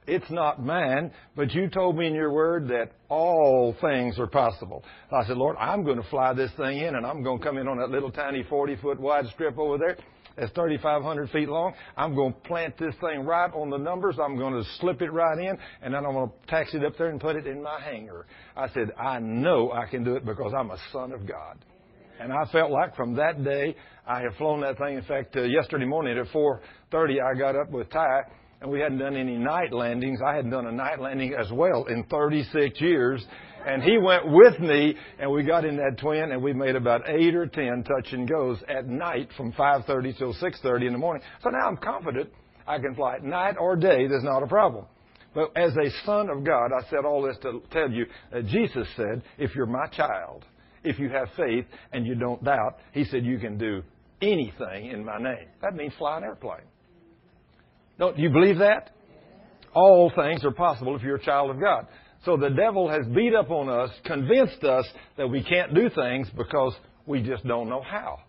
It's not mine, but you told me in your word that all things are possible. I said, Lord, I'm going to fly this thing in and I'm going to come in on that little tiny 40 foot wide strip over there. That's 3,500 feet long. I'm going to plant this thing right on the numbers. I'm going to slip it right in and then I'm going to tax it up there and put it in my hangar. I said, I know I can do it because I'm a son of God. And I felt like from that day I have flown that thing. In fact, uh, yesterday morning at 4:30, I got up with Ty, and we hadn't done any night landings. I hadn't done a night landing as well in 36 years, and he went with me, and we got in that twin, and we made about eight or ten touch and goes at night from 5:30 till 6:30 in the morning. So now I'm confident I can fly at night or day. There's not a problem. But as a son of God, I said all this to tell you that Jesus said, if you're my child, if you have faith and you don't doubt, he said you can do anything in my name. That means fly an airplane. Don't you believe that? All things are possible if you're a child of God. So the devil has beat up on us, convinced us that we can't do things because we just don't know how.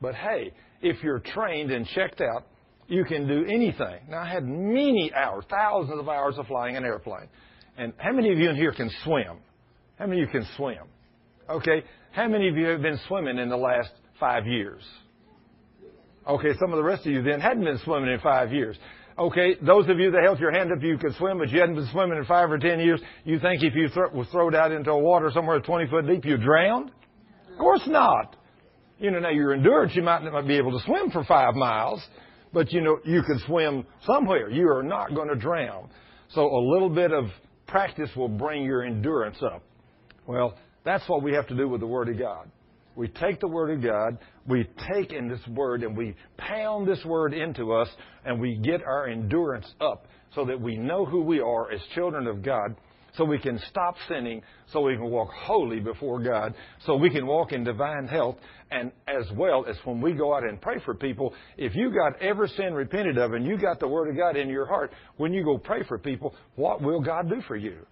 But hey, if you're trained and checked out, you can do anything. Now I had many hours, thousands of hours of flying an airplane. And how many of you in here can swim? How many of you can swim? Okay, how many of you have been swimming in the last five years? Okay, some of the rest of you then hadn't been swimming in five years. Okay, those of you that held your hand up, you could swim, but you hadn't been swimming in five or ten years. You think if you th- was thrown out into a water somewhere 20 foot deep, you drowned? Of course not. You know, now your endurance, you might not be able to swim for five miles, but you know, you could swim somewhere. You are not going to drown. So a little bit of practice will bring your endurance up. Well, that's what we have to do with the Word of God. We take the Word of God, we take in this Word, and we pound this Word into us, and we get our endurance up so that we know who we are as children of God, so we can stop sinning, so we can walk holy before God, so we can walk in divine health, and as well as when we go out and pray for people, if you got every sin repented of and you got the Word of God in your heart, when you go pray for people, what will God do for you?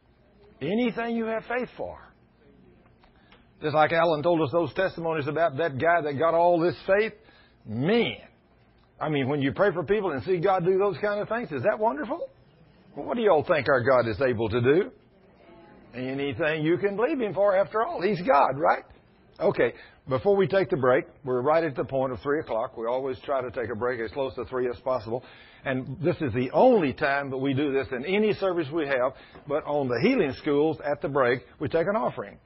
Anything you have faith for. Just like Alan told us those testimonies about that guy that got all this faith. Man. I mean, when you pray for people and see God do those kind of things, is that wonderful? Well, what do y'all think our God is able to do? Anything you can believe Him for, after all. He's God, right? Okay, before we take the break, we're right at the point of 3 o'clock. We always try to take a break as close to 3 as possible. And this is the only time that we do this in any service we have. But on the healing schools at the break, we take an offering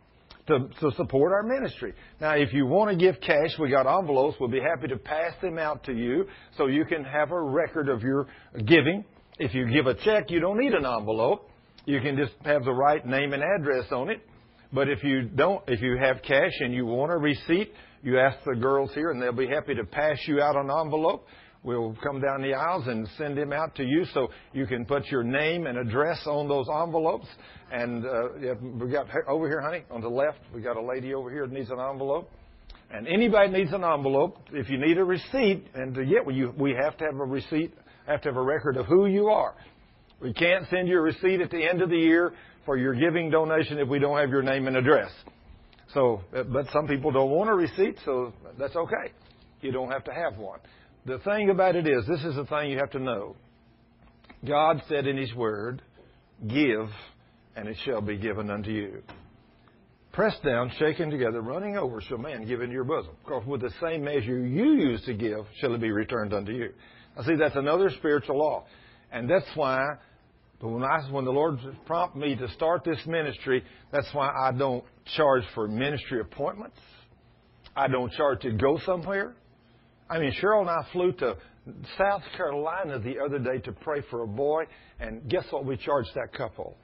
to, to support our ministry. Now, if you want to give cash, we got envelopes. We'll be happy to pass them out to you so you can have a record of your giving. If you give a check, you don't need an envelope. You can just have the right name and address on it. But if you don't, if you have cash and you want a receipt, you ask the girls here and they'll be happy to pass you out an envelope. We'll come down the aisles and send them out to you so you can put your name and address on those envelopes. And uh, we got over here, honey, on the left, we got a lady over here that needs an envelope. And anybody needs an envelope. If you need a receipt, and to get you, we have to have a receipt, have to have a record of who you are. We can't send you a receipt at the end of the year for your giving donation if we don't have your name and address. So, uh, but some people don't want a receipt, so that's okay. You don't have to have one. The thing about it is, this is the thing you have to know. God said in His Word, Give, and it shall be given unto you. Pressed down, shaken together, running over, shall man give into your bosom. Because with the same measure you use to give, shall it be returned unto you. Now, see, that's another spiritual law. And that's why, when, I, when the Lord prompted me to start this ministry, that's why I don't charge for ministry appointments. I don't charge to go somewhere. I mean, Cheryl and I flew to South Carolina the other day to pray for a boy, and guess what we charged that couple?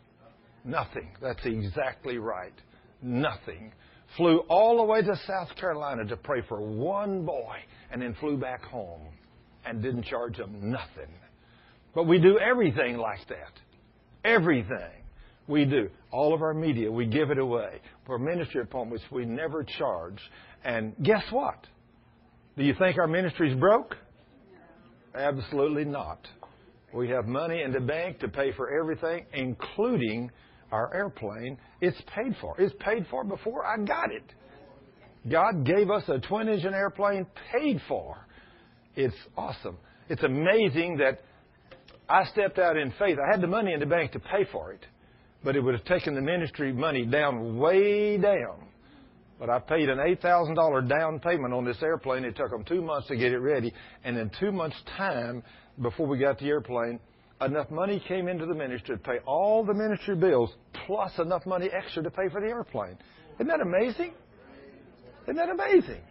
Nothing. That's exactly right. Nothing. Flew all the way to South Carolina to pray for one boy, and then flew back home and didn't charge them nothing. But we do everything like that. Everything we do. All of our media, we give it away. For ministry appointments, we never charge. And guess what? Do you think our ministry's broke? Absolutely not. We have money in the bank to pay for everything, including our airplane. It's paid for. It's paid for before I got it. God gave us a twin engine airplane paid for. It's awesome. It's amazing that I stepped out in faith. I had the money in the bank to pay for it, but it would have taken the ministry money down way down. But I paid an $8,000 down payment on this airplane. It took them two months to get it ready. And in two months' time, before we got the airplane, enough money came into the ministry to pay all the ministry bills, plus enough money extra to pay for the airplane. Isn't that amazing? Isn't that amazing?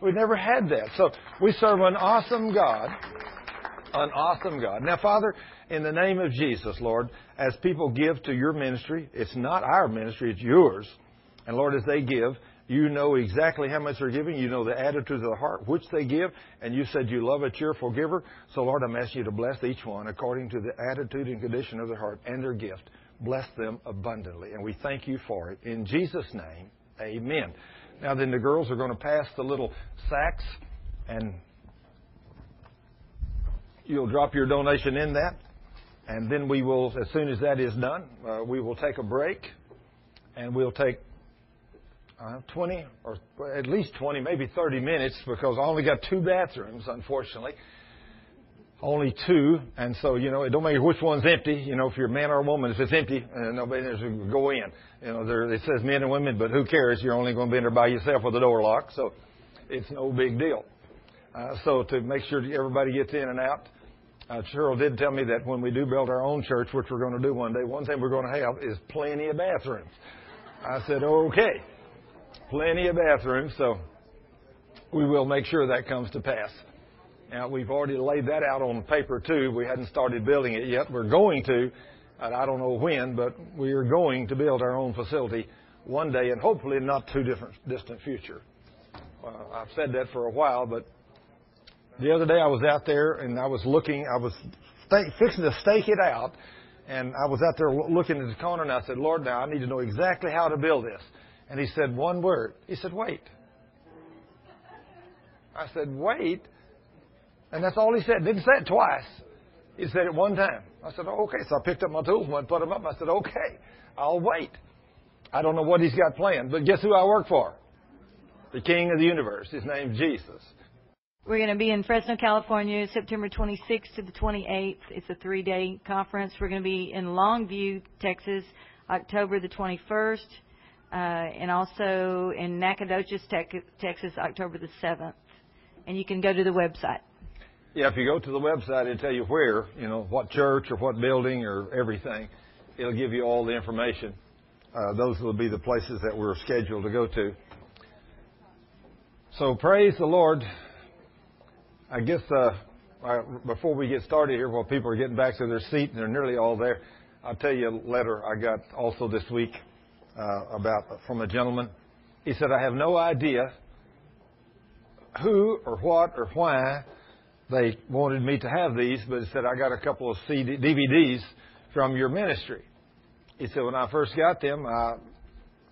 We never had that. So we serve an awesome God. An awesome God. Now, Father, in the name of Jesus, Lord, as people give to your ministry, it's not our ministry, it's yours. And Lord, as they give, you know exactly how much they're giving. You know the attitude of the heart which they give. And you said you love a cheerful giver. So, Lord, I'm asking you to bless each one according to the attitude and condition of their heart and their gift. Bless them abundantly. And we thank you for it. In Jesus' name, amen. Now, then the girls are going to pass the little sacks and you'll drop your donation in that. And then we will, as soon as that is done, uh, we will take a break and we'll take uh, 20 or at least 20, maybe 30 minutes because I only got two bathrooms, unfortunately. Only two, and so you know it don't matter which one's empty. You know if you're a man or a woman, if it's empty, uh, nobody there's go in. You know there it says men and women, but who cares? You're only going to be in there by yourself with the door locked, so it's no big deal. Uh, so to make sure everybody gets in and out, uh, Cheryl did tell me that when we do build our own church, which we're going to do one day, one thing we're going to have is plenty of bathrooms. I said, okay plenty of bathrooms, so we will make sure that comes to pass. Now, we've already laid that out on paper too. We hadn't started building it yet. We're going to, and I don't know when, but we are going to build our own facility one day and hopefully not too distant future. Uh, I've said that for a while, but the other day I was out there and I was looking, I was fixing to stake it out, and I was out there looking at the corner and I said, Lord, now I need to know exactly how to build this. And he said one word. He said, wait. I said, wait. And that's all he said. Didn't say it twice. He said it one time. I said, oh, okay. So I picked up my tools and went put them up. I said, okay, I'll wait. I don't know what he's got planned, but guess who I work for? The King of the universe. His name's Jesus. We're going to be in Fresno, California, September 26th to the 28th. It's a three-day conference. We're going to be in Longview, Texas, October the 21st uh, and also in Nacogdoches, Texas, October the 7th. And you can go to the website. Yeah, if you go to the website, it'll tell you where, you know, what church or what building or everything. It'll give you all the information. Uh, those will be the places that we're scheduled to go to. So praise the Lord. I guess uh, I, before we get started here, while people are getting back to their seat and they're nearly all there, I'll tell you a letter I got also this week uh, about from a gentleman. He said, I have no idea who or what or why they wanted me to have these, but he said, I got a couple of CD, DVDs from your ministry. He said, when I first got them, I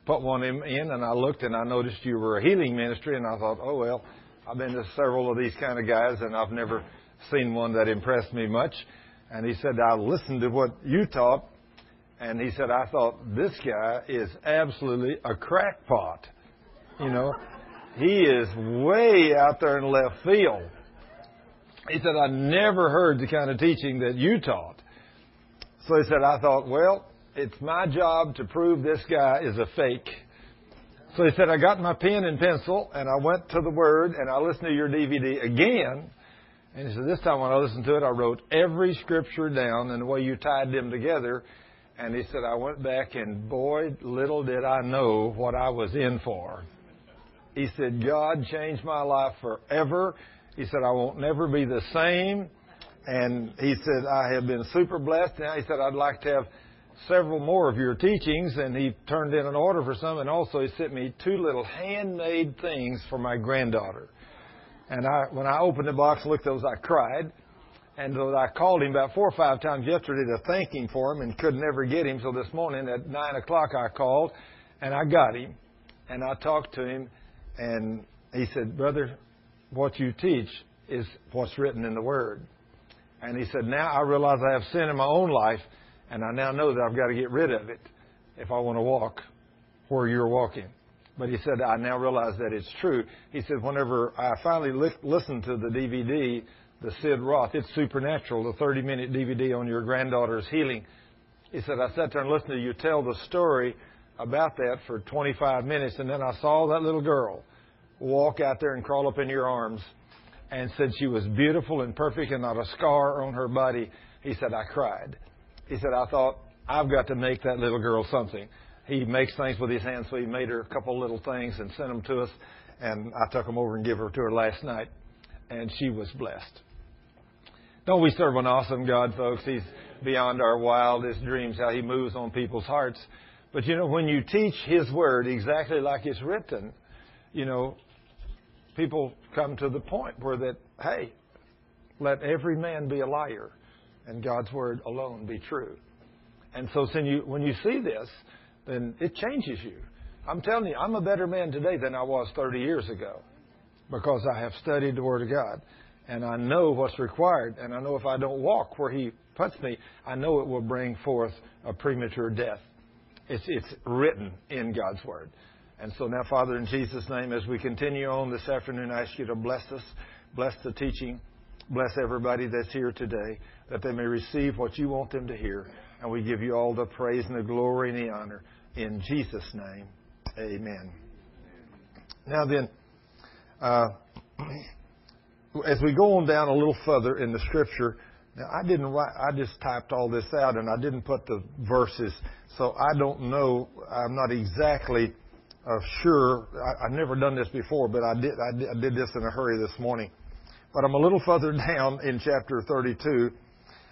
put one in and I looked and I noticed you were a healing ministry and I thought, oh well, I've been to several of these kind of guys and I've never seen one that impressed me much. And he said, I listened to what you taught and he said, I thought this guy is absolutely a crackpot. You know, he is way out there in left field. He said, I never heard the kind of teaching that you taught. So he said, I thought, well, it's my job to prove this guy is a fake. So he said, I got my pen and pencil and I went to the Word and I listened to your DVD again. And he said, this time when I listened to it, I wrote every scripture down and the way you tied them together and he said, I went back and boy, little did I know what I was in for. He said, God changed my life forever. He said, I won't never be the same. And he said, I have been super blessed. Now he said, I'd like to have several more of your teachings. And he turned in an order for some. And also he sent me two little handmade things for my granddaughter. And I, when I opened the box and looked at those, I cried. And so I called him about four or five times yesterday to thank him for him and could never get him. So this morning at nine o'clock I called and I got him and I talked to him and he said, Brother, what you teach is what's written in the Word. And he said, Now I realize I have sin in my own life and I now know that I've got to get rid of it if I want to walk where you're walking. But he said, I now realize that it's true. He said, whenever I finally li- listened to the DVD the Sid Roth, It's Supernatural, the 30 minute DVD on your granddaughter's healing. He said, I sat there and listened to you tell the story about that for 25 minutes, and then I saw that little girl walk out there and crawl up in your arms and said she was beautiful and perfect and not a scar on her body. He said, I cried. He said, I thought, I've got to make that little girl something. He makes things with his hands, so he made her a couple little things and sent them to us. And I took them over and gave her to her last night, and she was blessed. Don't we serve an awesome God, folks? He's beyond our wildest dreams, how he moves on people's hearts. But you know, when you teach his word exactly like it's written, you know, people come to the point where that, hey, let every man be a liar and God's word alone be true. And so when you, when you see this, then it changes you. I'm telling you, I'm a better man today than I was 30 years ago because I have studied the Word of God and I know what's required. And I know if I don't walk where He puts me, I know it will bring forth a premature death. It's, it's written in God's Word. And so now, Father, in Jesus' name, as we continue on this afternoon, I ask you to bless us, bless the teaching, bless everybody that's here today, that they may receive what you want them to hear. And we give you all the praise and the glory and the honor. In Jesus' name, amen. Now then, uh, as we go on down a little further in the scripture, now I didn't write, I just typed all this out and I didn't put the verses, so I don't know, I'm not exactly uh, sure. I, I've never done this before, but I did, I did, I did this in a hurry this morning. But I'm a little further down in chapter 32,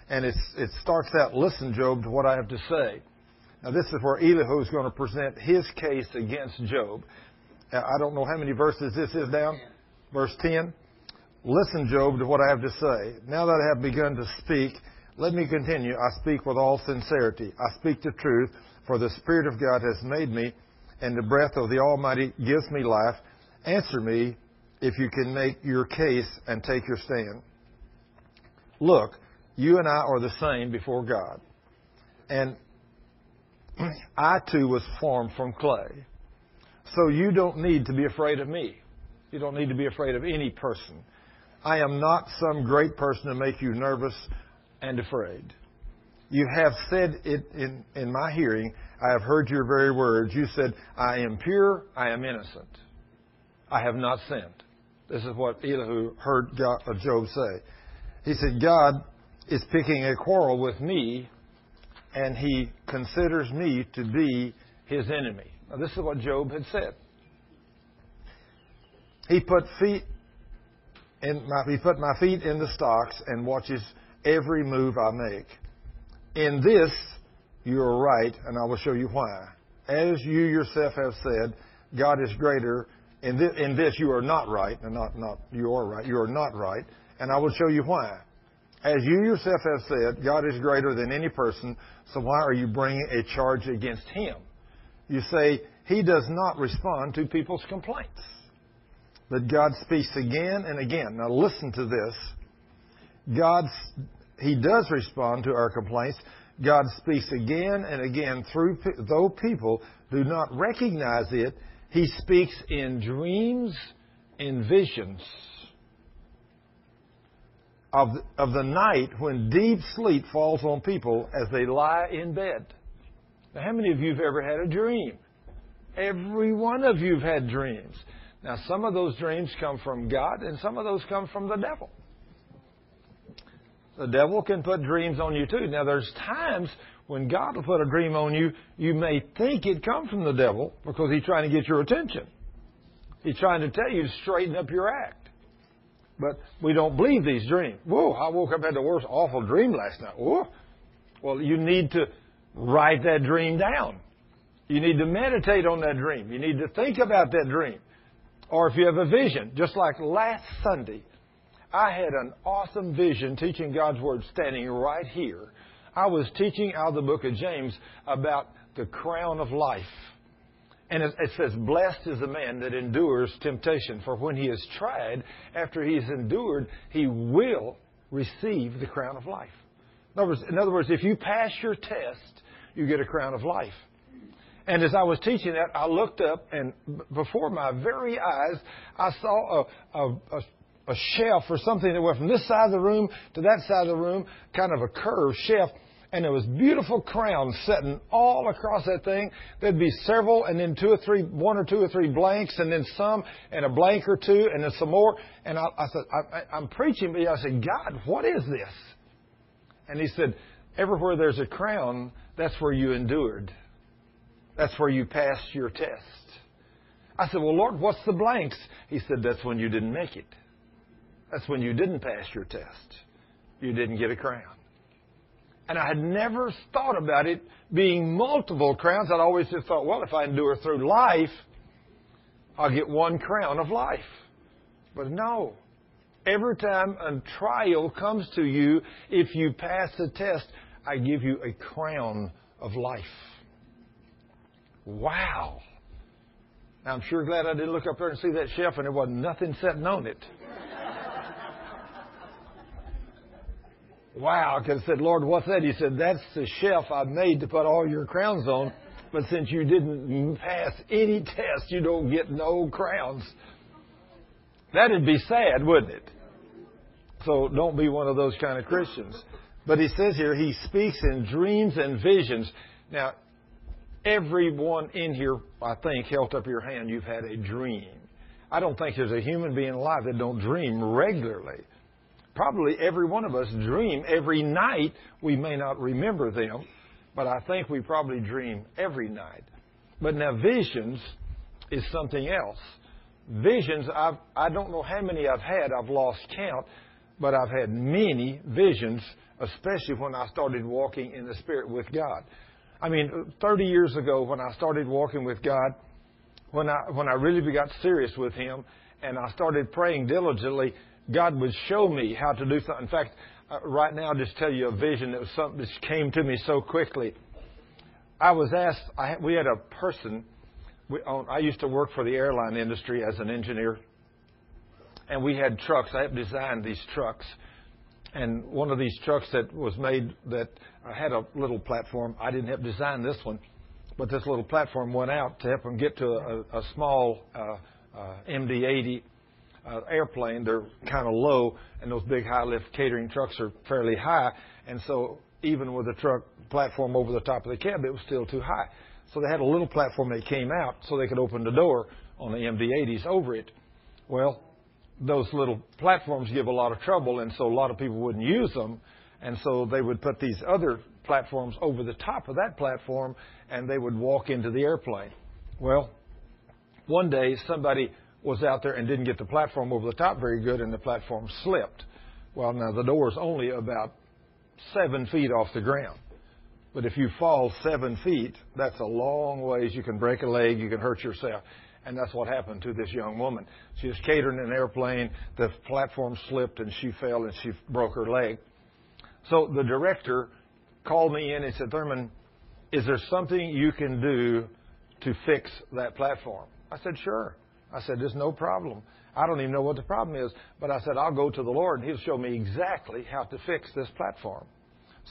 and it's, it starts out, listen, Job, to what I have to say. Now, this is where Elihu is going to present his case against Job. I don't know how many verses this is down. Verse 10. Listen, Job, to what I have to say. Now that I have begun to speak, let me continue. I speak with all sincerity. I speak the truth, for the Spirit of God has made me, and the breath of the Almighty gives me life. Answer me if you can make your case and take your stand. Look, you and I are the same before God. And I too was formed from clay. So you don't need to be afraid of me. You don't need to be afraid of any person. I am not some great person to make you nervous and afraid. You have said it in, in my hearing. I have heard your very words. You said, I am pure, I am innocent. I have not sinned. This is what Elihu heard God, uh, Job say. He said, God is picking a quarrel with me, and he considers me to be his enemy. Now, this is what Job had said. He put feet in my, he put my feet in the stocks and watches every move I make. In this, you are right, and I will show you why. As you yourself have said, God is greater. In this, in this you are not right, and not, not you are right. You are not right, and I will show you why. As you yourself have said, God is greater than any person, so why are you bringing a charge against him? You say, he does not respond to people's complaints. But God speaks again and again. Now listen to this. God, He does respond to our complaints. God speaks again and again through, though people do not recognize it, He speaks in dreams, in visions of, of the night when deep sleep falls on people as they lie in bed. Now, how many of you have ever had a dream? Every one of you have had dreams. Now, some of those dreams come from God, and some of those come from the devil. The devil can put dreams on you too. Now, there's times when God will put a dream on you, you may think it comes from the devil because he's trying to get your attention. He's trying to tell you to straighten up your act. But we don't believe these dreams. Whoa, I woke up had the worst awful dream last night. Whoa. Well, you need to write that dream down. You need to meditate on that dream. You need to think about that dream. Or if you have a vision, just like last Sunday, I had an awesome vision teaching God's Word standing right here. I was teaching out of the book of James about the crown of life. And it, says, Blessed is the man that endures temptation, for when he is tried, after he has endured, he will receive the crown of life. In other, words, in other words, if you pass your test, you get a crown of life. And as I was teaching that, I looked up, and before my very eyes, I saw a, a, a, a shelf or something that went from this side of the room to that side of the room, kind of a curved shelf. And there was beautiful crowns setting all across that thing. There'd be several, and then two or three, one or two or three blanks, and then some, and a blank or two, and then some more. And I, I said, I, I'm preaching, but I said, God, what is this? And he said, Everywhere there's a crown, that's where you endured. That's where you passed your test. I said, Well, Lord, what's the blanks? He said, That's when you didn't make it. That's when you didn't pass your test. You didn't get a crown. And I had never thought about it being multiple crowns. I'd always just thought, well, if I endure through life, I'll get one crown of life. But no. Every time a trial comes to you, if you pass the test, I give you a crown of life. Wow. Now, I'm sure glad I didn't look up there and see that shelf and there wasn't nothing sitting on it. wow, because I said, Lord, what's that? He said, that's the shelf I made to put all your crowns on. But since you didn't pass any test, you don't get no crowns. That'd be sad, wouldn't it? So don't be one of those kind of Christians. But he says here, he speaks in dreams and visions. Now, everyone in here, I think, held up your hand, you've had a dream. I don't think there's a human being alive that don't dream regularly. Probably every one of us dream every night. We may not remember them, but I think we probably dream every night. But now visions is something else. Visions, I've, I don't know how many I've had. I've lost count, but I've had many visions, especially when I started walking in the Spirit with God. I mean, 30 years ago when I started walking with God, when I, when I really got serious with Him and I started praying diligently, God would show me how to do something. In fact, uh, right now, I'll just tell you a vision that was something that came to me so quickly. I was asked, I, we had a person, we, on, I used to work for the airline industry as an engineer, and we had trucks. I helped design these trucks. And one of these trucks that was made that had a little platform, I didn't help design this one, but this little platform went out to help them get to a, a small uh, uh, MD-80 uh, airplane. They're kind of low, and those big high-lift catering trucks are fairly high. And so even with the truck platform over the top of the cab, it was still too high. So they had a little platform that came out so they could open the door on the MD-80s over it. Well, those little platforms give a lot of trouble, and so a lot of people wouldn't use them. And so they would put these other platforms over the top of that platform, and they would walk into the airplane. Well, one day somebody was out there and didn't get the platform over the top very good, and the platform slipped. Well, now the door is only about seven feet off the ground. But if you fall seven feet, that's a long ways. You can break a leg, you can hurt yourself. And that's what happened to this young woman. She was catering an airplane. The platform slipped and she fell and she broke her leg. So the director called me in and said, Thurman, is there something you can do to fix that platform? I said, sure. I said, there's no problem. I don't even know what the problem is, but I said, I'll go to the Lord and He'll show me exactly how to fix this platform.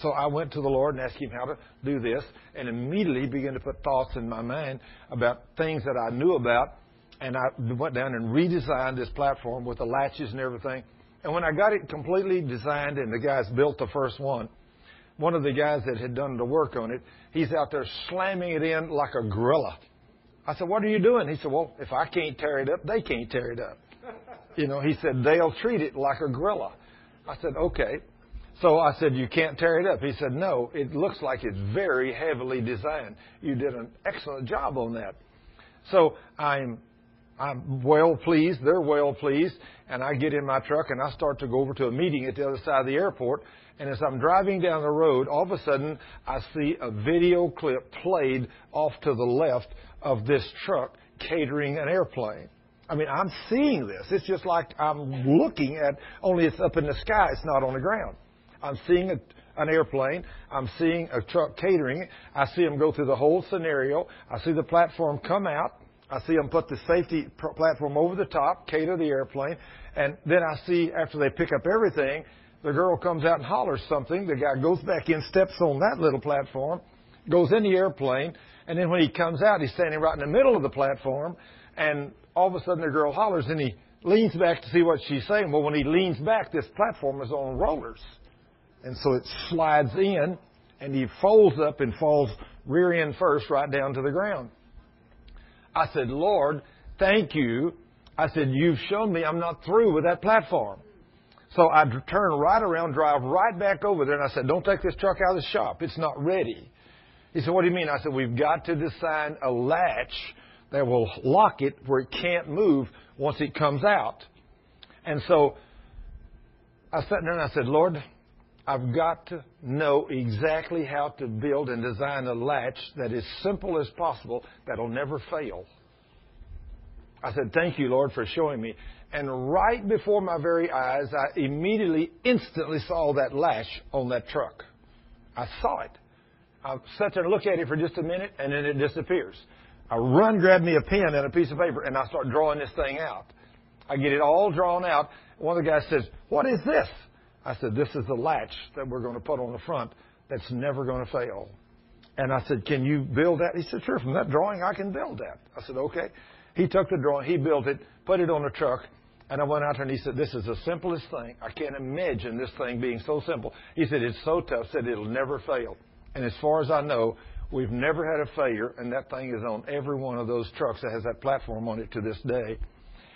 So I went to the Lord and asked Him how to do this, and immediately began to put thoughts in my mind about things that I knew about. And I went down and redesigned this platform with the latches and everything. And when I got it completely designed and the guys built the first one, one of the guys that had done the work on it, he's out there slamming it in like a gorilla. I said, What are you doing? He said, Well, if I can't tear it up, they can't tear it up. You know, he said, They'll treat it like a gorilla. I said, Okay. So I said, You can't tear it up. He said, No, it looks like it's very heavily designed. You did an excellent job on that. So I'm I'm well pleased. They're well pleased. And I get in my truck and I start to go over to a meeting at the other side of the airport. And as I'm driving down the road, all of a sudden I see a video clip played off to the left of this truck catering an airplane. I mean, I'm seeing this. It's just like I'm looking at, only it's up in the sky, it's not on the ground. I'm seeing a, an airplane. I'm seeing a truck catering. I see them go through the whole scenario. I see the platform come out. I see them put the safety platform over the top, cater the airplane. And then I see, after they pick up everything, the girl comes out and hollers something. The guy goes back in, steps on that little platform, goes in the airplane, and then when he comes out, he's standing right in the middle of the platform, and all of a sudden the girl hollers, and he leans back to see what she's saying. Well, when he leans back, this platform is on rollers. And so it slides in and he folds up and falls rear end first right down to the ground. I said, Lord, thank you. I said, you've shown me I'm not through with that platform. So I turn right around, drive right back over there, and I said, don't take this truck out of the shop. It's not ready. He said, what do you mean? I said, we've got to design a latch that will lock it where it can't move once it comes out. And so I sat there and I said, Lord, I've got to know exactly how to build and design a latch that is simple as possible that'll never fail. I said, Thank you, Lord, for showing me. And right before my very eyes, I immediately, instantly saw that latch on that truck. I saw it. I sat there and looked at it for just a minute, and then it disappears. I run, grab me a pen and a piece of paper, and I start drawing this thing out. I get it all drawn out. One of the guys says, What is this? I said, This is the latch that we're going to put on the front that's never going to fail. And I said, Can you build that? He said, Sure, from that drawing I can build that. I said, Okay. He took the drawing, he built it, put it on a truck, and I went out there and he said, This is the simplest thing. I can't imagine this thing being so simple. He said, It's so tough, said it'll never fail. And as far as I know, we've never had a failure, and that thing is on every one of those trucks that has that platform on it to this day.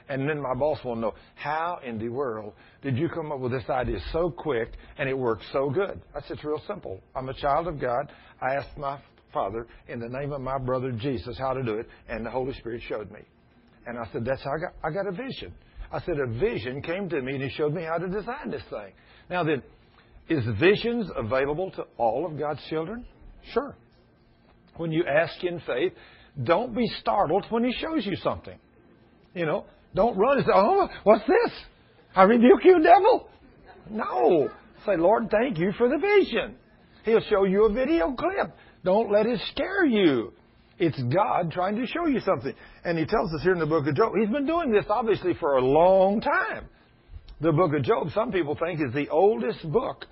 And then my boss will know, how in the world did you come up with this idea so quick and it works so good? I said, it's real simple. I'm a child of God. I asked my Father in the name of my brother Jesus how to do it, and the Holy Spirit showed me. And I said, that's how I got, I got a vision. I said, a vision came to me and he showed me how to design this thing. Now then, is visions available to all of God's children? Sure. When you ask in faith, don't be startled when he shows you something. You know, don't run and say, oh, what's this? I rebuke you, devil. No. Say, Lord, thank you for the vision. He'll show you a video clip. Don't let it scare you. It's God trying to show you something. And he tells us here in the book of Job, he's been doing this obviously for a long time. The book of Job, some people think, is the oldest book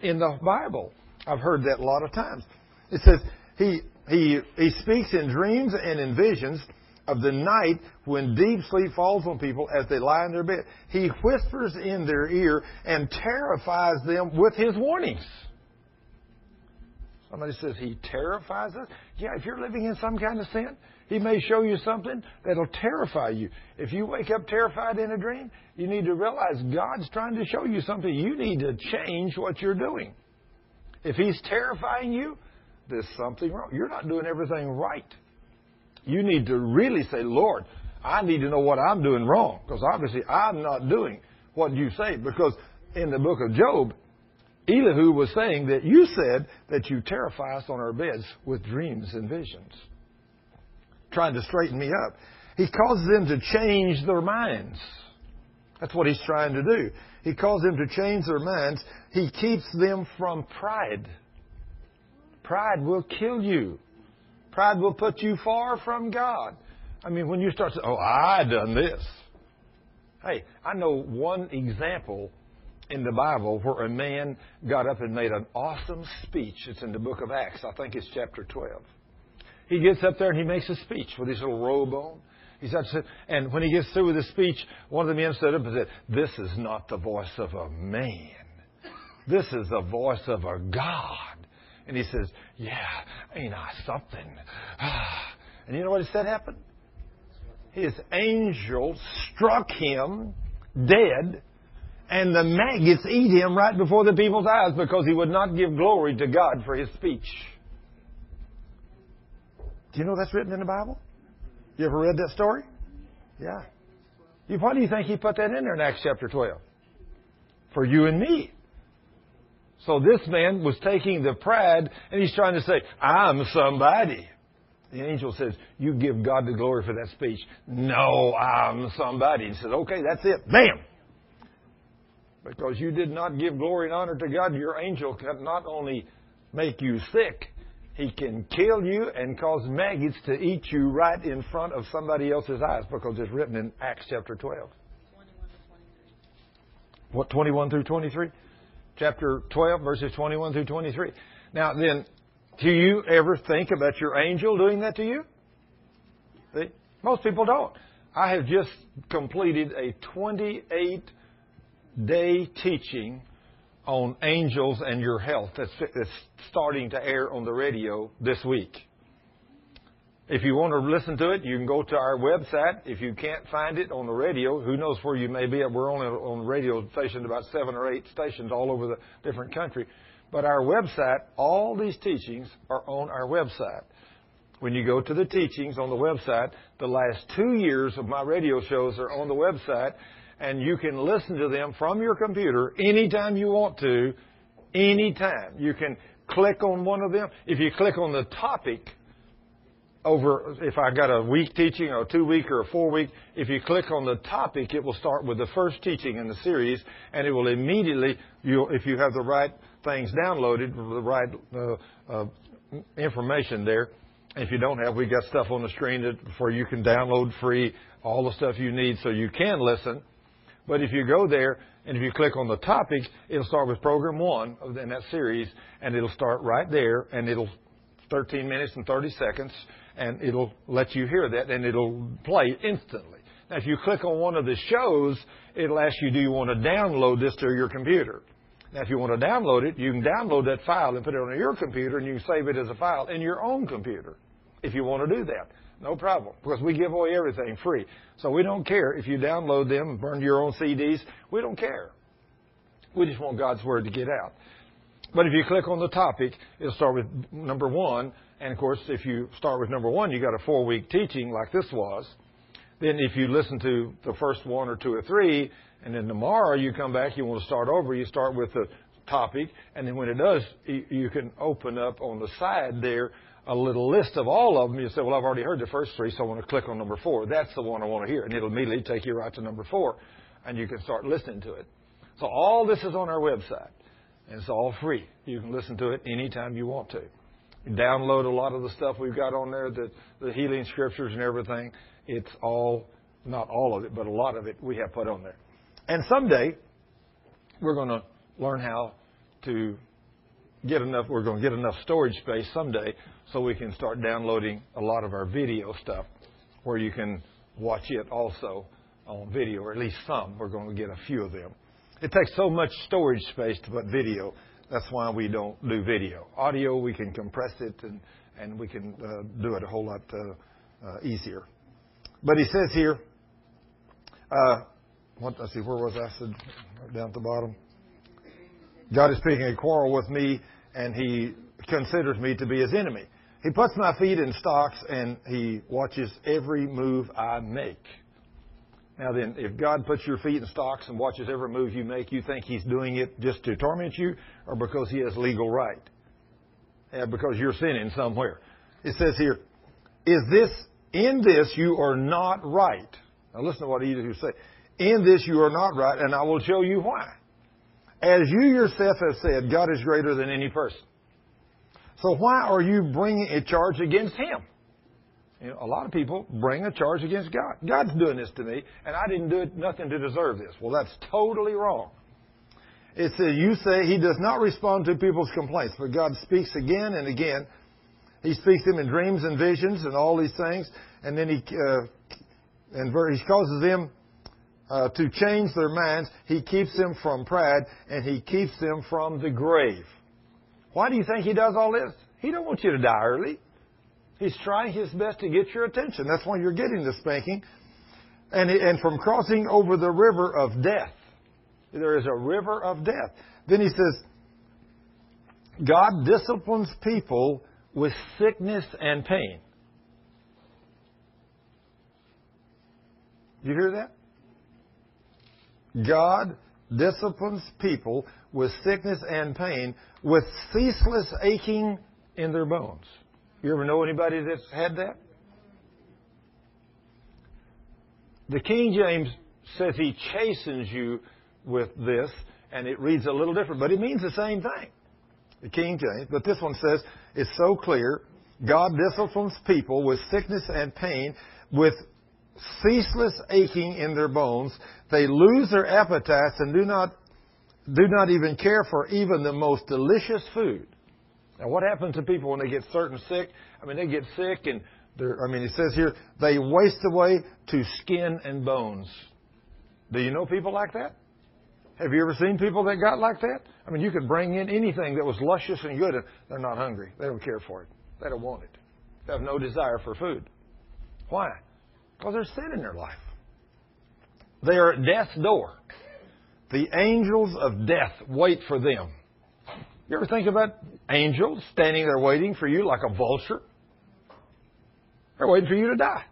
in the Bible. I've heard that a lot of times. It says, he, he, he speaks in dreams and in visions of the night when deep sleep falls on people as they lie in their bed. He whispers in their ear and terrifies them with his warnings. Somebody says he terrifies us. Yeah, if you're living in some kind of sin, he may show you something that'll terrify you. If you wake up terrified in a dream, you need to realize God's trying to show you something. You need to change what you're doing. If he's terrifying you, there's something wrong. You're not doing everything right. You need to really say, Lord, I need to know what I'm doing wrong because obviously I'm not doing what you say. Because in the book of Job, Elihu was saying that you said that you terrify us on our beds with dreams and visions, trying to straighten me up. He causes them to change their minds. That's what he's trying to do. He calls them to change their minds. He keeps them from pride. Pride will kill you. Pride will put you far from God. I mean, when you start saying, oh, I done this. Hey, I know one example in the Bible where a man got up and made an awesome speech. It's in the book of Acts. I think it's chapter 12. He gets up there and he makes a speech with his little robe on. He starts to, and when he gets through with his speech, one of the men stood up and said, This is not the voice of a man. This is the voice of a God. And he says, Yeah, ain't I something? and you know what he said happened? His angel struck him dead, and the maggots eat him right before the people's eyes because he would not give glory to God for his speech. Do you know that's written in the Bible? You ever read that story? Yeah. Why do you think he put that in there in Acts chapter 12? For you and me. So this man was taking the pride and he's trying to say, I'm somebody. The angel says, You give God the glory for that speech. No, I'm somebody. He says, Okay, that's it. Bam! Because you did not give glory and honor to God, your angel can not only make you sick, he can kill you and cause maggots to eat you right in front of somebody else's eyes because it's written in Acts chapter 12. 21 What, 21 through 23? Chapter 12, verses 21 through 23. Now then, do you ever think about your angel doing that to you? See? Most people don't. I have just completed a 28 day teaching on angels and your health that's, that's starting to air on the radio this week. If you want to listen to it, you can go to our website. If you can't find it on the radio, who knows where you may be. We're only on radio stations, about seven or eight stations all over the different country. But our website, all these teachings are on our website. When you go to the teachings on the website, the last two years of my radio shows are on the website, and you can listen to them from your computer anytime you want to, anytime. You can click on one of them. If you click on the topic over, if I got a week teaching or a two week or a four week, if you click on the topic, it will start with the first teaching in the series, and it will immediately, if you have the right things downloaded, the right uh, uh, information there. If you don't have, we got stuff on the screen that where you can download free all the stuff you need so you can listen. But if you go there and if you click on the topic, it'll start with program one in that series, and it'll start right there, and it'll 13 minutes and 30 seconds and it'll let you hear that and it'll play instantly. Now, if you click on one of the shows, it'll ask you, do you want to download this to your computer? Now, if you want to download it, you can download that file and put it on your computer and you can save it as a file in your own computer if you want to do that. No problem, because we give away everything free. So we don't care if you download them burn your own CDs. We don't care. We just want God's Word to get out. But if you click on the topic, it'll start with number one, and of course, if you start with number one, you got a four week teaching like this was. Then if you listen to the first one or two or three, and then tomorrow you come back, you want to start over, you start with the topic, and then when it does, you can open up on the side there a little list of all of them. You say, well, I've already heard the first three, so I want to click on number four. That's the one I want to hear. And it'll immediately take you right to number four, and you can start listening to it. So all this is on our website, and it's all free. You can listen to it anytime you want to download a lot of the stuff we've got on there, the, the healing scriptures and everything. It's all, not all of it, but a lot of it we have put on there. And someday, we're going to learn how to get enough, we're going to get enough storage space someday so we can start downloading a lot of our video stuff where you can watch it also on video, or at least some. We're going to get a few of them. It takes so much storage space to put video that's why we don't do video. Audio, we can compress it and, we can uh, do it a whole lot uh, uh, easier. But he says here, what, let's see, where was I? I said, down at the bottom. God is picking a quarrel with me and he considers me to be his enemy. He puts my feet in stocks and he watches every move I make. Now then, if God puts your feet in stocks and watches every move you make, you think He's doing it just to torment you or because He has legal right? Yeah, because you're sinning somewhere. It says here, is this, in this you are not right. Now listen to what he say. In this you are not right, and I will show you why. As you yourself have said, God is greater than any person. So why are you bringing a charge against Him? You know, a lot of people bring a charge against God. God's doing this to me, and I didn't do nothing to deserve this. Well, that's totally wrong. It says, you say he does not respond to people's complaints, but God speaks again and again. He speaks to them in dreams and visions and all these things, and then he, uh, and he causes them uh, to change their minds. He keeps them from pride, and he keeps them from the grave. Why do you think he does all this? He don't want you to die early. He's trying his best to get your attention. That's why you're getting the spanking. And, and from crossing over the river of death. There is a river of death. Then he says, God disciplines people with sickness and pain. You hear that? God disciplines people with sickness and pain, with ceaseless aching in their bones. You ever know anybody that's had that? The King James says he chastens you with this, and it reads a little different, but it means the same thing. The King James, but this one says it's so clear. God disciplines people with sickness and pain, with ceaseless aching in their bones. They lose their appetites and do not do not even care for even the most delicious food. Now, what happens to people when they get certain sick? I mean, they get sick and They're, I mean, it says here, they waste away to skin and bones. Do you know people like that? Have you ever seen people that got like that? I mean, you could bring in anything that was luscious and good, and they're not hungry. They don't care for it. They don't want it. They have no desire for food. Why? Because there's sin in their life. They are at death's door. The angels of death wait for them. You ever think about angels standing there waiting for you like a vulture? They're waiting for you to die.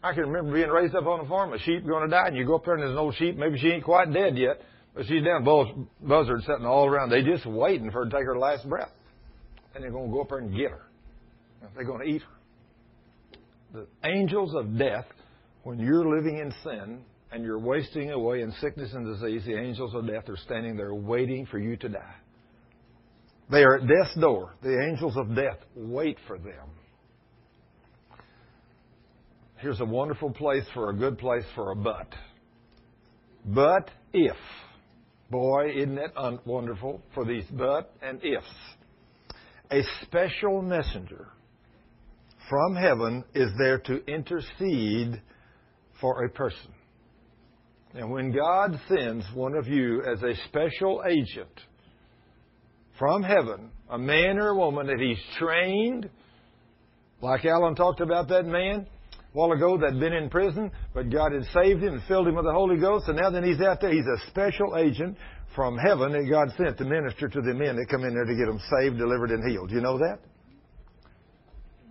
I can remember being raised up on a farm, a sheep going to die, and you go up there and there's an old sheep. Maybe she ain't quite dead yet, but she's down buzzards sitting all around. They just waiting for her to take her last breath, and they're going to go up there and get her. They're going to eat her. The angels of death, when you're living in sin and you're wasting away in sickness and disease, the angels of death are standing there waiting for you to die. They are at death's door. The angels of death wait for them. Here's a wonderful place for a good place for a but. But if. Boy, isn't it un- wonderful for these but and ifs. A special messenger from heaven is there to intercede for a person. And when God sends one of you as a special agent from heaven, a man or a woman that he's trained, like Alan talked about that man, a while ago that'd been in prison, but God had saved him and filled him with the Holy Ghost, and now then he's out there. He's a special agent from heaven that God sent to minister to the men that come in there to get them saved, delivered, and healed. You know that?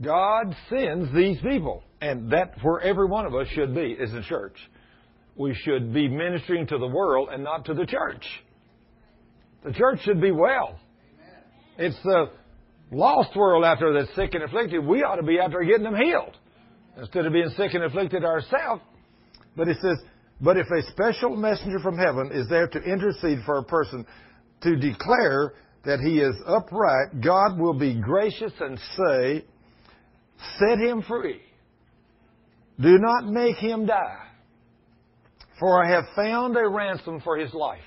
God sends these people, and that's where every one of us should be, is in church. We should be ministering to the world and not to the church. The church should be well. It's the lost world out there that's sick and afflicted. We ought to be out there getting them healed instead of being sick and afflicted ourselves. But it says, but if a special messenger from heaven is there to intercede for a person to declare that he is upright, God will be gracious and say, set him free. Do not make him die. For I have found a ransom for his life.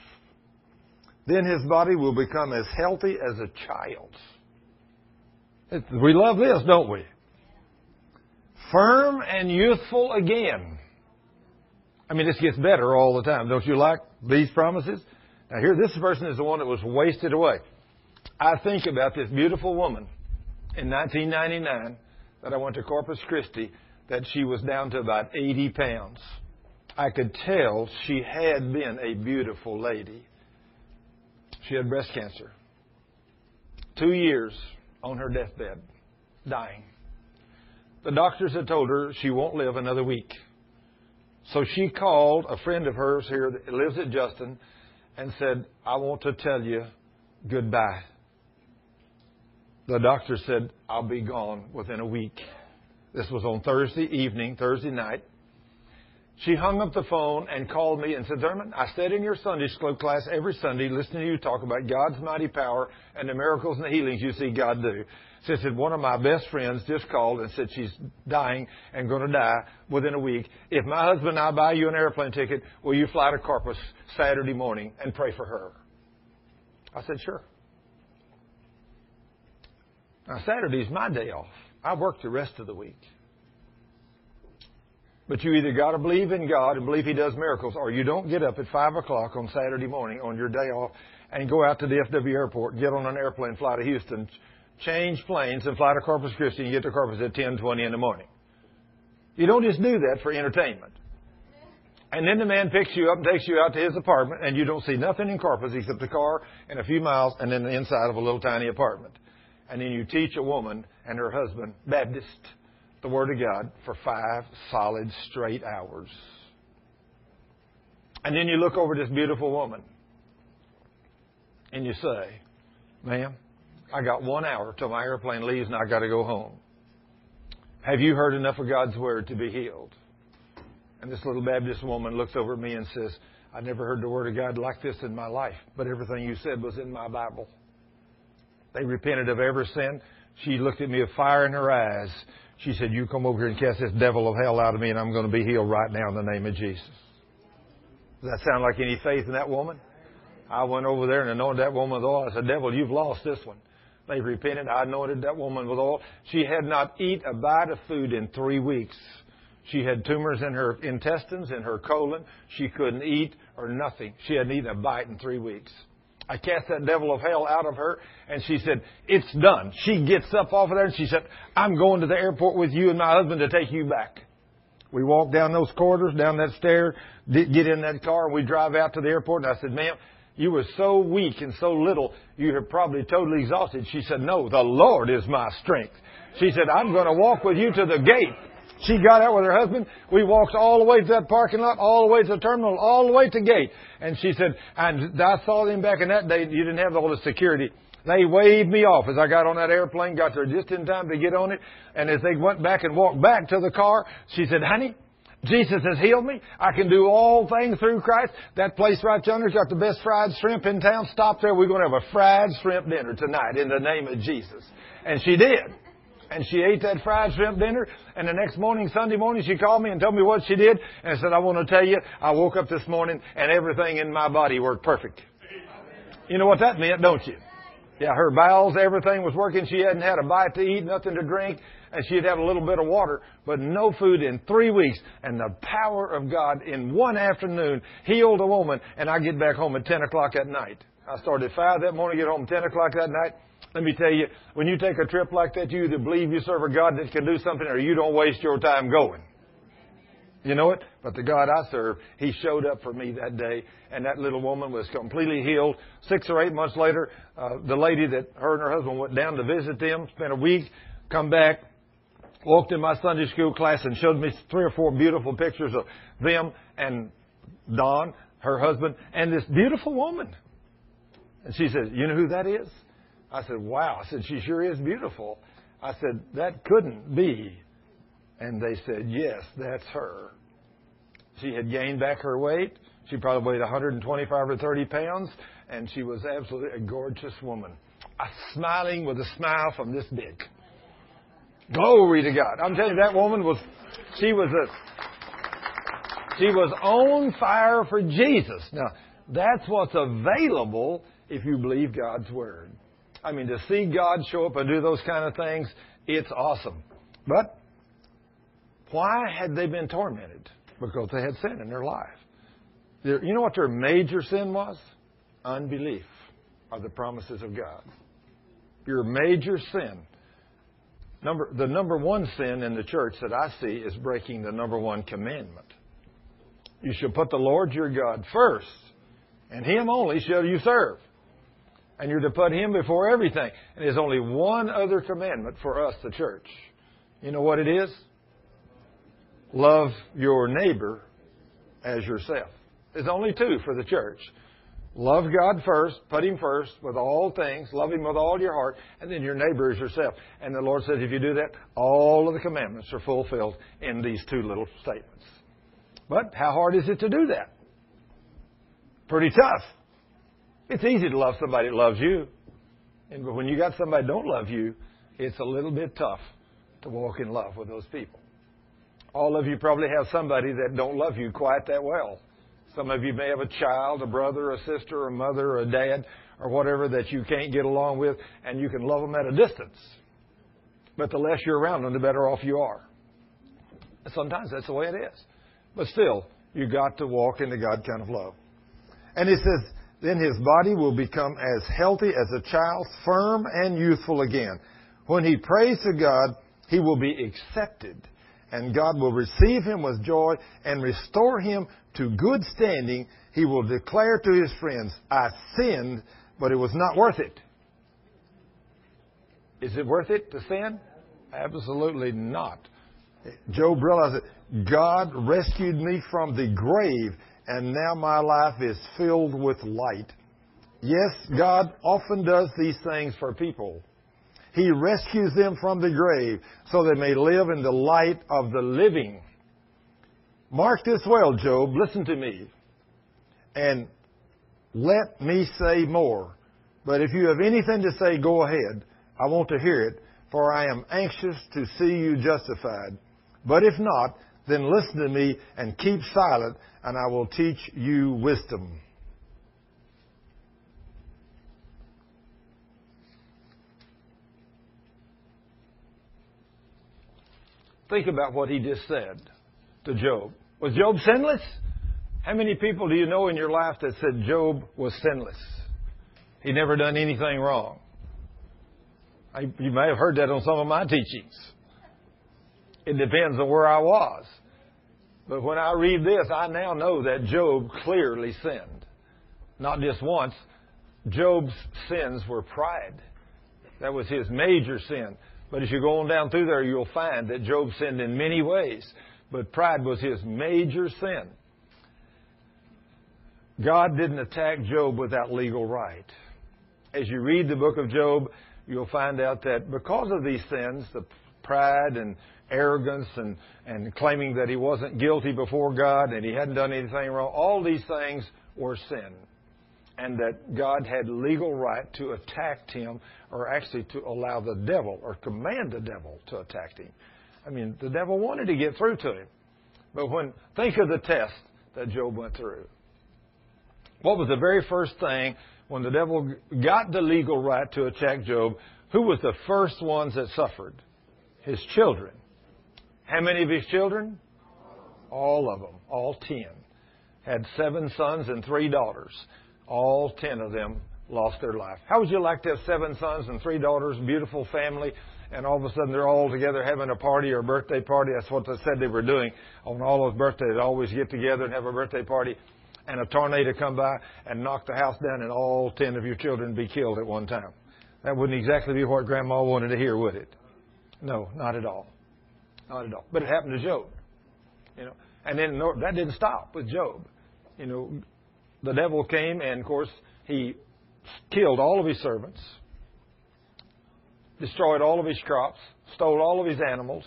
Then his body will become as healthy as a child's. We love this, don't we? firm and youthful again. I mean, this gets better all the time. Don't you like these promises? Now, here, this person is the one that was wasted away. I think about this beautiful woman in 1999 that I went to Corpus Christi that she was down to about 80 pounds. I could tell she had been a beautiful lady. She had breast cancer. Two years on her deathbed, dying. The doctors had told her she won't live another week. So she called a friend of hers here that lives at Justin and said, I want to tell you goodbye. The doctor said, I'll be gone within a week. This was on Thursday evening, Thursday night. She hung up the phone and called me and said, Thurman, I sat in your Sunday school class every Sunday listening to you talk about God's mighty power and the miracles and the healings you see God do. She said, one of my best friends just called and said she's dying and going to die within a week. If my husband and I buy you an airplane ticket, will you fly to Corpus Saturday morning and pray for her? I said, sure. Now, Saturday's my day off. I work the rest of the week. But you either got to believe in God and believe He does miracles, or you don't get up at 5 o'clock on Saturday morning on your day off and go out to the FW airport, get on an airplane, fly to Houston, change planes and fly to Corpus Christi and get to Corpus at 10:20 in the morning. You don't just do that for entertainment. And then the man picks you up and takes you out to his apartment, and you don't see nothing in Corpus except the car and a few miles, and then the inside of a little tiny apartment. And then you teach a woman and her husband, Baptist, the Word of God for five solid straight hours. And then you look over this beautiful woman, and you say, Ma'am, I got one hour till my airplane leaves and I got to go home. Have you heard enough of God's word to be healed? And this little Baptist woman looks over at me and says, I never heard the word of God like this in my life, but everything you said was in my Bible. They repented of every sin. She looked at me with fire in her eyes. She said, You come over here and cast this devil of hell out of me, and I'm going to be healed right now in the name of Jesus. Does that sound like any faith in that woman? I went over there and anointed that woman with oil. I said, Devil, you've lost this one. They repented. I anointed that woman with oil. She had not eat a bite of food in three weeks. She had tumors in her intestines, in her colon. She couldn't eat or nothing. She hadn't eaten a bite in three weeks. I cast that devil of hell out of her, and she said, It's done. She gets up off of there, and she said, I'm going to the airport with you and my husband to take you back. We walk down those corridors, down that stair, get in that car, and we drive out to the airport, and I said, Ma'am, you were so weak and so little, you are probably totally exhausted. She said, No, the Lord is my strength. She said, I'm going to walk with you to the gate. She got out with her husband. We walked all the way to that parking lot, all the way to the terminal, all the way to the gate. And she said, and I saw them back in that day, you didn't have all the security. They waved me off as I got on that airplane, got there just in time to get on it. And as they went back and walked back to the car, she said, honey, Jesus has healed me. I can do all things through Christ. That place right yonder's got the best fried shrimp in town. Stop there. We're going to have a fried shrimp dinner tonight in the name of Jesus. And she did. And she ate that fried shrimp dinner. And the next morning, Sunday morning, she called me and told me what she did. And I said, I want to tell you, I woke up this morning and everything in my body worked perfect. You know what that meant, don't you? Yeah, her bowels, everything was working. She hadn't had a bite to eat, nothing to drink, and she'd had a little bit of water, but no food in three weeks. And the power of God in one afternoon healed a woman, and I get back home at 10 o'clock at night. I started at 5 that morning, get home 10 o'clock that night. Let me tell you, when you take a trip like that, you either believe you serve a God that can do something or you don't waste your time going. You know it? But the God I serve, He showed up for me that day, and that little woman was completely healed. Six or eight months later, uh, the lady that her and her husband went down to visit them, spent a week, come back, walked in my Sunday school class and showed me three or four beautiful pictures of them and Don, her husband, and this beautiful woman. And she said, You know who that is? I said, Wow. I said, She sure is beautiful. I said, That couldn't be. And they said, Yes, that's her. She had gained back her weight. She probably weighed 125 or 30 pounds, and she was absolutely a gorgeous woman. A smiling with a smile from this big. Glory to God. I'm telling you, that woman was, she was a, she was on fire for Jesus. Now, that's what's available if you believe God's Word. I mean, to see God show up and do those kind of things, it's awesome. But why had they been tormented? Because they had sin in their life. You know what their major sin was? Unbelief of the promises of God. Your major sin. Number, the number one sin in the church that I see is breaking the number one commandment. You shall put the Lord your God first, and Him only shall you serve and you're to put Him before everything. And there's only one other commandment for us, the church. You know what it is? Love your neighbor as yourself. There's only two for the church. Love God first, put Him first with all things, love Him with all your heart, and then your neighbor is yourself. And the Lord says if you do that, all of the commandments are fulfilled in these two little statements. But how hard is it to do that? Pretty tough. It's easy to love somebody that loves you. And when you got somebody that don't love you, it's a little bit tough to walk in love with those people. All of you probably have somebody that don't love you quite that well. Some of you may have a child, a brother, a sister, a mother, a dad, or whatever that you can't get along with, and you can love them at a distance. But the less you're around them, the better off you are. Sometimes that's the way it is. But still, you got to walk in the God kind of love. And he says, then his body will become as healthy as a child's, firm and youthful again. When he prays to God, he will be accepted, and God will receive him with joy and restore him to good standing. He will declare to his friends, I sinned, but it was not worth it. Is it worth it to sin? Absolutely not. Job realized that God rescued me from the grave and now my life is filled with light. Yes, God often does these things for people. He rescues them from the grave so they may live in the light of the living. Mark this well, Job. Listen to me. And let me say more. But if you have anything to say, go ahead. I want to hear it, for I am anxious to see you justified. But if not, then listen to me and keep silent, and I will teach you wisdom. Think about what he just said to Job. Was Job sinless? How many people do you know in your life that said Job was sinless? He never done anything wrong. I, you may have heard that on some of my teachings. It depends on where I was. But when I read this, I now know that Job clearly sinned. Not just once. Job's sins were pride. That was his major sin. But as you go on down through there, you'll find that Job sinned in many ways. But pride was his major sin. God didn't attack Job without legal right. As you read the book of Job, you'll find out that because of these sins, the pride and arrogance and, and claiming that he wasn't guilty before God and he hadn't done anything wrong, all these things were sin. And that God had legal right to attack him or actually to allow the devil or command the devil to attack him. I mean, the devil wanted to get through to him. But when, think of the test that Job went through. What was the very first thing when the devil got the legal right to attack Job? Who was the first ones that suffered? His children. How many of his children? All of them. All ten. Had seven sons and three daughters. All ten of them lost their life. How would you like to have seven sons and three daughters, beautiful family, and all of a sudden they're all together having a party or a birthday party? That's what they said they were doing on all those birthdays. They'd always get together and have a birthday party and a tornado come by and knock the house down and all ten of your children be killed at one time. That wouldn't exactly be what Grandma wanted to hear, would it? No, not at all. Not at all. But it happened to Job. You know, and then that didn't stop with Job. You know, the devil came and, of course, he killed all of his servants, destroyed all of his crops, stole all of his animals,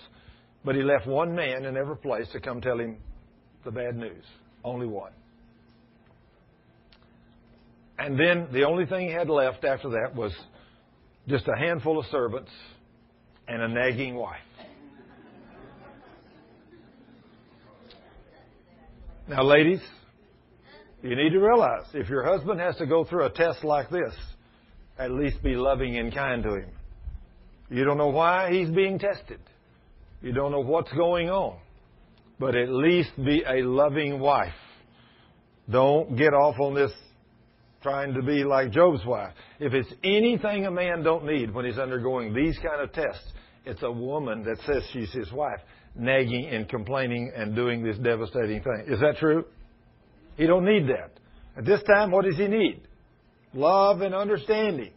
but he left one man in every place to come tell him the bad news. Only one. And then the only thing he had left after that was just a handful of servants and a nagging wife. Now, ladies, you need to realize if your husband has to go through a test like this, at least be loving and kind to him. You don't know why he's being tested. You don't know what's going on. But at least be a loving wife. Don't get off on this trying to be like Job's wife. If it's anything a man don't need when he's undergoing these kind of tests, it's a woman that says she's his wife, nagging and complaining and doing this devastating thing. Is that true? He don't need that. At this time, what does he need? Love and understanding.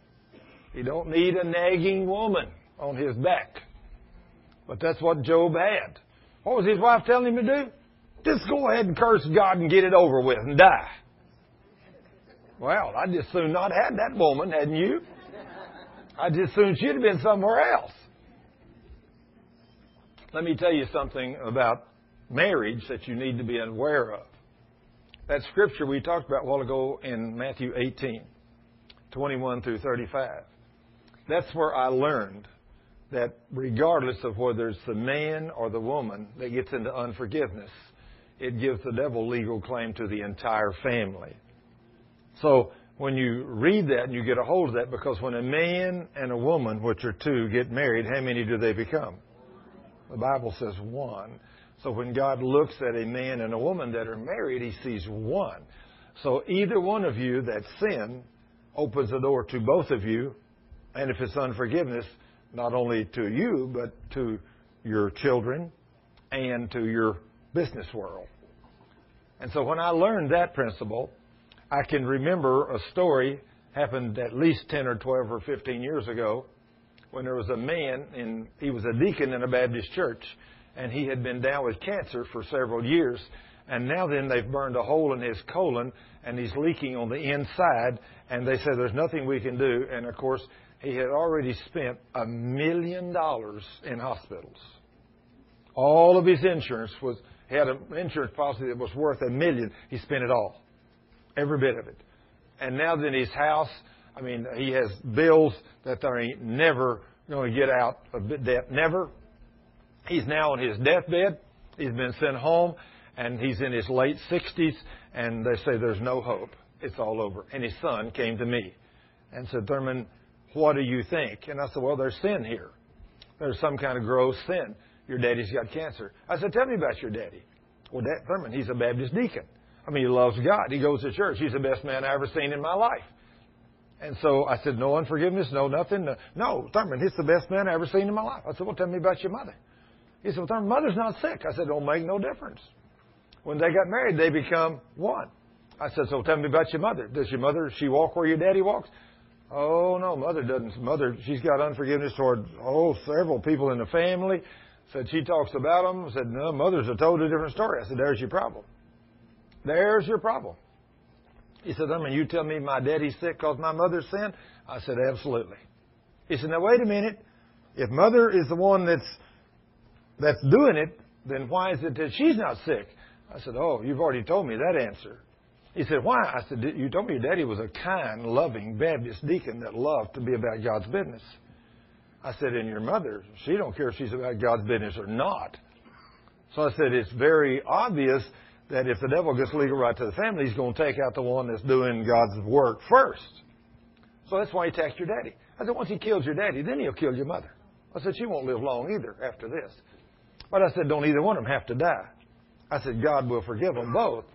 He don't need a nagging woman on his back. But that's what Job had. What was his wife telling him to do? Just go ahead and curse God and get it over with and die. Well, I'd just soon not had that woman, hadn't you? I'd just soon she'd have been somewhere else. Let me tell you something about marriage that you need to be aware of. That scripture we talked about a while ago in Matthew 18, 21 through 35. That's where I learned that regardless of whether it's the man or the woman that gets into unforgiveness, it gives the devil legal claim to the entire family. So when you read that and you get a hold of that, because when a man and a woman, which are two, get married, how many do they become? The Bible says one. So when God looks at a man and a woman that are married, he sees one. So either one of you that sin opens the door to both of you, and if it's unforgiveness, not only to you, but to your children and to your business world. And so when I learned that principle, I can remember a story happened at least 10 or 12 or 15 years ago when there was a man, and he was a deacon in a Baptist church, and he had been down with cancer for several years. And now then they've burned a hole in his colon, and he's leaking on the inside, and they said there's nothing we can do. And of course, he had already spent a million dollars in hospitals. All of his insurance was, he had an insurance policy that was worth a million. He spent it all every bit of it. And now that his house, I mean, he has bills that there ain't never going to get out of debt. Never. He's now on his deathbed. He's been sent home, and he's in his late 60s, and they say there's no hope. It's all over. And his son came to me and said, Thurman, what do you think? And I said, well, there's sin here. There's some kind of gross sin. Your daddy's got cancer. I said, Tell me about your daddy. Well, Dad Thurman, he's a Baptist deacon. I mean, he loves God. He goes to church. He's the best man I ever seen in my life. And so I said, no unforgiveness, no nothing. No, no Thurman, he's the best man I ever seen in my life. I said, well, tell me about your mother. He said, well, Thurman, mother's not sick. I said, don't make no difference. When they got married, they become one. I said, so tell me about your mother. Does your mother, she walk where your daddy walks? Oh, no, mother doesn't. Mother, she's got unforgiveness toward, oh, several people in the family. Said she talks about them. Said, no, mother's a totally different story. I said, there's your problem. There's your problem. He said, I mean, you tell me my daddy's sick because my mother's sinned? I said, absolutely. He said, now wait a minute. If mother is the one that's, that's doing it, then why is it that she's not sick? I said, oh, you've already told me that answer. He said, why? I said, you told me your daddy was a kind, loving Baptist deacon that loved to be about God's business. I said, and your mother, she don't care if she's about God's business or not. So I said, it's very obvious that if the devil gets legal right to the family, he's going to take out the one that's doing God's work first. So that's why he attacked your daddy. I said, once he kills your daddy, then he'll kill your mother. I said, she won't live long either after this. But I said, don't either one of them have to die. I said, God will forgive them both.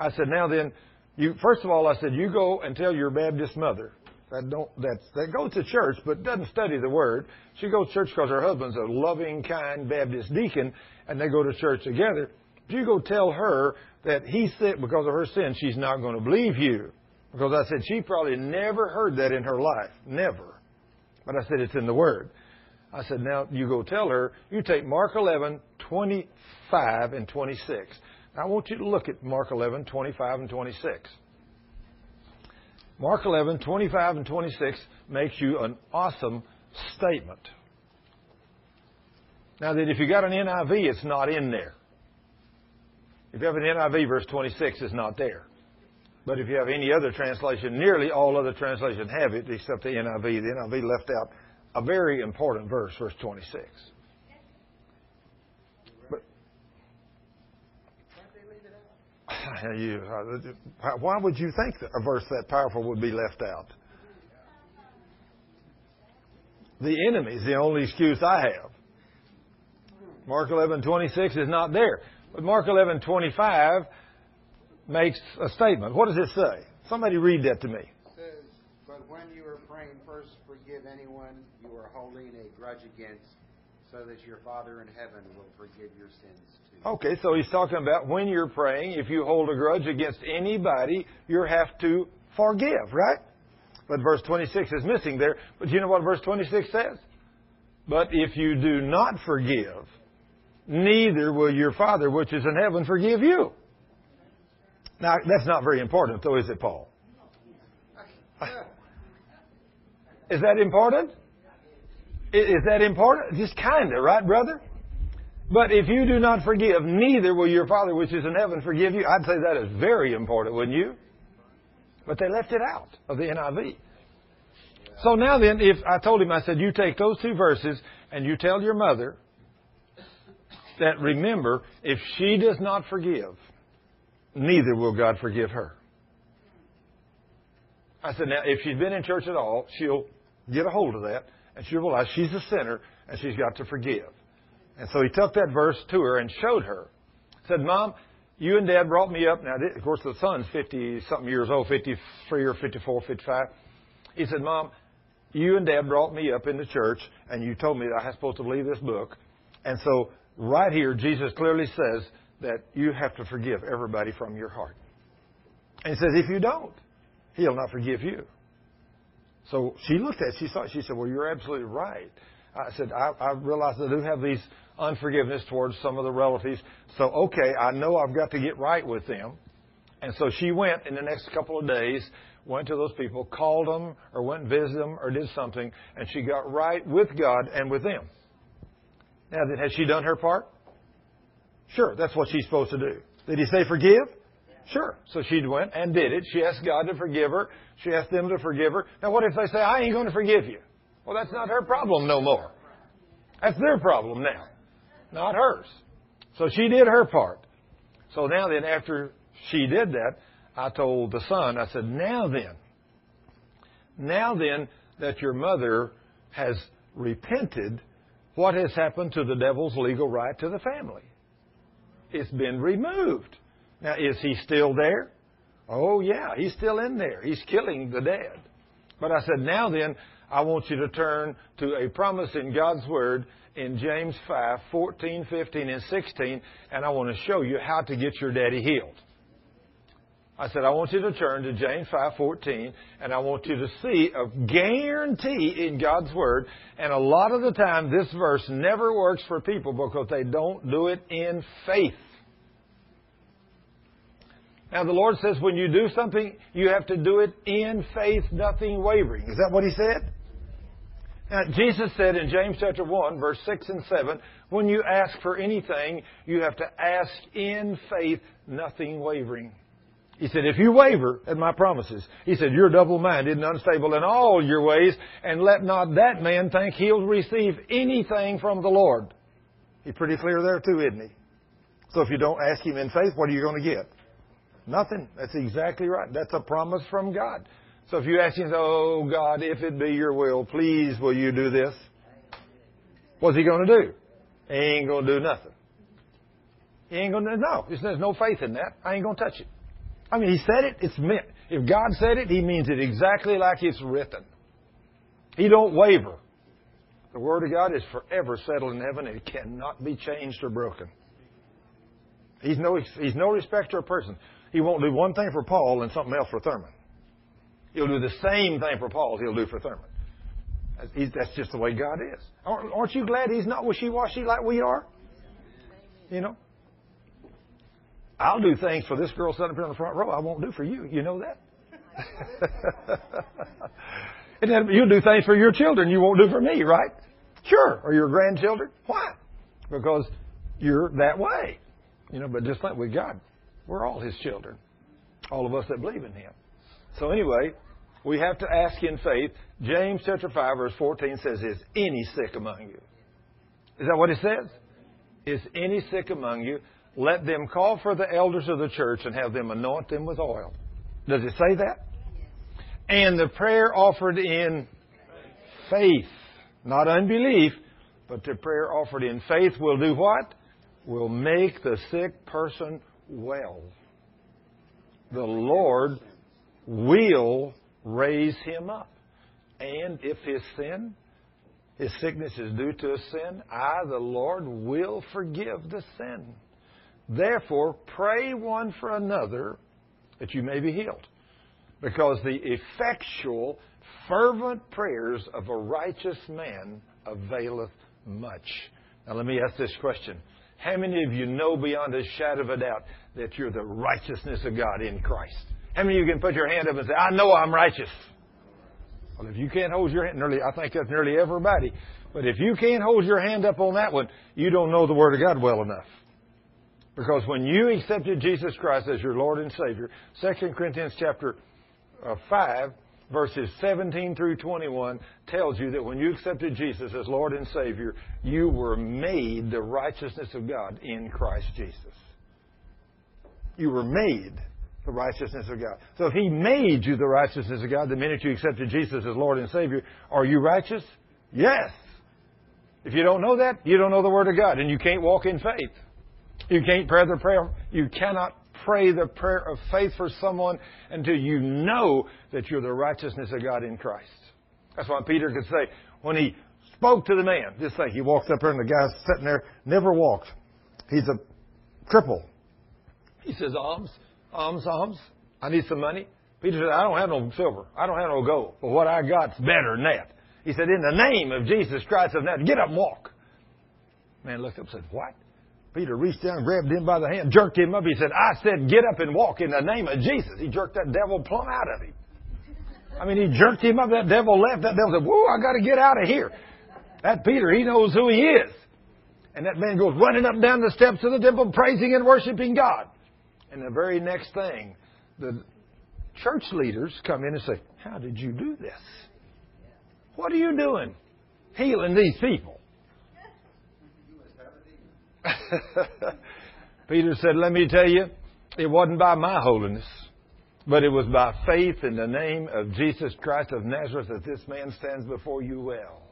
I said, now then, you, first of all, I said, you go and tell your Baptist mother that don't, that, that goes to church but doesn't study the Word. She goes to church because her husband's a loving, kind Baptist deacon, and they go to church together. If you go tell her that he's sick because of her sin, she's not going to believe you. Because I said she probably never heard that in her life. Never. But I said it's in the Word. I said, now you go tell her, you take Mark 11, 25 and 26. Now I want you to look at Mark 11, 25 and 26. Mark 11, 25 and 26 makes you an awesome statement. Now that if you got an NIV, it's not in there. If you have an NIV, verse 26 is not there. But if you have any other translation, nearly all other translations have it except the NIV. The NIV left out a very important verse, verse 26. But you, uh, why would you think a verse that powerful would be left out? The enemy is the only excuse I have. Mark 11:26 is not there. But Mark 11:25 makes a statement. What does it say? Somebody read that to me. It says, "But when you are praying, first forgive anyone you are holding a grudge against, so that your Father in heaven will forgive your sins too." Okay, so he's talking about when you're praying, if you hold a grudge against anybody, you have to forgive, right? But verse 26 is missing there. But you know what verse 26 says? But if you do not forgive, neither will your Father which is in heaven forgive you. Now, that's not very important, though, is it, Paul? Is that important? Is that important? Just kind of, right, brother? But if you do not forgive, neither will your Father which is in heaven forgive you. I'd say that is very important, wouldn't you? But they left it out of the NIV. So now then, if I told him, I said, you take those two verses and you tell your mother that remember, if she does not forgive, neither will God forgive her. I said, now, if she's been in church at all, she'll get a hold of that and she'll realize she's a sinner and she's got to forgive. And so he took that verse to her and showed her. Said, Mom, you and Dad brought me up. Now, of course, the son's 50 something years old, 53 or 54, 55. He said, Mom, you and Dad brought me up in the church and you told me that I was supposed to believe this book. And so right here, Jesus clearly says that you have to forgive everybody from your heart. And he says, if you don't, he'll not forgive you. So she looked at it, she thought, she said, well, you're absolutely right. I said, I, I realize I do have these unforgiveness towards some of the relatives. So, okay, I know I've got to get right with them. And so she went in the next couple of days, went to those people, called them, or went and visited them, or did something, and she got right with God and with them. Now, then, has she done her part? Sure, that's what she's supposed to do. Did he say forgive? Sure. So she went and did it. She asked God to forgive her. She asked them to forgive her. Now, what if they say, I ain't going to forgive you? Well, that's not her problem no more. That's their problem now, not hers. So she did her part. So now then, after she did that, I told the son, I said, now then, now then that your mother has repented what has happened to the devil's legal right to the family? It's been removed. Now, is he still there? Oh, yeah, he's still in there. He's killing the dead. But I said, now then, I want you to turn to a promise in God's Word in James 5, 14, 15, and 16, and I want to show you how to get your daddy healed. I said, I want you to turn to James 5:14, and I want you to see a guarantee in God's Word. And a lot of the time, this verse never works for people because they don't do it in faith. Now, the Lord says when you do something, you have to do it in faith, nothing wavering. Is that what He said? Now, Jesus said in James chapter 1, verse 6 and 7, when you ask for anything, you have to ask in faith, nothing wavering. He said, if you waver at my promises, he said, you're double-minded and unstable in all your ways, and let not that man think he'll receive anything from the Lord. He's pretty clear there too, isn't he? So if you don't ask him in faith, what are you going to get? Nothing. That's exactly right. That's a promise from God. So if you ask him, oh God, if it be your will, please will you do this? What's he going to do? He ain't going to do nothing. He ain't going to, no, there's no faith in that. I ain't going to touch it. I mean, he said it, it's meant. If God said it, he means it exactly like it's written. He don't waver. The Word of God is forever settled in heaven. It cannot be changed or broken. He's no, he's no respecter of person. He won't do one thing for Paul and something else for Thurman. He'll do the same thing for Paul he'll do for Thurman. That's just the way God is. Aren't you glad he's not wishy-washy like we are? You know? I'll do things for this girl sitting up here in the front row I won't do for you. You know that? and then you'll do things for your children you won't do for me, right? Sure. Or your grandchildren. Why? Because you're that way. You know, but just like with God, we're all His children. All of us that believe in Him. So anyway, we have to ask in faith. James chapter 5 verse 14 says, Is any sick among you? Is that what it says? Is any sick among you? Let them call for the elders of the church and have them anoint them with oil. Does it say that? And the prayer offered in faith, not unbelief, but the prayer offered in faith will do what? Will make the sick person well. The Lord will raise him up. And if his sin, his sickness is due to a sin, I, the Lord, will forgive the sin. Therefore, pray one for another that you may be healed. Because the effectual, fervent prayers of a righteous man availeth much. Now, let me ask this question. How many of you know beyond a shadow of a doubt that you're the righteousness of God in Christ? How many of you can put your hand up and say, I know I'm righteous? Well, if you can't hold your hand, nearly, I think that's nearly everybody. But if you can't hold your hand up on that one, you don't know the Word of God well enough. Because when you accepted Jesus Christ as your Lord and Savior, 2 Corinthians chapter uh, 5, verses 17 through 21 tells you that when you accepted Jesus as Lord and Savior, you were made the righteousness of God in Christ Jesus. You were made the righteousness of God. So if He made you the righteousness of God the minute you accepted Jesus as Lord and Savior, are you righteous? Yes. If you don't know that, you don't know the Word of God, and you can't walk in faith. You can't pray the prayer. You cannot pray the prayer of faith for someone until you know that you're the righteousness of God in Christ. That's why Peter could say when he spoke to the man, just think he walks up there and the guy's sitting there, never walked. He's a cripple. He says, alms, alms, alms. I need some money. Peter said, I don't have no silver. I don't have no gold. But what I got's better than that. He said, in the name of Jesus Christ of Nazareth, get up and walk. Man looked up and said, what? Peter reached down, grabbed him by the hand, jerked him up. He said, I said, get up and walk in the name of Jesus. He jerked that devil plumb out of him. I mean, he jerked him up. That devil left. That devil said, whoa, I got to get out of here. That Peter, he knows who he is. And that man goes running up and down the steps of the temple, praising and worshiping God. And the very next thing, the church leaders come in and say, how did you do this? What are you doing? Healing these people. Peter said, Let me tell you, it wasn't by my holiness, but it was by faith in the name of Jesus Christ of Nazareth that this man stands before you well.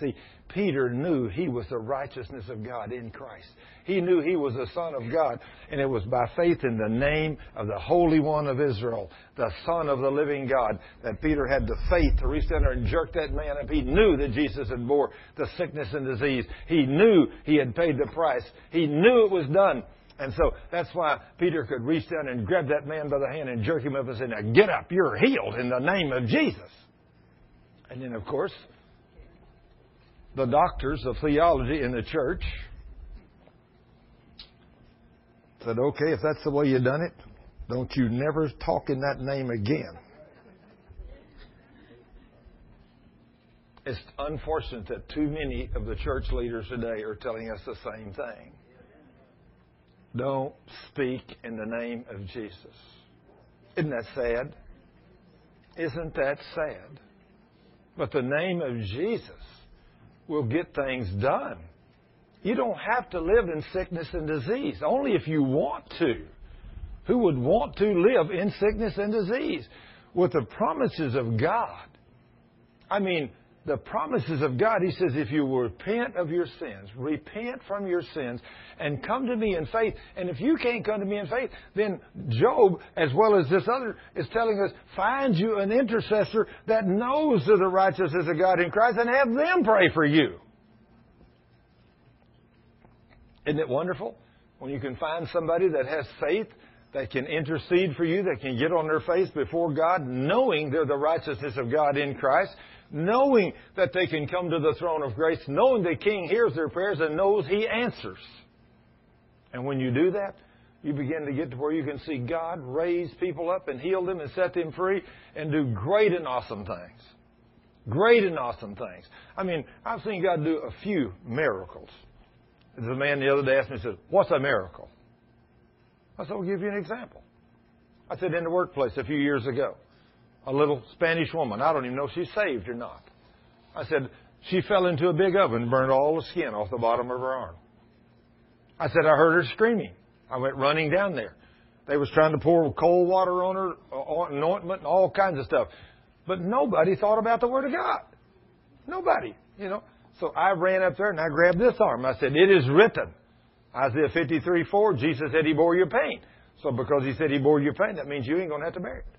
See, Peter knew he was the righteousness of God in Christ. He knew he was the Son of God, and it was by faith in the name of the Holy One of Israel, the Son of the living God, that Peter had the faith to reach down there and jerk that man up. He knew that Jesus had bore the sickness and disease. He knew he had paid the price. He knew it was done. And so that's why Peter could reach down and grab that man by the hand and jerk him up and say, Now get up, you're healed in the name of Jesus. And then, of course, the doctors of theology in the church said, okay, if that's the way you've done it, don't you never talk in that name again. It's unfortunate that too many of the church leaders today are telling us the same thing. Don't speak in the name of Jesus. Isn't that sad? Isn't that sad? But the name of Jesus will get things done. You don't have to live in sickness and disease, only if you want to. Who would want to live in sickness and disease? With the promises of God. I mean, the promises of God, He says, if you repent of your sins, repent from your sins, and come to me in faith. And if you can't come to me in faith, then Job, as well as this other, is telling us, find you an intercessor that knows of the righteousness of God in Christ and have them pray for you. Isn't it wonderful? When you can find somebody that has faith, that can intercede for you, that can get on their face before God, knowing they're the righteousness of God in Christ, knowing that they can come to the throne of grace, knowing the King hears their prayers and knows He answers. And when you do that, you begin to get to where you can see God raise people up and heal them and set them free and do great and awesome things. Great and awesome things. I mean, I've seen God do a few miracles. The man the other day asked me, said, What's a miracle? I said, I'll give you an example. I said, in the workplace a few years ago, a little Spanish woman, I don't even know if she's saved or not. I said, she fell into a big oven and burned all the skin off the bottom of her arm. I said, I heard her screaming. I went running down there. They was trying to pour cold water on her, uh, anointment, and all kinds of stuff. But nobody thought about the Word of God. Nobody, you know. So I ran up there and I grabbed this arm. I said, It is written. Isaiah 53 4, Jesus said He bore your pain. So because He said He bore your pain, that means you ain't going to have to bear it.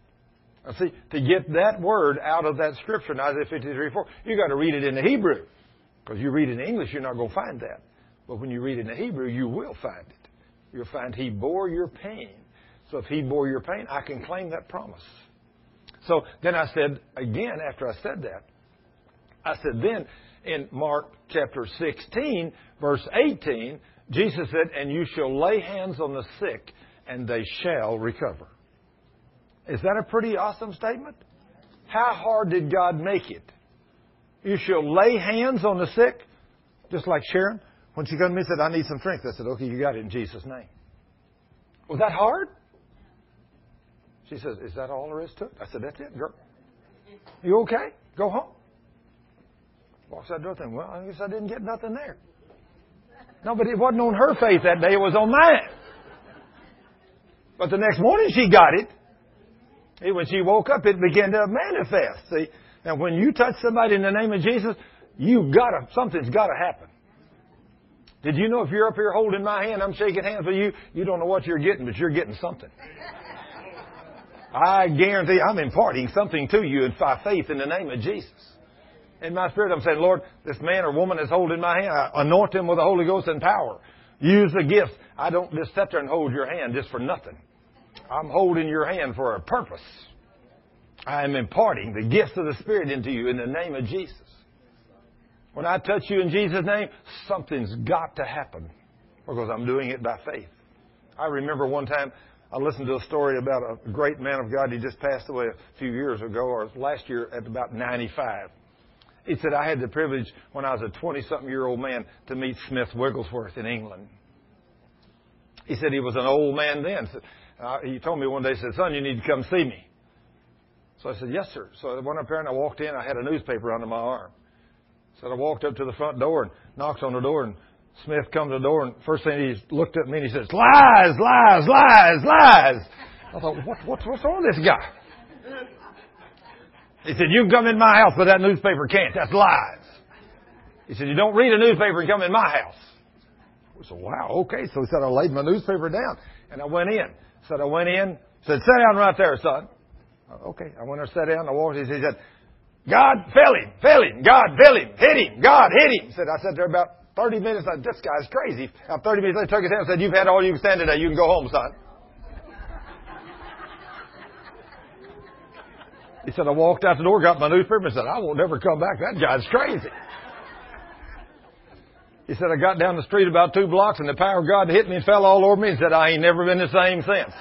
Now see, to get that word out of that scripture in Isaiah 53 4, you got to read it in the Hebrew. Because you read it in English, you're not going to find that. But when you read it in the Hebrew, you will find it. You'll find He bore your pain. So if He bore your pain, I can claim that promise. So then I said, again, after I said that, I said, then in Mark chapter 16, verse 18, Jesus said, And you shall lay hands on the sick, and they shall recover. Is that a pretty awesome statement? How hard did God make it? You shall lay hands on the sick, just like Sharon. When she came to me and said, I need some strength, I said, Okay, you got it in Jesus' name. Was that hard? She says, Is that all there is to it? I said, That's it, girl. You okay? Go home. Walks out the door thinking, well, I guess I didn't get nothing there. No, but it wasn't on her faith that day, it was on mine. But the next morning she got it. When she woke up, it began to manifest. See, now when you touch somebody in the name of Jesus, you gotta, something's gotta happen. Did you know if you're up here holding my hand, I'm shaking hands with you, you don't know what you're getting, but you're getting something. I guarantee I'm imparting something to you by faith in the name of Jesus in my spirit, I'm saying, Lord, this man or woman is holding my hand. I anoint him with the Holy Ghost and power. Use the gifts. I don't just sit there and hold your hand just for nothing. I'm holding your hand for a purpose. I am imparting the gifts of the Spirit into you in the name of Jesus. When I touch you in Jesus' name, something's got to happen because I'm doing it by faith. I remember one time I listened to a story about a great man of God. He just passed away a few years ago, or last year at about 95. He said, I had the privilege when I was a 20 something year old man to meet Smith Wigglesworth in England. He said he was an old man then. Uh, he told me one day, he said, Son, you need to come see me. So I said, Yes, sir. So I went up there and I walked in. I had a newspaper under my arm. So I walked up to the front door and knocks on the door and Smith comes to the door and first thing he looked at me and he says, Lies, lies, lies, lies. I thought, what, what, what's wrong with this guy? He said, You come in my house, but that newspaper can't. That's lies. He said, you don't read a newspaper and come in my house. I said, wow, okay. So he said, I laid my newspaper down and I went in. Said, I went in, said, sit down right there, son. Oh, okay. I went there, sat down, I walked, he said, God, fell him, fell him, God, fell him, hit him, God, hit him. Said, I sat there about 30 minutes, I said, this guy's crazy. About 30 minutes later, took his hand and said, you've had all you can stand today, you can go home, son. He said, I walked out the door, got my newspaper, and said, I won't never come back. That guy's crazy. He said, I got down the street about two blocks and the power of God hit me and fell all over me and said, I ain't never been the same since.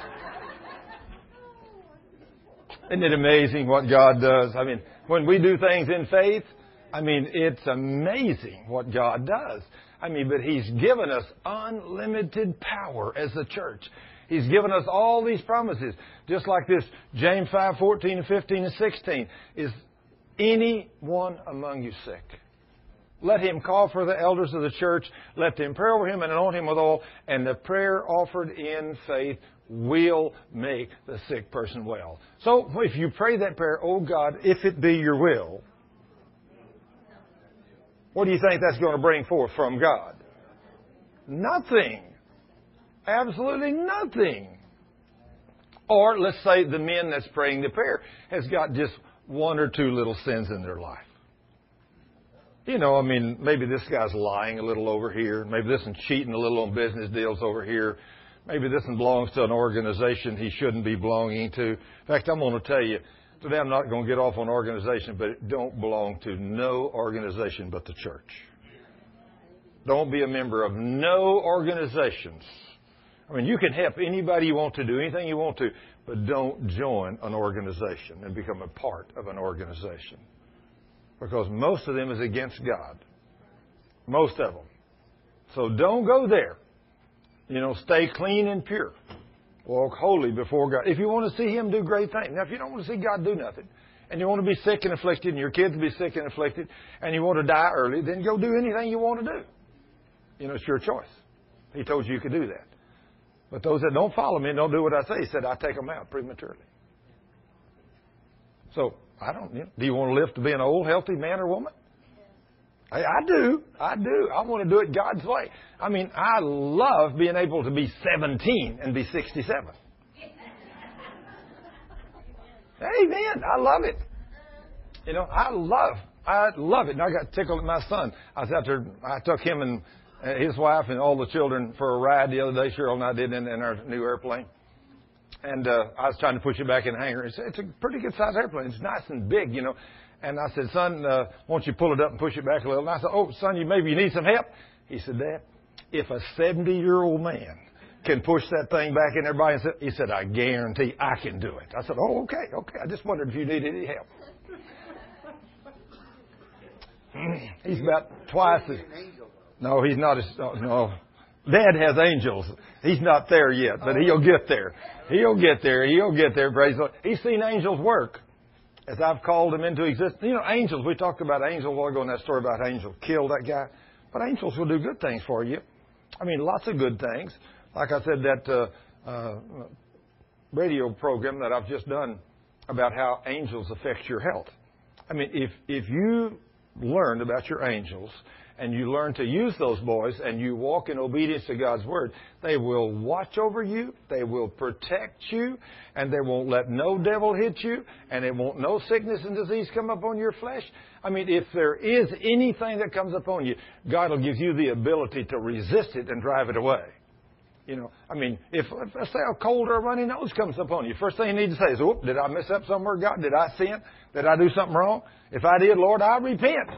Isn't it amazing what God does? I mean, when we do things in faith, I mean, it's amazing what God does. I mean, but He's given us unlimited power as a church. He's given us all these promises. Just like this, James 5, 14 and 15 and 16. Is any one among you sick? Let him call for the elders of the church. Let them pray over him and anoint him with oil. And the prayer offered in faith will make the sick person well. So if you pray that prayer, oh God, if it be your will, what do you think that's going to bring forth from God? Nothing. Absolutely nothing. Or let's say the men that's praying the prayer has got just one or two little sins in their life. You know, I mean, maybe this guy's lying a little over here. Maybe this one's cheating a little on business deals over here. Maybe this one belongs to an organization he shouldn't be belonging to. In fact, I'm going to tell you, today I'm not going to get off on organization, but it don't belong to no organization but the church. Don't be a member of no organizations I mean, you can help anybody you want to do anything you want to, but don't join an organization and become a part of an organization. Because most of them is against God. Most of them. So don't go there. You know, stay clean and pure. Walk holy before God. If you want to see Him do great things. Now, if you don't want to see God do nothing, and you want to be sick and afflicted, and your kids be sick and afflicted, and you want to die early, then go do anything you want to do. You know, it's your choice. He told you you could do that. But those that don't follow me and don't do what I say, he said, I take them out prematurely. So, I don't, you know, do you want to live to be an old, healthy man or woman? I, I do. I do. I want to do it God's way. I mean, I love being able to be 17 and be 67. Amen. I love it. You know, I love, I love it. And I got tickled at my son. I was out there, I took him and uh, his wife and all the children for a ride the other day. Cheryl and I did in, in our new airplane. And uh, I was trying to push it back in the hangar. It's, it's a pretty good sized airplane. It's nice and big, you know. And I said, son, uh, won't you pull it up and push it back a little? And I said, oh, son, you maybe you need some help. He said, Dad, if a 70 year old man can push that thing back in there by himself, he said, I guarantee I can do it. I said, oh, okay, okay. I just wondered if you needed any help. He's about twice as no, he's not. As, no, Dad has angels. He's not there yet, but he'll get there. He'll get there. He'll get there. Praise the Lord. He's seen angels work as I've called them into existence. You know, angels. We talked about angels a while ago in that story about angels killed that guy. But angels will do good things for you. I mean, lots of good things. Like I said, that uh, uh, radio program that I've just done about how angels affect your health. I mean, if if you learned about your angels and you learn to use those boys and you walk in obedience to God's word, they will watch over you, they will protect you, and they won't let no devil hit you, and it won't no sickness and disease come upon your flesh. I mean, if there is anything that comes upon you, God will give you the ability to resist it and drive it away. You know, I mean, if let's say a cold or a runny nose comes upon you, first thing you need to say is, "Whoop! Did I mess up somewhere, God? Did I sin? Did I do something wrong? If I did, Lord, I repent."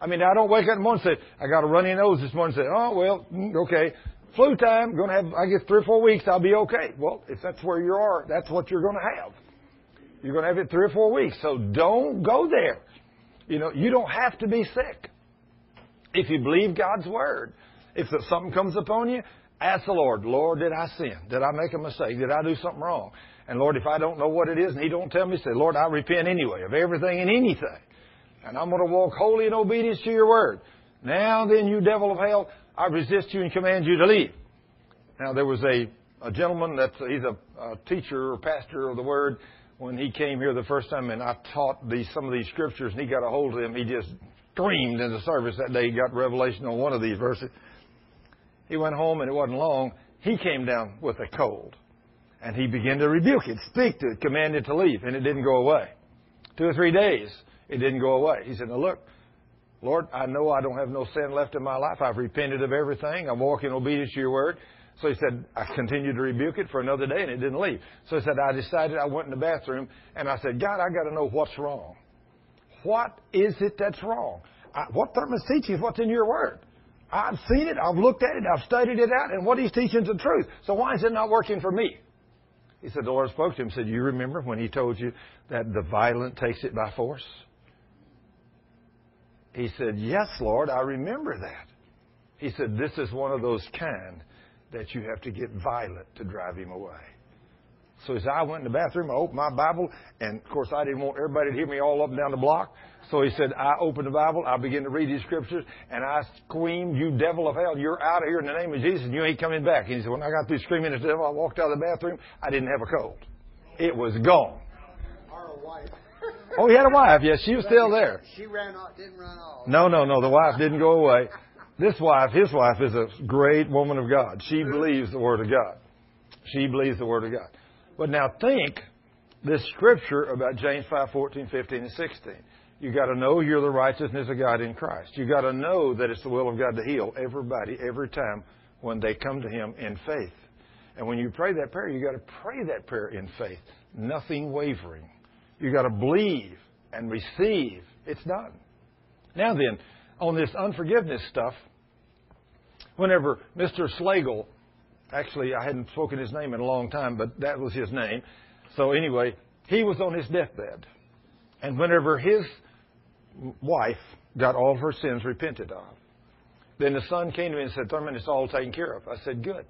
I mean, I don't wake up in the morning and say, I got a runny nose this morning and say, oh, well, mm, okay. Flu time, going to have, I guess, three or four weeks, I'll be okay. Well, if that's where you are, that's what you're going to have. You're going to have it three or four weeks. So don't go there. You know, you don't have to be sick. If you believe God's word, if something comes upon you, ask the Lord, Lord, did I sin? Did I make a mistake? Did I do something wrong? And Lord, if I don't know what it is and He don't tell me, say, Lord, I repent anyway of everything and anything and I'm going to walk holy in obedience to your word. Now then, you devil of hell, I resist you and command you to leave. Now there was a, a gentleman that he's a, a teacher or pastor of the word. When he came here the first time and I taught these, some of these scriptures and he got a hold of them, he just screamed in the service that day. He got revelation on one of these verses. He went home, and it wasn't long. He came down with a cold. And he began to rebuke it, speak to it, command it to leave, and it didn't go away. Two or three days, it didn't go away. He said, Now look, Lord, I know I don't have no sin left in my life. I've repented of everything. I'm walking in obedience to your word. So he said, I continued to rebuke it for another day and it didn't leave. So he said, I decided I went in the bathroom and I said, God, I got to know what's wrong. What is it that's wrong? I, what Thurman's teaching is what's in your word. I've seen it, I've looked at it, I've studied it out, and what he's teaching is the truth. So why is it not working for me? He said, the Lord spoke to him and said, You remember when he told you that the violent takes it by force? He said, Yes, Lord, I remember that. He said, This is one of those kind that you have to get violent to drive him away. So as I went in the bathroom, I opened my Bible, and of course I didn't want everybody to hear me all up and down the block. So he said, I opened the Bible, I began to read these scriptures, and I screamed, You devil of hell, you're out of here in the name of Jesus, and you ain't coming back. And he said, When I got through screaming at the devil, I walked out of the bathroom, I didn't have a cold. It was gone. Or a wife. Oh, he had a wife, yes, she was still there. She ran off, didn't run off. No, no, no, the wife didn't go away. This wife, his wife, is a great woman of God. She believes the Word of God. She believes the Word of God. But now think this scripture about James 5, 14, 15, and 16. You got to know you're the righteousness of God in Christ. You got to know that it's the will of God to heal everybody every time when they come to Him in faith. And when you pray that prayer, you got to pray that prayer in faith, nothing wavering. You got to believe and receive. It's done. Now then, on this unforgiveness stuff, whenever Mr. Slagle, actually I hadn't spoken his name in a long time, but that was his name. So anyway, he was on his deathbed. And whenever his wife got all of her sins repented of, then the son came to me and said, Thurman, it's all taken care of. I said, good.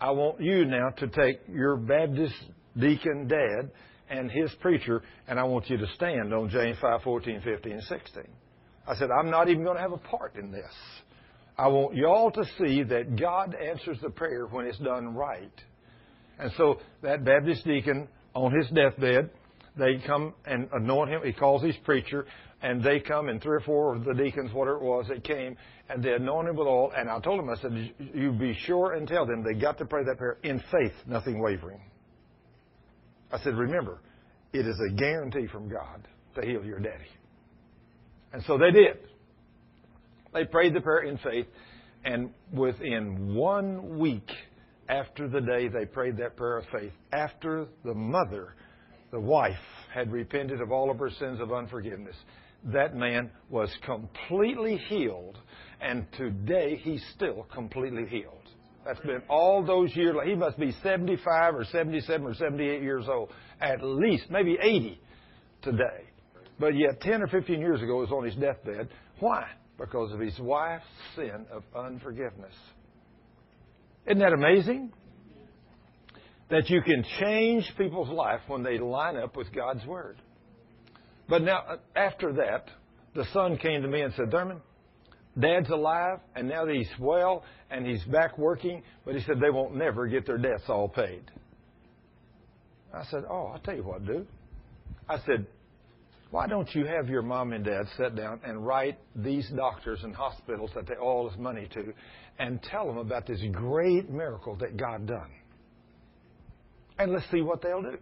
I want you now to take your Baptist deacon dad and his preacher, and I want you to stand on James 5, 14, 15, and 16. I said, I'm not even going to have a part in this. I want y'all to see that God answers the prayer when it's done right. And so that Baptist deacon on his deathbed, they come and anoint him. He calls his preacher, and they come, and three or four of the deacons, whatever it was, they came, and they anointed him with oil. And I told them, I said, you be sure and tell them they got to pray that prayer in faith, nothing wavering. I said, remember, it is a guarantee from God to heal your daddy. And so they did. They prayed the prayer in faith, and within one week after the day they prayed that prayer of faith, after the mother, the wife, had repented of all of her sins of unforgiveness, that man was completely healed, and today he's still completely healed. That's been all those years. He must be 75 or 77 or 78 years old, at least, maybe 80 today. But yet, 10 or 15 years ago, he was on his deathbed. Why? Because of his wife's sin of unforgiveness. Isn't that amazing? That you can change people's life when they line up with God's Word. But now, uh, after that, the son came to me and said, Thurman, Dad's alive, and now that he's well and he's back working, but he said they won't never get their debts all paid. I said, Oh, I'll tell you what, dude. I said, Why don't you have your mom and dad sit down and write these doctors and hospitals that they owe all this money to and tell them about this great miracle that God done? And let's see what they'll do.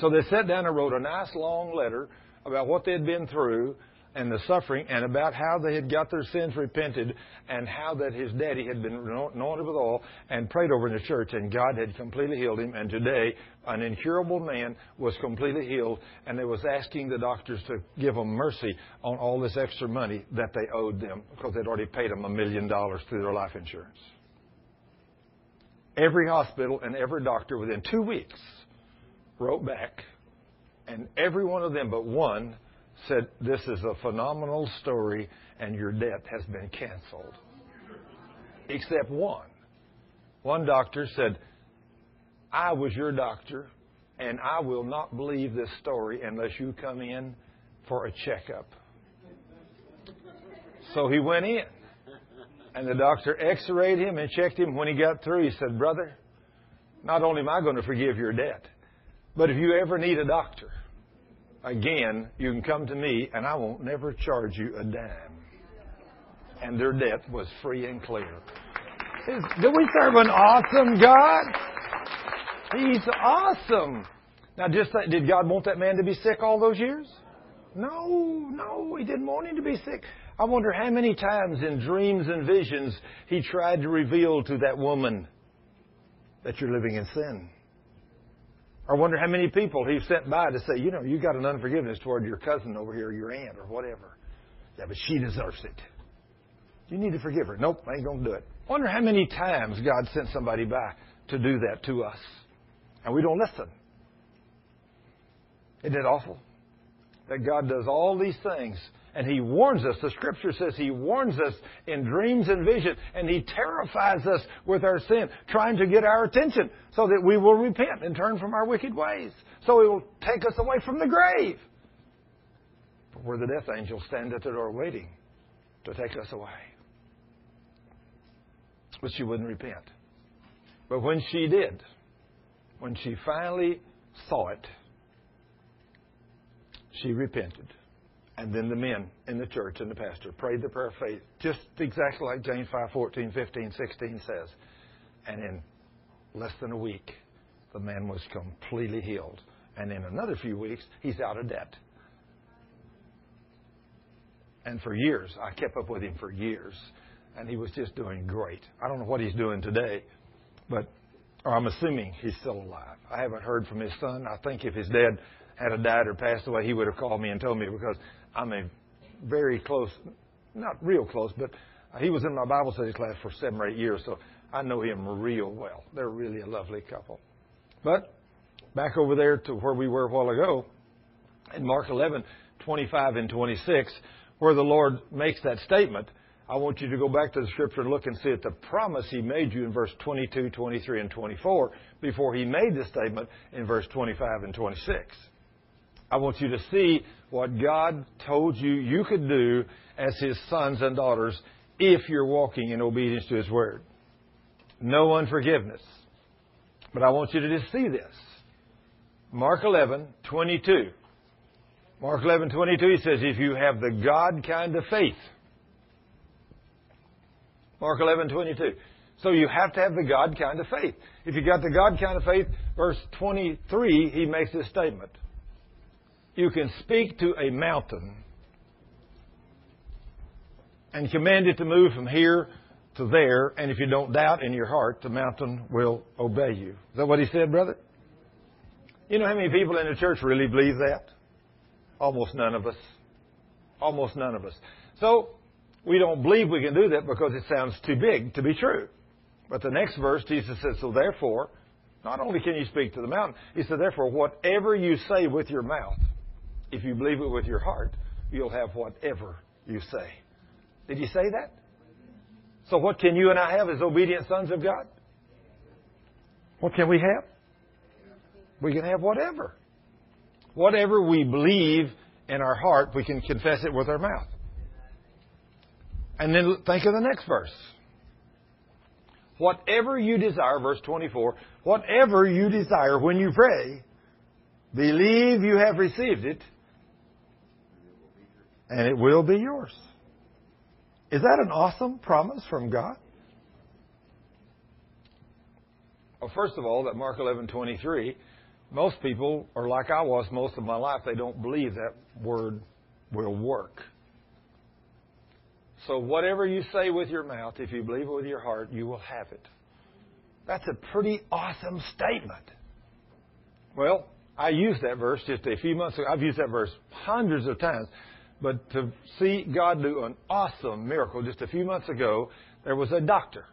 So they sat down and wrote a nice long letter about what they'd been through and the suffering and about how they had got their sins repented and how that his daddy had been anointed with oil and prayed over in the church and God had completely healed him and today an incurable man was completely healed and they was asking the doctors to give them mercy on all this extra money that they owed them because they'd already paid them a million dollars through their life insurance. Every hospital and every doctor within two weeks wrote back and every one of them but one said, This is a phenomenal story, and your debt has been canceled. Except one. One doctor said, I was your doctor, and I will not believe this story unless you come in for a checkup. So he went in, and the doctor x rayed him and checked him. When he got through, he said, Brother, not only am I going to forgive your debt, but if you ever need a doctor, again, you can come to me and I won't never charge you a dime. And their debt was free and clear. Do we serve an awesome God? He's awesome. Now, just did God want that man to be sick all those years? No, no, He didn't want him to be sick. I wonder how many times in dreams and visions He tried to reveal to that woman that you're living in sin. I wonder how many people He sent by to say, you know, you got an unforgiveness toward your cousin over here, your aunt, or whatever. Yeah, but she deserves it. You need to forgive her. Nope, I ain't going to do it. Wonder how many times God sent somebody by to do that to us. And we don't listen. Isn't it awful? That God does all these things and He warns us. The Scripture says He warns us in dreams and visions. and He terrifies us with our sin, trying to get our attention so that we will repent and turn from our wicked ways. So He will take us away from the grave. But where the death angels stand at the door waiting to take us away. But she wouldn't repent. But when she did, when she finally saw it, she repented. And then the men in the church and the pastor prayed the prayer of faith, just exactly like James 5 14, 15, 16 says. And in less than a week, the man was completely healed. And in another few weeks, he's out of debt. And for years, I kept up with him for years, and he was just doing great. I don't know what he's doing today, but I'm assuming he's still alive. I haven't heard from his son. I think if his dad had died or passed away, he would have called me and told me because I'm a very close, not real close, but he was in my Bible study class for seven or eight years, so I know him real well. They're really a lovely couple. But back over there to where we were a while ago, in Mark 11, 25 and 26, where the Lord makes that statement, I want you to go back to the scripture and look and see at the promise he made you in verse 22, 23, and 24 before he made the statement in verse 25 and 26. I want you to see what God told you you could do as His sons and daughters if you're walking in obedience to His Word. No unforgiveness. But I want you to just see this. Mark 11, 22. Mark 11, 22, he says, if you have the God kind of faith. Mark 11, 22. So you have to have the God kind of faith. If you got the God kind of faith, verse 23, he makes this statement you can speak to a mountain and command it to move from here to there, and if you don't doubt in your heart, the mountain will obey you. Is that what he said, brother? You know how many people in the church really believe that? Almost none of us. Almost none of us. So, we don't believe we can do that because it sounds too big to be true. But the next verse, Jesus says, So therefore, not only can you speak to the mountain, he said, Therefore, whatever you say with your mouth, if you believe it with your heart, you'll have whatever you say. Did you say that? So what can you and I have as obedient sons of God? What can we have? We can have whatever. Whatever we believe in our heart, we can confess it with our mouth. And then think of the next verse. Whatever you desire, verse 24, whatever you desire when you pray, believe you have received it, and it will be yours. Is that an awesome promise from God? Well, first of all, that Mark 11:23, most people are like I was most of my life. They don't believe that word will work. So whatever you say with your mouth, if you believe it with your heart, you will have it. That's a pretty awesome statement. Well, I used that verse just a few months ago. I've used that verse hundreds of times. But to see God do an awesome miracle, just a few months ago, there was a doctor.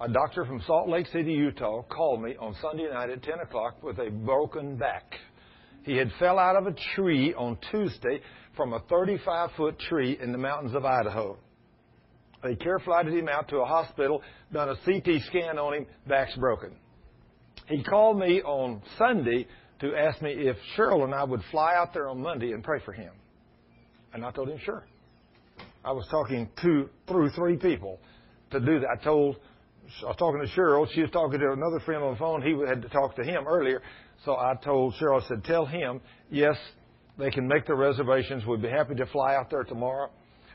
A doctor from Salt Lake City, Utah, called me on Sunday night at 10 o'clock with a broken back. He had fell out of a tree on Tuesday from a 35 foot tree in the mountains of Idaho. They care flighted him out to a hospital, done a CT scan on him, back's broken. He called me on Sunday to ask me if Cheryl and I would fly out there on Monday and pray for him. And I told him, sure. I was talking to through three people to do that. I told, I was talking to Cheryl. She was talking to another friend on the phone. He had to talk to him earlier. So I told Cheryl, I said, tell him, yes, They can make the reservations. We'd be happy to fly out there tomorrow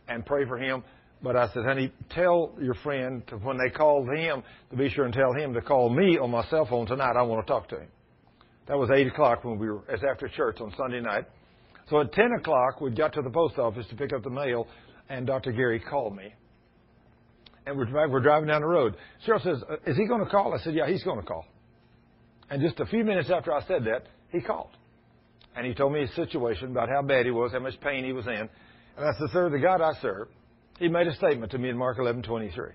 and pray for him. But I said, honey, tell your friend to, when they call him to be sure and tell him to call me on my cell phone tonight. I want to talk to him. That was 8 o'clock when we were, it's after church on Sunday night. So at 10 o'clock, we got to the post office to pick up the mail, and Dr. Gary called me. And we're, we're driving down the road. Cheryl says, Is he going to call? I said, Yeah, he's going to call. And just a few minutes after I said that, he called. And he told me his situation about how bad he was, how much pain he was in. And I said, Sir, the God I serve, he made a statement to me in Mark 11:23.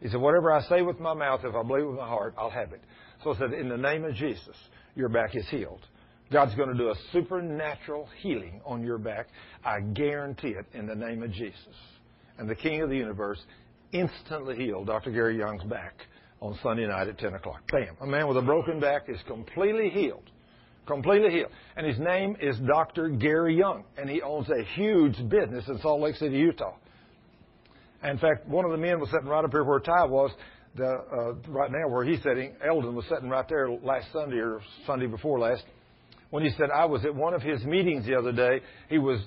He said, Whatever I say with my mouth, if I believe with my heart, I'll have it. So I said, In the name of Jesus, your back is healed. God's going to do a supernatural healing on your back. I guarantee it in the name of Jesus. And the King of the universe instantly healed Dr. Gary Young's back on Sunday night at 10 o'clock. Bam. A man with a broken back is completely healed. Completely healed. And his name is Dr. Gary Young. And he owns a huge business in Salt Lake City, Utah. In fact, one of the men was sitting right up here where Ty was, the, uh, right now where he's sitting. Eldon was sitting right there last Sunday or Sunday before last. When he said, I was at one of his meetings the other day, he was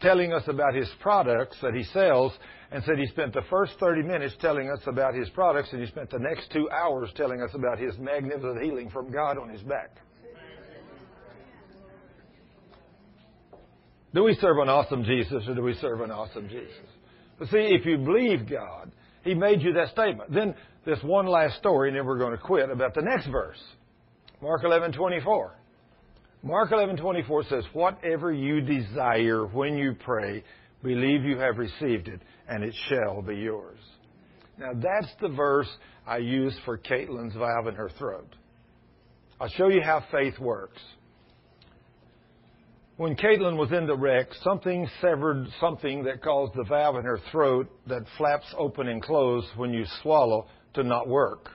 telling us about his products that he sells and said he spent the first 30 minutes telling us about his products and he spent the next two hours telling us about his magnificent healing from God on his back. Do we serve an awesome Jesus or do we serve an awesome Jesus? But see, if you believe God, He made you that statement. Then this one last story, and then we're going to quit about the next verse. Mark 11:24. Mark 11:24 says, "Whatever you desire when you pray, believe you have received it, and it shall be yours." Now that's the verse I used for Caitlin's valve in her throat. I'll show you how faith works. When Caitlin was in the wreck, something severed something that caused the valve in her throat that flaps open and close when you swallow to not work.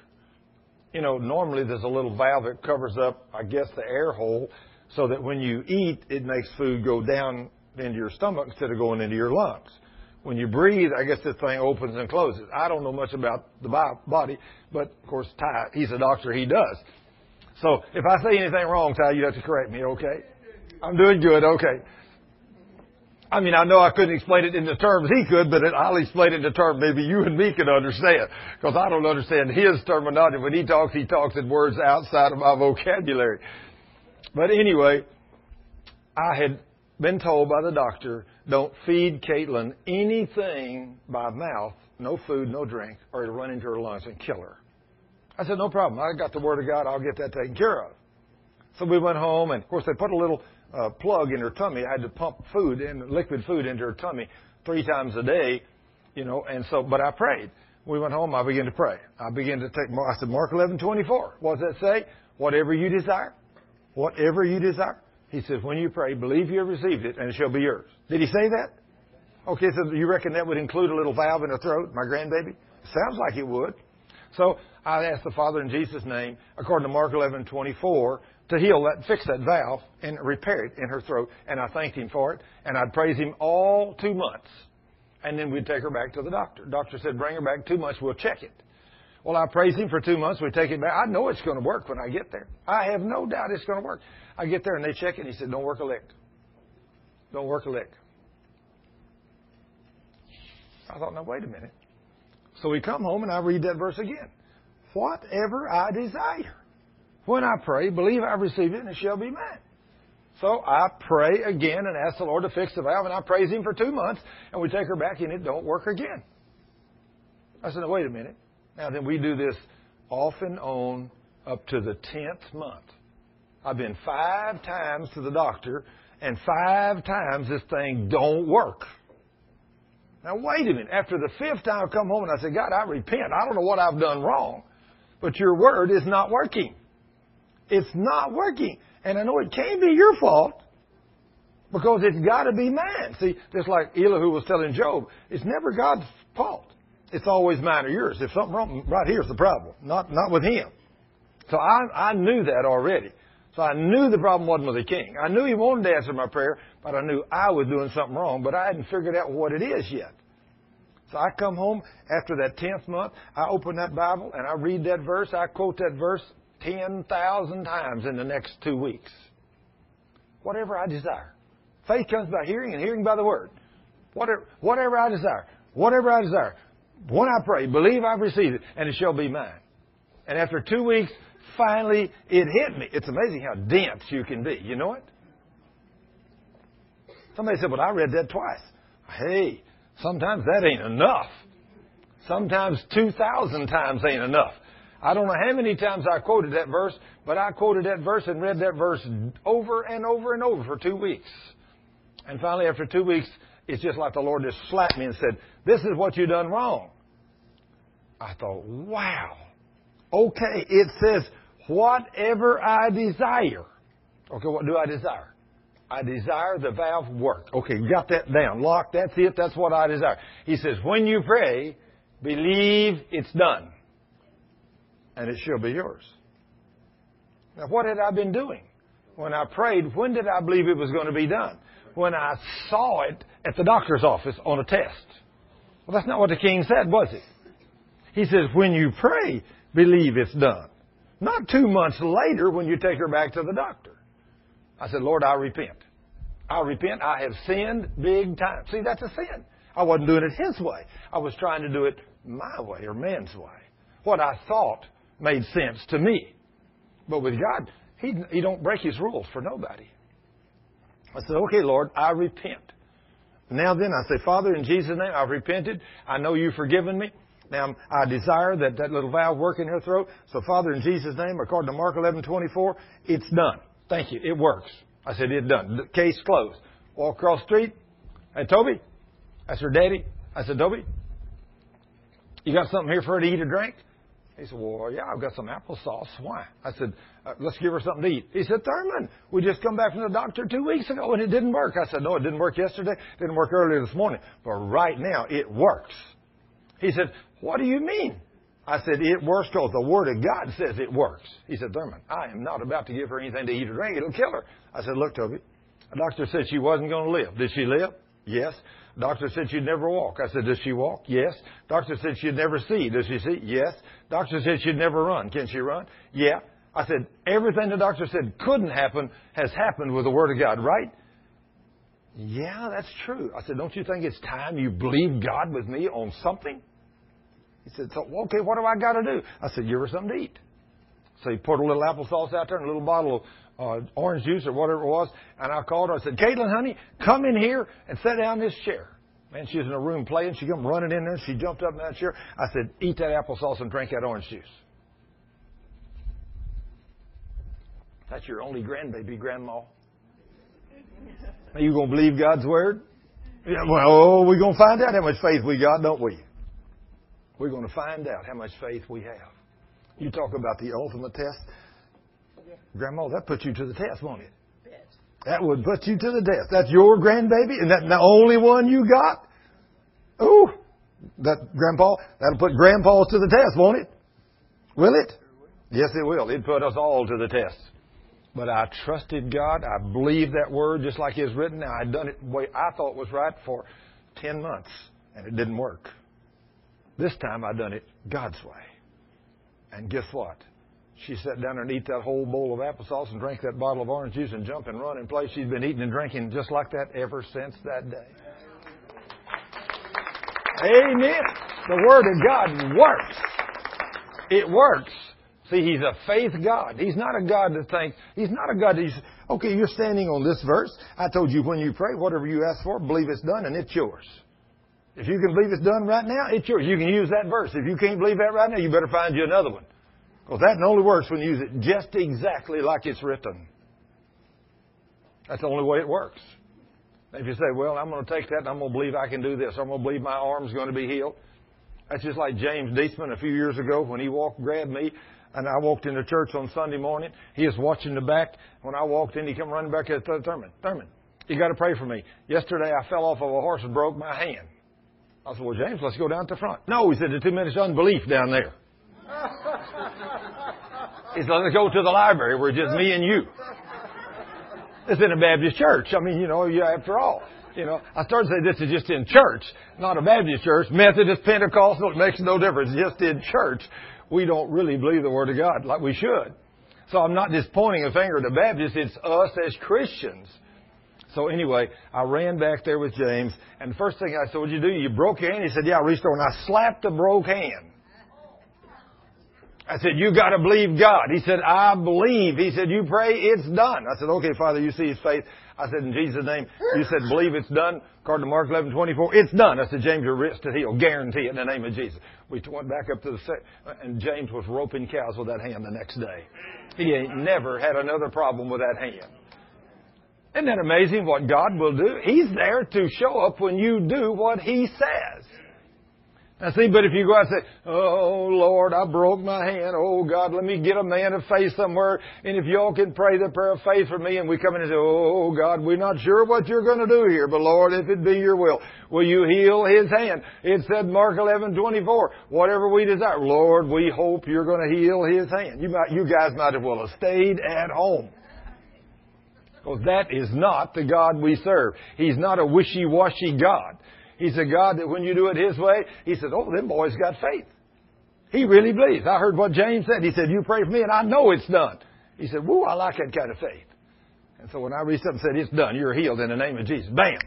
You know, normally there's a little valve that covers up, I guess, the air hole so that when you eat, it makes food go down into your stomach instead of going into your lungs. When you breathe, I guess this thing opens and closes. I don't know much about the body, but of course, Ty, he's a doctor, he does. So if I say anything wrong, Ty, you have to correct me, okay? I'm doing good. Okay. I mean, I know I couldn't explain it in the terms he could, but I'll explain it in the terms maybe you and me can understand. Because I don't understand his terminology. When he talks, he talks in words outside of my vocabulary. But anyway, I had been told by the doctor, don't feed Caitlin anything by mouth, no food, no drink, or it'll run into her lungs and kill her. I said, no problem. I got the word of God. I'll get that taken care of. So we went home, and of course they put a little uh, plug in her tummy. I had to pump food and liquid food into her tummy three times a day, you know. And so, but I prayed. We went home. I began to pray. I began to take. I said, Mark eleven twenty four. What does that say? Whatever you desire, whatever you desire. He says, when you pray, believe you have received it, and it shall be yours. Did he say that? Okay, so you reckon that would include a little valve in her throat, my grandbaby? Sounds like it would. So I asked the Father in Jesus' name, according to Mark eleven twenty four, to heal that, fix that valve and repair it in her throat. And I thanked him for it. And I'd praise him all two months. And then we'd take her back to the doctor. Doctor said, bring her back two months. We'll check it. Well, I praise him for two months. We take it back. I know it's going to work when I get there. I have no doubt it's going to work. I get there and they check it. He said, don't work a lick. Don't work a lick. I thought, now wait a minute. So we come home and I read that verse again. Whatever I desire. When I pray, believe I receive it and it shall be mine. So I pray again and ask the Lord to fix the valve, and I praise Him for two months, and we take her back, and it don't work again. I said, wait a minute. Now then, we do this off and on up to the tenth month. I've been five times to the doctor, and five times this thing don't work. Now wait a minute. After the fifth time I come home and I say, God, I repent. I don't know what I've done wrong, but your word is not working. It's not working. And I know it can't be your fault because it's got to be mine. See, just like Elihu was telling Job, it's never God's fault. It's always mine or yours. If something wrong, right here's the problem, not not with him. So I I knew that already. So I knew the problem wasn't with the king. I knew he wanted to answer my prayer, but I knew I was doing something wrong, but I hadn't figured out what it is yet. So I come home after that tenth month, I open that Bible and I read that verse, I quote that verse, 10,000 times in the next two weeks. Whatever I desire. Faith comes by hearing, and hearing by the word. Whatever, whatever I desire, whatever I desire, when I pray, believe I've received it, and it shall be mine. And after two weeks, finally it hit me. It's amazing how dense you can be. You know it? Somebody said, Well, I read that twice. Hey, sometimes that ain't enough. Sometimes 2,000 times ain't enough. I don't know how many times I quoted that verse, but I quoted that verse and read that verse over and over and over for two weeks. And finally, after two weeks, it's just like the Lord just slapped me and said, This is what you've done wrong. I thought, wow. Okay, it says, whatever I desire. Okay, what do I desire? I desire the valve work. Okay, got that down. Lock, that's it, that's what I desire. He says, when you pray, believe it's done. And it shall be yours. Now, what had I been doing? When I prayed, when did I believe it was going to be done? When I saw it at the doctor's office on a test. Well, that's not what the king said, was it? He says, when you pray, believe it's done. Not two months later when you take her back to the doctor. I said, Lord, I repent. I repent. I have sinned big time. See, that's a sin. I wasn't doing it His way. I was trying to do it my way or man's way. What I thought made sense to me. But with God, He, he don't break His rules for nobody. I said, okay, Lord, I repent. Now then, I say, Father, in Jesus' name, I've repented. I know you've forgiven me. Now, I desire that that little valve work in her throat. So, Father, in Jesus' name, according to Mark 11:24, it's done. Thank you. It works. I said, it's done. The case closed. Walk across the street. Hey, Toby. That's her daddy. I said, Toby, you got something here for her to eat or drink? He said, Well, yeah, I've got some applesauce. Why? I said, uh, Let's give her something to eat. He said, Thurman, we just come back from the doctor two weeks ago and it didn't work. I said, No, it didn't work yesterday. It didn't work earlier this morning. But right now, it works. He said, What do you mean? I said, It works because the Word of God says it works. He said, Thurman, I am not about to give her anything to eat or drink. It'll kill her. I said, Look, Toby, the doctor said she wasn't going to live. Did she live? Yes. Doctor said she'd never walk. I said, Does she walk? Yes. Doctor said she'd never see. Does she see? Yes. Doctor said she'd never run. Can she run? Yeah. I said, Everything the doctor said couldn't happen has happened with the Word of God, right? Yeah, that's true. I said, Don't you think it's time you believe God with me on something? He said, So, okay, what do I got to do? I said, Give her something to eat. So he poured a little applesauce out there and a little bottle of uh, orange juice or whatever it was. And I called her. I said, Caitlin, honey, come in here and sit down in this chair. Man, she was in a room playing. She come running in there. She jumped up in that chair. I said, eat that applesauce and drink that orange juice. That's your only grandbaby, Grandma. Are you going to believe God's word? Yeah, well, we're going to find out how much faith we got, don't we? We're going to find out how much faith we have. You talk about the ultimate test. Grandma, that puts you to the test, won't it? That would put you to the test. That's your grandbaby, and that's the only one you got. Oh, that grandpa, that'll put grandpa to the test, won't it? Will it? Yes, it will. It put us all to the test. But I trusted God. I believed that word just like it's written. Now I'd done it the way I thought was right for ten months, and it didn't work. This time I done it God's way. And guess what? She sat down and eat that whole bowl of applesauce and drank that bottle of orange juice and jump and run and play. She's been eating and drinking just like that ever since that day. Amen. The Word of God works. It works. See, He's a faith God. He's not a God that thinks, He's not a God that He's, okay, you're standing on this verse. I told you when you pray, whatever you ask for, believe it's done and it's yours. If you can believe it's done right now, it's yours. You can use that verse. If you can't believe that right now, you better find you another one. Because that only works when you use it just exactly like it's written. That's the only way it works. If you say, well, I'm going to take that and I'm going to believe I can do this, I'm going to believe my arm's going to be healed. That's just like James Deesman a few years ago when he walked, grabbed me, and I walked into church on Sunday morning. He was watching the back. When I walked in, he come running back at Thurman. Thurman, you got to pray for me. Yesterday I fell off of a horse and broke my hand. I said, well, James, let's go down to the front. No, he said, there's too much unbelief down there. He said, let's go to the library where it's just me and you. It's in a Baptist church. I mean, you know, after all. You know, I started to say this is just in church, not a Baptist church. Methodist, Pentecostal, it makes no difference. Just in church. We don't really believe the Word of God like we should. So I'm not just pointing a finger at the Baptists. It's us as Christians. So anyway, I ran back there with James, and the first thing I said, what'd you do? You broke your hand? He said, yeah, I reached over and I slapped the broke hand. I said, you gotta believe God. He said, I believe. He said, you pray, it's done. I said, okay, Father, you see his faith. I said, in Jesus' name, you said, believe it's done. According to Mark 11, 24, it's done. I said, James, your wrist to heal. Guarantee it in the name of Jesus. We went back up to the, set, and James was roping cows with that hand the next day. He ain't never had another problem with that hand. Isn't that amazing what God will do? He's there to show up when you do what He says. Now see, but if you go out and say, Oh Lord, I broke my hand. Oh God, let me get a man of faith somewhere. And if y'all can pray the prayer of faith for me and we come in and say, Oh God, we're not sure what you're going to do here, but Lord, if it be your will, will you heal his hand? It said Mark 11, 24, whatever we desire. Lord, we hope you're going to heal his hand. You might, you guys might as well have stayed at home. Because that is not the God we serve. He's not a wishy-washy God. He's a God that when you do it His way, He says, oh, them boys got faith. He really believes. I heard what James said. He said, you pray for me and I know it's done. He said, woo, I like that kind of faith. And so when I reached up and said, it's done, you're healed in the name of Jesus. Bam!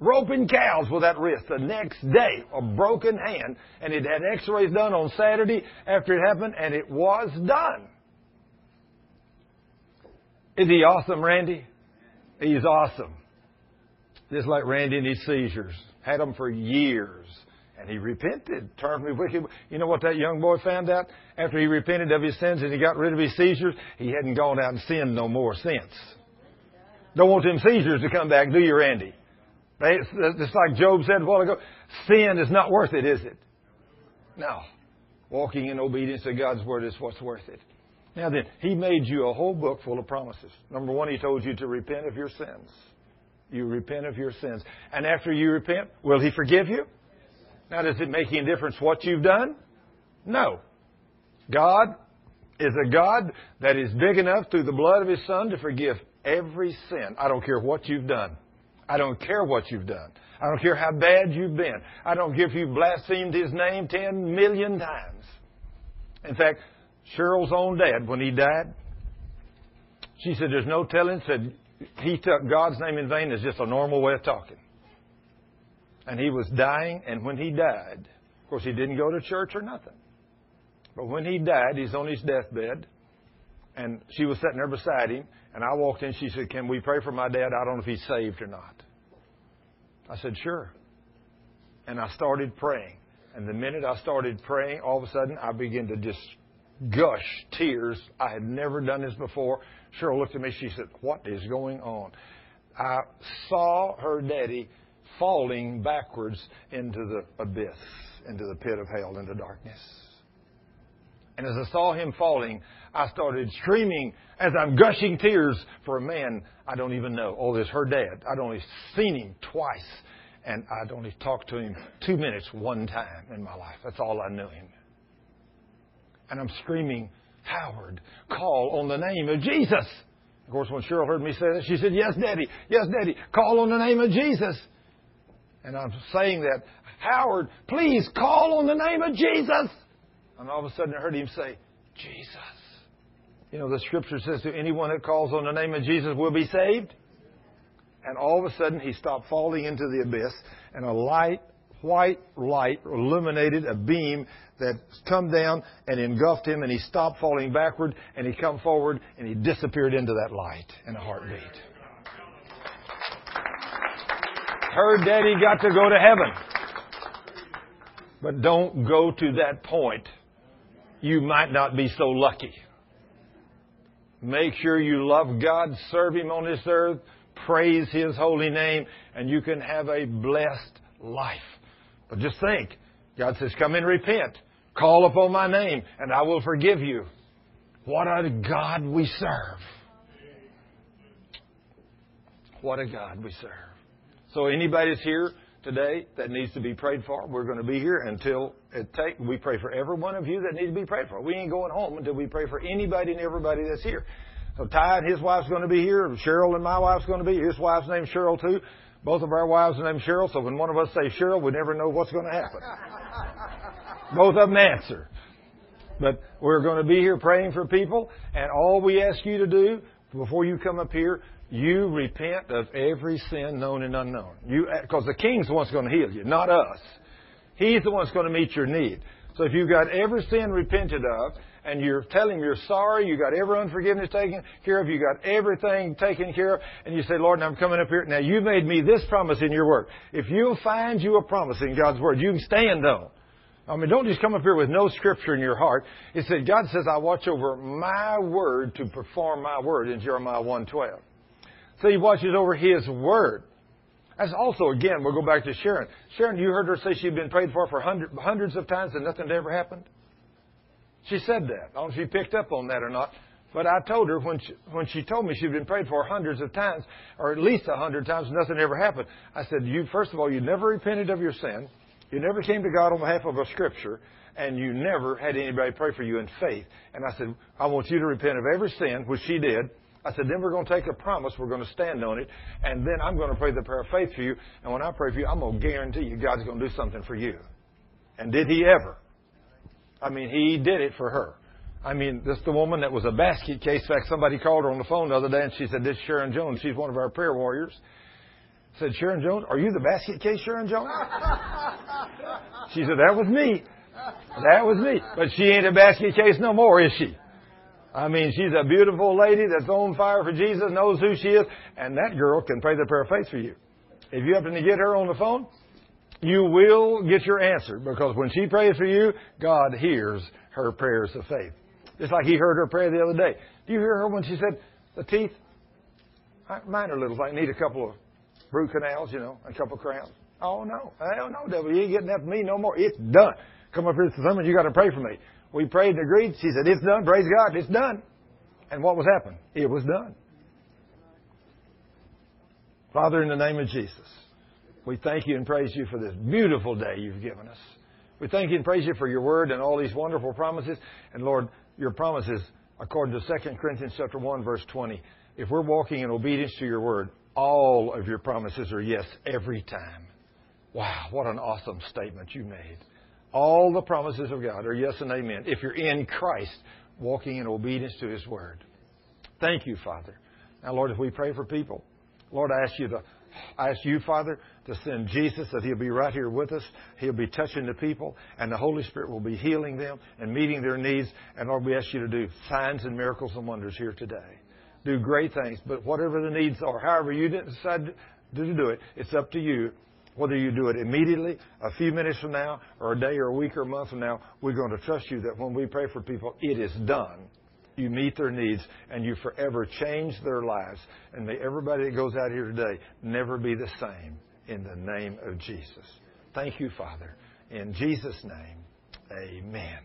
Roping cows with that wrist. The next day, a broken hand, and it had x-rays done on Saturday after it happened, and it was done. Is he awesome, Randy? He's awesome. Just like Randy and his seizures. Had them for years. And he repented, turned from his wicked. You know what that young boy found out? After he repented of his sins and he got rid of his seizures, he hadn't gone out and sinned no more since. Don't want them seizures to come back, do you, Randy? It's like Job said a while ago. Sin is not worth it, is it? No. Walking in obedience to God's word is what's worth it. Now then, He made you a whole book full of promises. Number one, He told you to repent of your sins. You repent of your sins. And after you repent, will He forgive you? Now, does it make any difference what you've done? No. God is a God that is big enough through the blood of His Son to forgive every sin. I don't care what you've done. I don't care what you've done. I don't care how bad you've been. I don't care if you've blasphemed His name ten million times. In fact, Cheryl's own dad, when he died, she said, There's no telling, said, he took God's name in vain as just a normal way of talking. And he was dying, and when he died, of course, he didn't go to church or nothing. But when he died, he's on his deathbed, and she was sitting there beside him, and I walked in, she said, Can we pray for my dad? I don't know if he's saved or not. I said, Sure. And I started praying. And the minute I started praying, all of a sudden I began to just gush tears. I had never done this before. Cheryl looked at me. She said, What is going on? I saw her daddy falling backwards into the abyss, into the pit of hell, into darkness. And as I saw him falling, I started screaming as I'm gushing tears for a man I don't even know. Oh, this her dad. I'd only seen him twice, and I'd only talked to him two minutes one time in my life. That's all I knew him. And I'm screaming, Howard, call on the name of Jesus. Of course, when Cheryl heard me say that, she said, Yes, Daddy, yes, Daddy, call on the name of Jesus. And I'm saying that, Howard, please call on the name of Jesus. And all of a sudden I heard him say, Jesus. You know, the scripture says to anyone that calls on the name of Jesus will be saved. And all of a sudden he stopped falling into the abyss and a light, white light illuminated a beam that come down and engulfed him and he stopped falling backward and he come forward and he disappeared into that light in a heartbeat. Her daddy got to go to heaven. But don't go to that point. You might not be so lucky. Make sure you love God, serve Him on this earth, praise His holy name, and you can have a blessed life. But just think, God says, come and repent. Call upon my name and I will forgive you. What a God we serve. What a God we serve. So anybody that's here today that needs to be prayed for, we're going to be here until it take, we pray for every one of you that needs to be prayed for. We ain't going home until we pray for anybody and everybody that's here. So Ty and his wife's going to be here. Cheryl and my wife's going to be here. His wife's name's Cheryl too. Both of our wives are named Cheryl, so when one of us say Cheryl, we never know what's going to happen. Both of them answer. But we're going to be here praying for people, and all we ask you to do before you come up here, You repent of every sin known and unknown. You, because the King's the one's going to heal you, not us. He's the one's going to meet your need. So if you've got every sin repented of, and you're telling you're sorry, you got every unforgiveness taken care of, you got everything taken care of, and you say, Lord, I'm coming up here. Now you made me this promise in your word. If you'll find you a promise in God's word, you can stand on. I mean, don't just come up here with no scripture in your heart. It said, God says, I watch over my word to perform my word in Jeremiah 112. So he watches over his word. That's also, again, we'll go back to Sharon. Sharon, you heard her say she'd been prayed for for hundred, hundreds of times and nothing had ever happened? She said that. I don't know if she picked up on that or not. But I told her when she, when she told me she'd been prayed for hundreds of times, or at least a hundred times, nothing ever happened. I said, you, first of all, you never repented of your sin. You never came to God on behalf of a scripture, and you never had anybody pray for you in faith. And I said, I want you to repent of every sin, which she did. I said, then we're going to take a promise, we're going to stand on it, and then I'm going to pray the prayer of faith for you. And when I pray for you, I'm going to guarantee you God's going to do something for you. And did He ever? I mean, he did it for her. I mean, this the woman that was a basket case. In fact, somebody called her on the phone the other day and she said, This is Sharon Jones. She's one of our prayer warriors. Said, Sharon Jones, are you the basket case Sharon Jones? she said, That was me. That was me. But she ain't a basket case no more, is she? I mean, she's a beautiful lady that's on fire for Jesus, knows who she is, and that girl can pray the prayer of faith for you. If you happen to get her on the phone, you will get your answer because when she prays for you, God hears her prayers of faith. Just like He heard her prayer the other day. Do you hear her when she said, the teeth, mine are little, I need a couple of root canals, you know, a couple crowns. Oh no, hell no, devil, you ain't getting that from me no more. It's done. Come up here to the someone, you got to pray for me. We prayed and agreed. She said, it's done. Praise God, it's done. And what was happening? It was done. Father, in the name of Jesus. We thank you and praise you for this beautiful day you've given us. We thank you and praise you for your word and all these wonderful promises. And Lord, your promises, according to 2 Corinthians chapter 1, verse 20, if we're walking in obedience to your word, all of your promises are yes every time. Wow, what an awesome statement you made. All the promises of God are yes and amen if you're in Christ, walking in obedience to His Word. Thank you, Father. Now, Lord, if we pray for people, Lord, I ask you to I ask you, Father, to send Jesus, that He'll be right here with us. He'll be touching the people, and the Holy Spirit will be healing them and meeting their needs. And Lord, we ask you to do signs and miracles and wonders here today. Do great things, but whatever the needs are, however you decide to do it, it's up to you. Whether you do it immediately, a few minutes from now, or a day or a week or a month from now, we're going to trust you that when we pray for people, it is done you meet their needs, and you forever change their lives. And may everybody that goes out here today never be the same in the name of Jesus. Thank you, Father. In Jesus' name, amen.